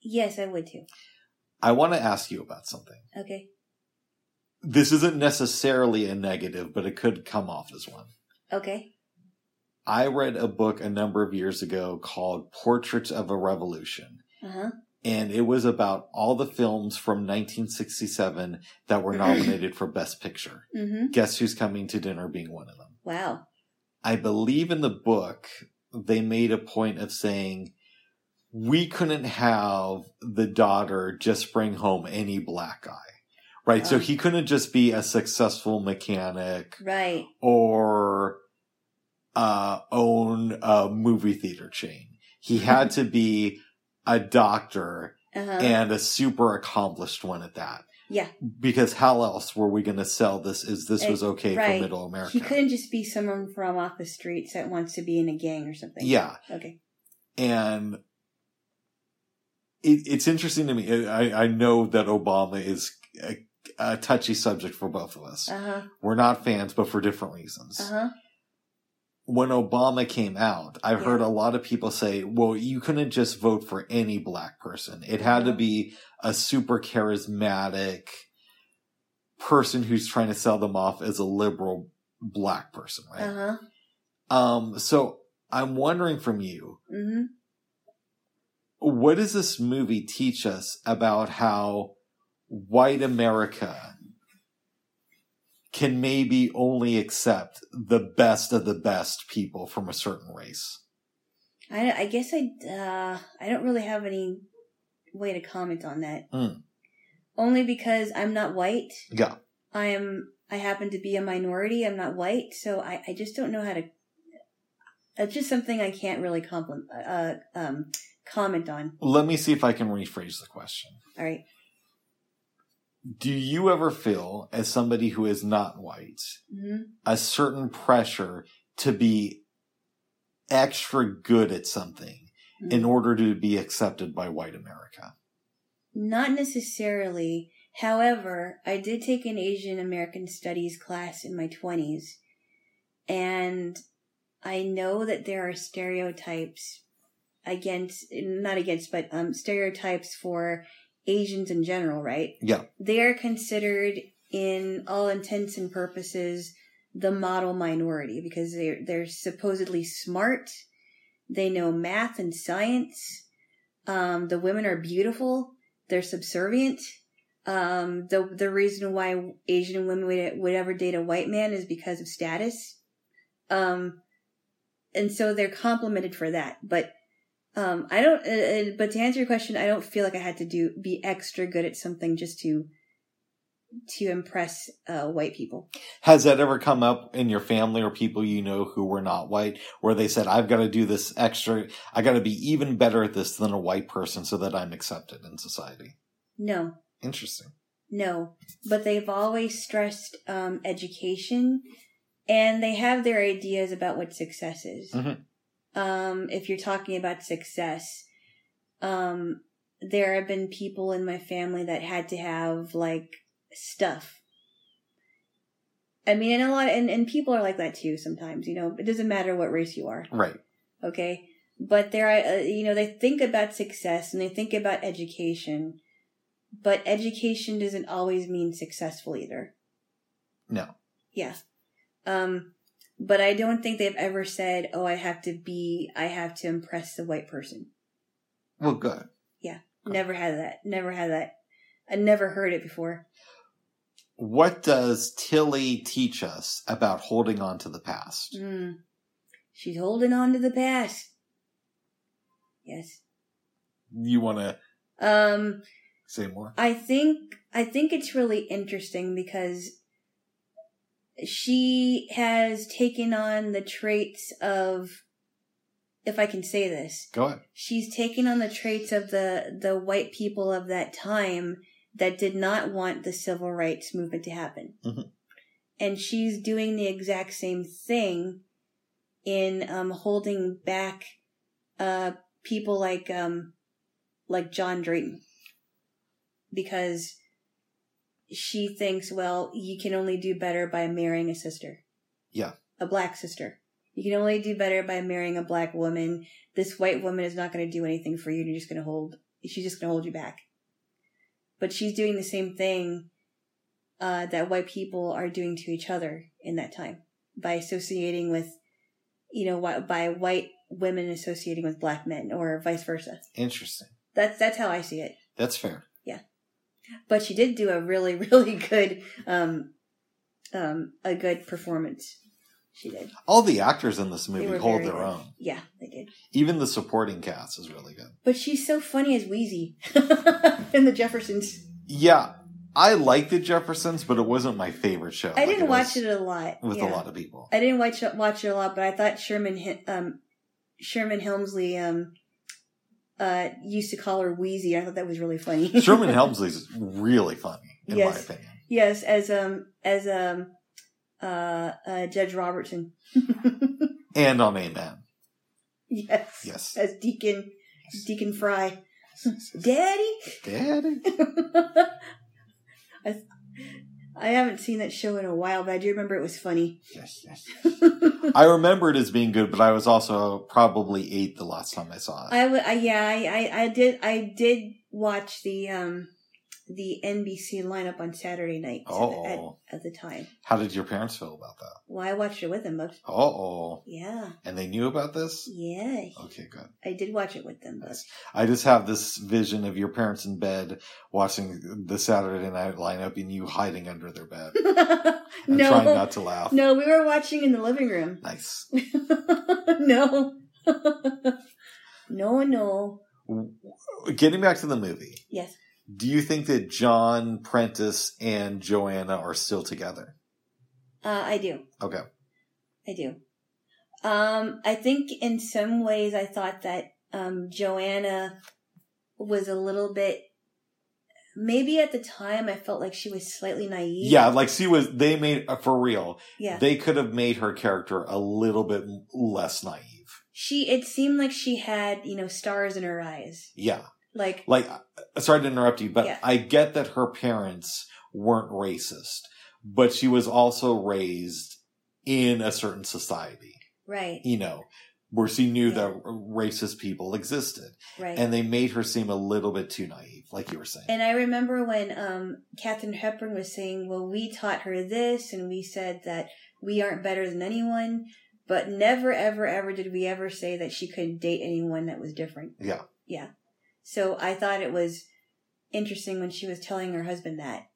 Yes, I would too. I want to ask you about something. Okay. This isn't necessarily a negative, but it could come off as one. Okay. I read a book a number of years ago called Portraits of a Revolution. Uh huh. And it was about all the films from 1967 that were nominated for Best Picture. Mm-hmm. Guess Who's Coming to Dinner being one of them. Wow. I believe in the book, they made a point of saying, we couldn't have the daughter just bring home any black guy. Right. So he couldn't just be a successful mechanic Right. or uh, own a movie theater chain. He had to be a doctor Uh huh. and a super accomplished one at that. Yeah. Because how else were we going to sell this? Is this was okay right. for middle America? He couldn't just be someone from off the streets that wants to be in a gang or something. Yeah. Okay. and it, it's interesting to me. I, I know that Obama is a, a touchy subject for both of us. Uh huh. We're not fans, but for different reasons. Uh huh. When Obama came out, I've Yeah. heard a lot of people say, well, you couldn't just vote for any black person. It had to Uh-huh. be a super charismatic person who's trying to sell them off as a liberal black person, right? Uh huh. Um, so I'm wondering from you, Mm-hmm. What does this movie teach us about how white America can maybe only accept the best of the best people from a certain race? I, I guess I uh, I don't really have any way to comment on that. Mm. Only because I'm not white. Yeah. I am. I happen to be a minority. I'm not white, so I, I just don't know how to. It's just something I can't really compliment, uh, um, comment on. Let me see if I can rephrase the question. All right. Do you ever feel, as somebody who is not white, hmm a certain pressure to be extra good at something in order to be accepted by white America? Not necessarily. However, I did take an Asian American Studies class in my 20s, and I know that there are stereotypes against, not against, but um, stereotypes for Asians in general, right? Yeah. They are considered, in all intents and purposes, the model minority because they're, they're supposedly smart. They know math and science. Um, the women are beautiful. They're subservient. Um, the the reason why Asian women would, would ever date a white man is because of status. Um, and so they're complimented for that. But um, I don't. Uh, uh, but to answer your question, I don't feel like I had to do be extra good at something just to to impress uh, white people. Has that ever come up in your family or people you know who were not white, where they said, I've got to do this extra, I got to be even better at this than a white person so that I'm accepted in society? No, Interesting. No, but they've always stressed um, education, and they have their ideas about what success is. Mhm. Um, if you're talking about success, um, there have been people in my family that had to have like stuff. I mean, and a lot, and, and people are like that too sometimes. You know, it doesn't matter what race you are Right. okay but there are uh, you know they think about success and they think about education but education doesn't always mean successful either No. yeah um but i don't think they've ever said oh i have to be i have to impress the white person Well, good. Yeah. Never had that never had that i never heard it before What does Tilly teach us about holding on to the past? mm. she's holding on to the past yes You want to um say more? I think I think it's really interesting because she has taken on the traits of if I can say this. Go ahead. She's taken on the traits of the the white people of that time that did not want the civil rights movement to happen. Mhm. And she's doing the exact same thing in um, holding back uh, people like um, like John Drayton because she thinks, well, you can only do better by marrying a sister. Yeah. A black sister. You can only do better by marrying a black woman. This white woman is not going to do anything for you. You're just going to hold, she's just going to hold you back. But she's doing the same thing uh, that white people are doing to each other in that time by associating with, you know, by white women associating with black men or vice versa. Interesting. That's that's how I see it. That's fair. But she did do a really really good um um a good performance. She did. All the actors in this movie hold their good. own. Yeah, they did. Even the supporting cast is really good. But she's so funny as Weezy in the Jeffersons. Yeah, I liked the Jeffersons, but it wasn't my favorite show. I Like, didn't watch it a lot. with yeah. a lot of people. I didn't watch it, watch it a lot, but I thought Sherman um Sherman Hemsley um uh used to call her Weezy. I thought that was really funny. Sherman Hemsley is really funny, in my opinion. yes, as um as um uh, uh Judge Robertson. And on Amen. yes. Yes. As Deacon Deacon Frye. Daddy. Daddy. I, I haven't seen that show in a while, but I do remember it was funny. Yes, yes. I remember it as being good, but I was also probably eight the last time I saw it. I, w- I yeah, I, I, I did I did watch the um the NBC lineup on Saturday night at, Oh. at the time. How did your parents feel about that? Well, I watched it with them, but oh. yeah, And they knew about this? yeah, Okay, good. I did watch it with them, but. I just have this vision of your parents in bed watching the Saturday night lineup and you hiding under their bed and no, trying not to laugh. no, we were watching in the living room. Nice. no, no, no. Getting back to the movie, Yes, do you think that John Prentice and Joanna are still together? uh, I do. Okay. I do. Um, I think in some ways I thought that um, Joanna was a little bit. Maybe at the time I felt like she was slightly naive. Yeah, like she was, they made, uh, for real, yeah. they could have made her character a little bit less naive. she. It seemed like she had you know stars in her eyes. Yeah. Like Like, uh, sorry to interrupt you, but Yeah. I get that her parents weren't racist, but she was also raised in a certain society, right, you know, where she knew Yeah. that racist people existed. right. And they made her seem a little bit too naive, like you were saying. And I remember when um, Katharine Hepburn was saying, "Well, we taught her this, and we said that we aren't better than anyone." But never, ever, ever did we ever say that she couldn't date anyone that was different. yeah. Yeah. So I thought it was interesting when she was telling her husband that.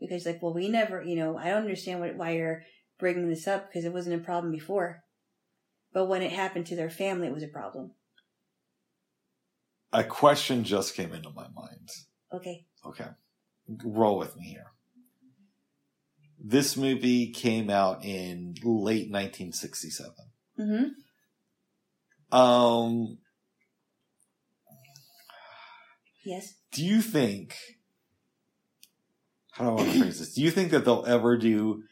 Because, like, well, we never, you know, I don't understand what, why you're bringing this up because it wasn't a problem before. But when it happened to their family, it was a problem. A question just came into my mind. Okay. Okay. Roll with me here. This movie came out in late 1967. Mm-hmm. Um, Yes. do you think, how do I want to phrase this? Do you think that they'll ever do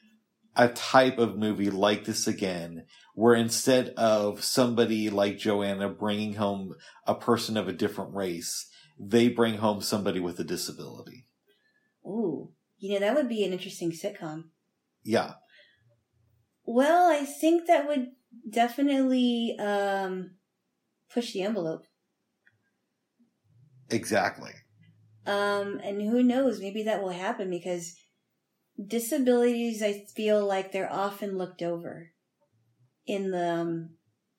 a type of movie like this again, where instead of somebody like Joanna bringing home a person of a different race, they bring home somebody with a disability? Ooh. You know, that would be an interesting sitcom. Yeah. Well, I think that would definitely um, push the envelope. Exactly. Um, and who knows, maybe that will happen because disabilities, I feel like they're often looked over in the um,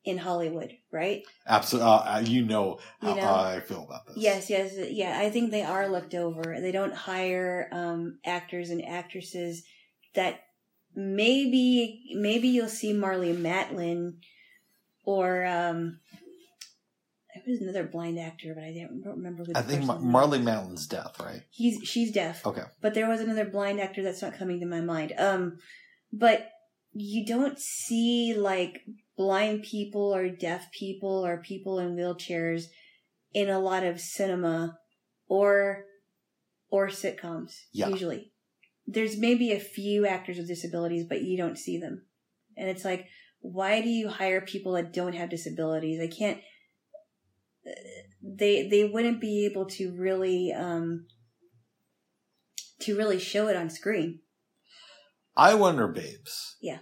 in Hollywood, right? Absolutely. Uh, you know how You know? I feel about this. Yes, yes, yeah. I think they are looked over. They don't hire um, actors and actresses that maybe maybe you'll see Marlee Matlin or um, there was another blind actor, but I don't remember who. The I think Mar- Marlee. Matlin's death, right? He's she's deaf. Okay. But there was another blind actor that's not coming to my mind. Um, but you don't see like blind people or deaf people or people in wheelchairs in a lot of cinema or or sitcoms. Yeah. Usually, there's maybe a few actors with disabilities, but you don't see them, and it's like, why do you hire people that don't have disabilities? I can't. They they wouldn't be able to really um to really show it on screen. I wonder, babes. Yeah.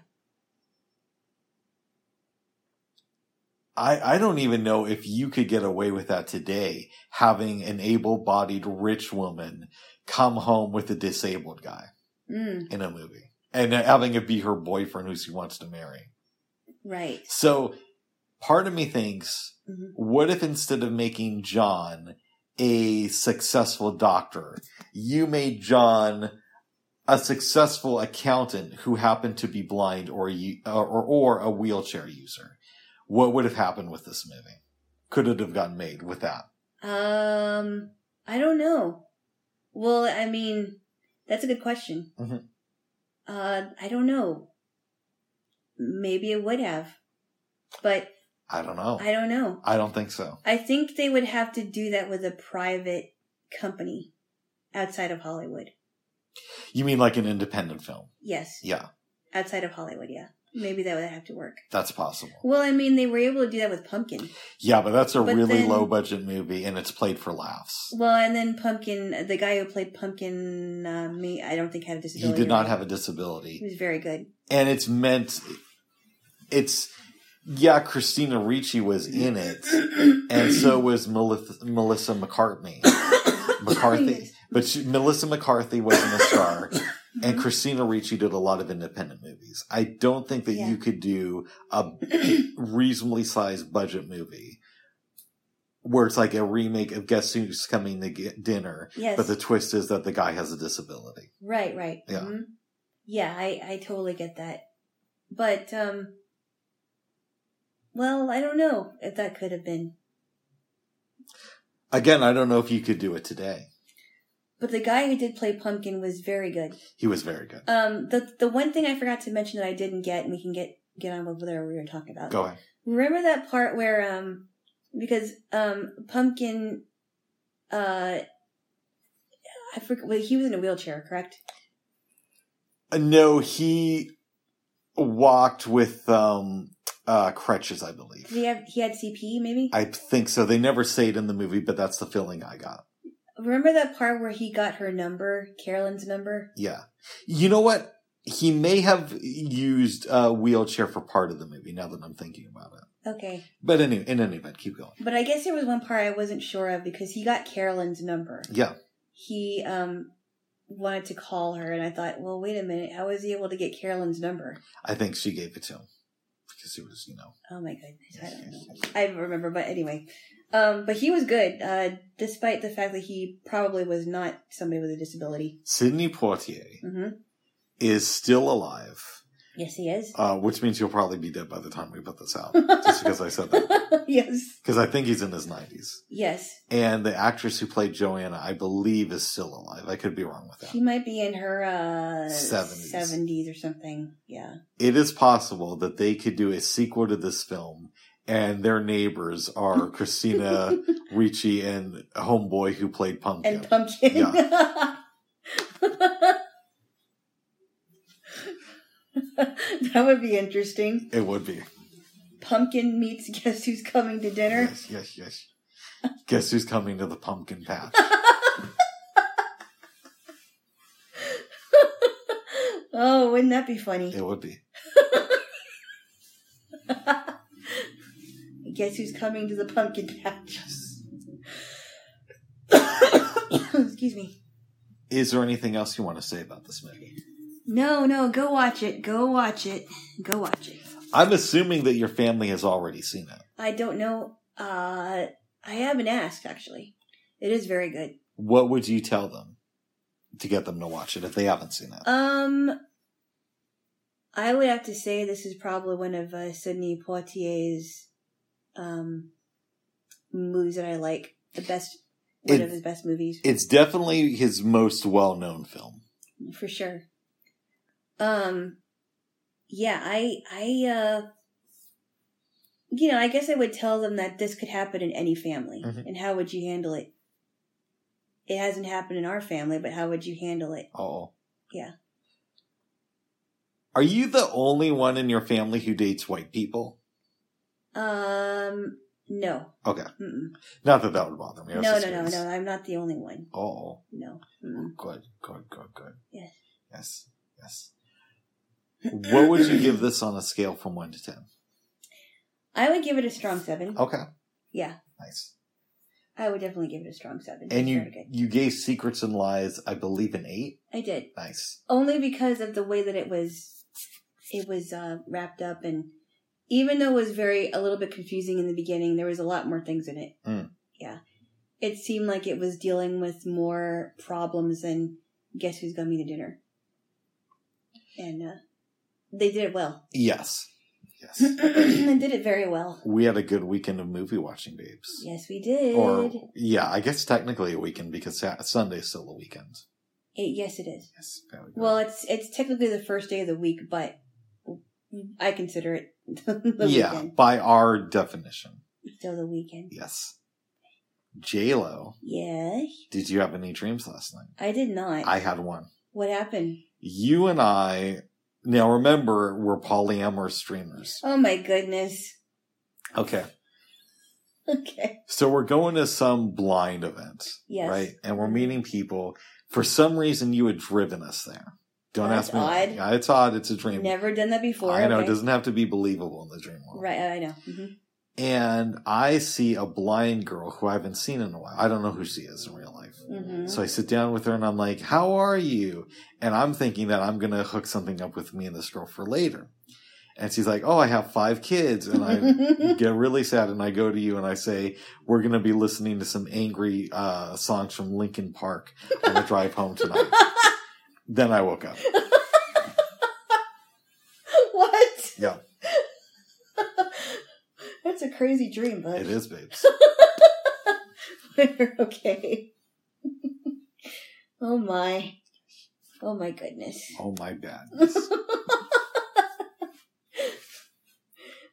I, I don't even know if you could get away with that today, having an able bodied rich woman come home with a disabled guy Mm, in a movie and having it be her boyfriend who she wants to marry. right. So part of me thinks, Mhm. what if instead of making John a successful doctor, you made John a successful accountant who happened to be blind or, a- or, or a wheelchair user? What would have happened with this movie? Could it have gotten made with that? Um, I don't know. Well, I mean, that's a good question. Mhm. Uh, I don't know. Maybe it would have, but I don't know. I don't know. I don't think so. I think they would have to do that with a private company outside of Hollywood. You mean like an independent film? Yes, Yeah, outside of Hollywood. Yeah, maybe that would have to work. that's possible. Well, I mean, they were able to do that with Pumpkin. Yeah, but that's a But really then- low budget movie and it's played for laughs. Well, and then Pumpkin, the guy who played Pumpkin, uh, me, I don't think had a disability. He did not have a disability. He was very good. And it's meant, it's, yeah, Christina Ricci was in it and so was Melissa, Melissa McCartney. McCarthy. But she, Melissa McCarthy wasn't a star. And Christina Ricci did a lot of independent movies. I don't think that Yeah. you could do a reasonably sized budget movie where it's like a remake of Guess Who's Coming to Get Dinner, Yes. but the twist is that the guy has a disability. Right, right. Yeah. Mhm. Yeah, I, I totally get that. But, um, well, I don't know if that could have been. Again, I don't know if you could do it today. But the guy who did play Pumpkin was very good. He was very good. Um, the the one thing I forgot to mention that I didn't get, and we can get get on with whatever we were talking about. Go ahead. Remember that part where um, because um, Pumpkin, uh, I forget. Well, he was in a wheelchair, correct? Uh, no, he walked with um, uh, crutches, I believe. He have he had CP maybe? I think so. They never say it in the movie, but that's the feeling I got. Remember that part where he got her number, Carolyn's number? Yeah. You know what? He may have used a wheelchair for part of the movie now that I'm thinking about it. Okay. But anyway, in any event, keep going. But I guess there was one part I wasn't sure of because he got Carolyn's number. Yeah. He um wanted to call her and I thought, well, wait a minute, how was he able to get Carolyn's number? I think she gave it to him because he was, you know. Oh my goodness, I don't know. I don't remember, but anyway. Um, but he was good, uh, despite the fact that he probably was not somebody with a disability. Sidney Poitier hmm is still alive, Yes, he is. uh, which means he'll probably be dead by the time we put this out. just because I said that. yes. Because I think he's in his 90s. Yes. And the actress who played Joanna, I believe, is still alive. I could be wrong with that. She might be in her, uh, 70s. 70s or something. Yeah. it is possible that they could do a sequel to this film and their neighbors are Christina Ricci and Homeboy who played Pumpkin. And pumpkin. that would be interesting. it would be. Pumpkin meets guess who's coming to dinner. Yes, yes, yes. Guess who's coming to the pumpkin patch? oh, wouldn't that be funny? It would be. Guess who's coming to the pumpkin patch? Excuse me. Is there anything else you want to say about this movie? No, no, go watch it. Go watch it. Go watch it. I'm assuming that your family has already seen it. I don't know. Uh, I haven't asked actually. It is very good. What would you tell them to get them to watch it if they haven't seen it? Um, I would have to say this is probably one of uh, Sidney Poitier's um movies that I like. The best, one It- of his best movies It's definitely his most well known film. for sure. Um, yeah, I, I, uh, you know, I guess I would tell them that this could happen in any family, Mhm. and how would you handle it? It hasn't happened in our family, but how would you handle it? Oh. Yeah. Are you the only one in your family who dates white people? Um, No. Okay. Mm-mm. Not that that would bother me. No, no, no, no. I'm not the only one. Oh, No. Mm-mm. good, good, good, good. Yes, yes. What would you give this on a scale from 1 to 10? I would give it a strong seven. Okay, Yeah, nice. I would definitely give it a strong seven. And you you gave Secrets and Lies, I believe, an 8? I did Nice. only because of the way that it was, it was uh, wrapped up, and even though it was very a little bit confusing in the beginning, there was a lot more things in it. Mm. Yeah, it seemed like it was dealing with more problems than Guess Who's to be the Dinner, and uh, they did it well. Yes. Yes. they did it very well. we had a good weekend of movie watching, babes. Yes, we did. Or, yeah, I guess technically a weekend because Sunday's still a weekend. It, yes, it is. Yes, very good. Well, it's it's technically the first day of the week, but I consider it the weekend. yeah, weekend. by our definition. Still the weekend. Yes. J-Lo, Yes, did you have any dreams last night? I did not. I had one. what happened? You and I, now remember, we're polyamorous streamers. Oh my goodness. Okay. Okay. So we're going to some blind event, Yes. right? And we're meeting people. For some reason, you had driven us there. Don't That's ask me. odd. Yeah, it's odd. It's a dream. Never done that before. I know okay. it doesn't have to be believable in the dream world. Right, I know. hmm And I see a blind girl who I haven't seen in a while. I don't know who she is in real life. Hmm So I sit down with her and I'm like, "How are you?" And I'm thinking that I'm gonna hook something up with me and this girl for later. And she's like, "Oh, I have five kids," and I get really sad. And I go to you and I say, "We're gonna be listening to some angry uh, songs from Linkin Park on the drive home tonight." then I woke up. what? Yeah, That's a crazy dream, bud. it is, babes. We're okay. Oh my. Oh my goodness. Oh my bad.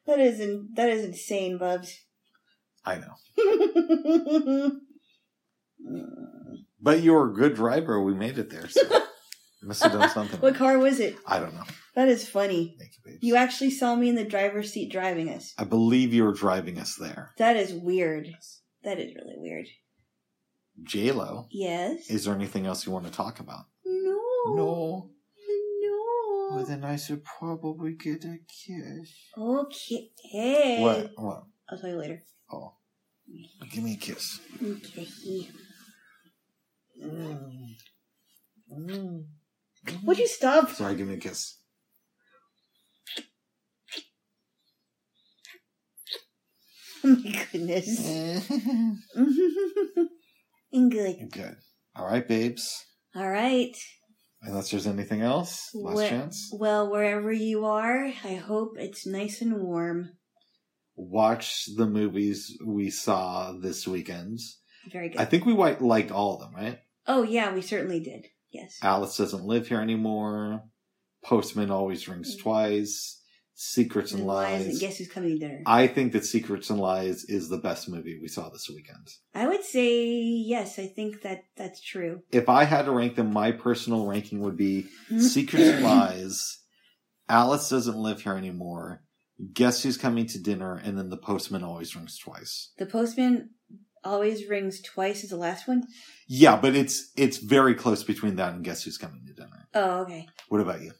That is in, that is insane, Bubs. I know, but you were a good driver. We made it there. So must have done something. what car was it? I don't know. That is funny. Thank you, babes. You actually saw me in the driver's seat driving us. I believe you were driving us there. That is weird. That is really weird. J Lo. Yes. Is there anything else you want to talk about? no. No. No. Well, then I should probably get a kiss. Okay. Hey. What? What? I'll tell you later. Oh. Give me a kiss. Okay. Mm. Mm. Would you stop? Sorry, give me a kiss. Oh my goodness. Good. Good. All right, babes. All right. Unless there's anything else, last Where- chance. Well, wherever you are, I hope it's nice and warm. Watch the movies we saw this weekend. Very good. I think we wi- liked all of them, right? oh, yeah, we certainly did. Yes. Alice doesn't live here anymore. Postman always rings mm. twice. Secrets and, And lies. Lies. And guess who's coming to dinner? I think that Secrets and Lies is the best movie we saw this weekend. I would say yes. I think that that's true. If I had to rank them, my personal ranking would be Secrets and Lies, Alice doesn't live here anymore, Guess Who's Coming to Dinner, and then The Postman always rings twice. The postman always rings twice as the last one. Yeah, but it's it's very close between that and Guess Who's Coming to Dinner. Oh, okay. What about you?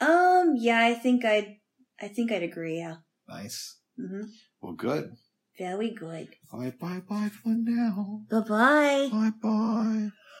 Um, yeah, I think I'd, I think I'd agree. Yeah. Nice. hmm Well, good. Very good. Bye bye bye for now. Bye bye. Bye bye.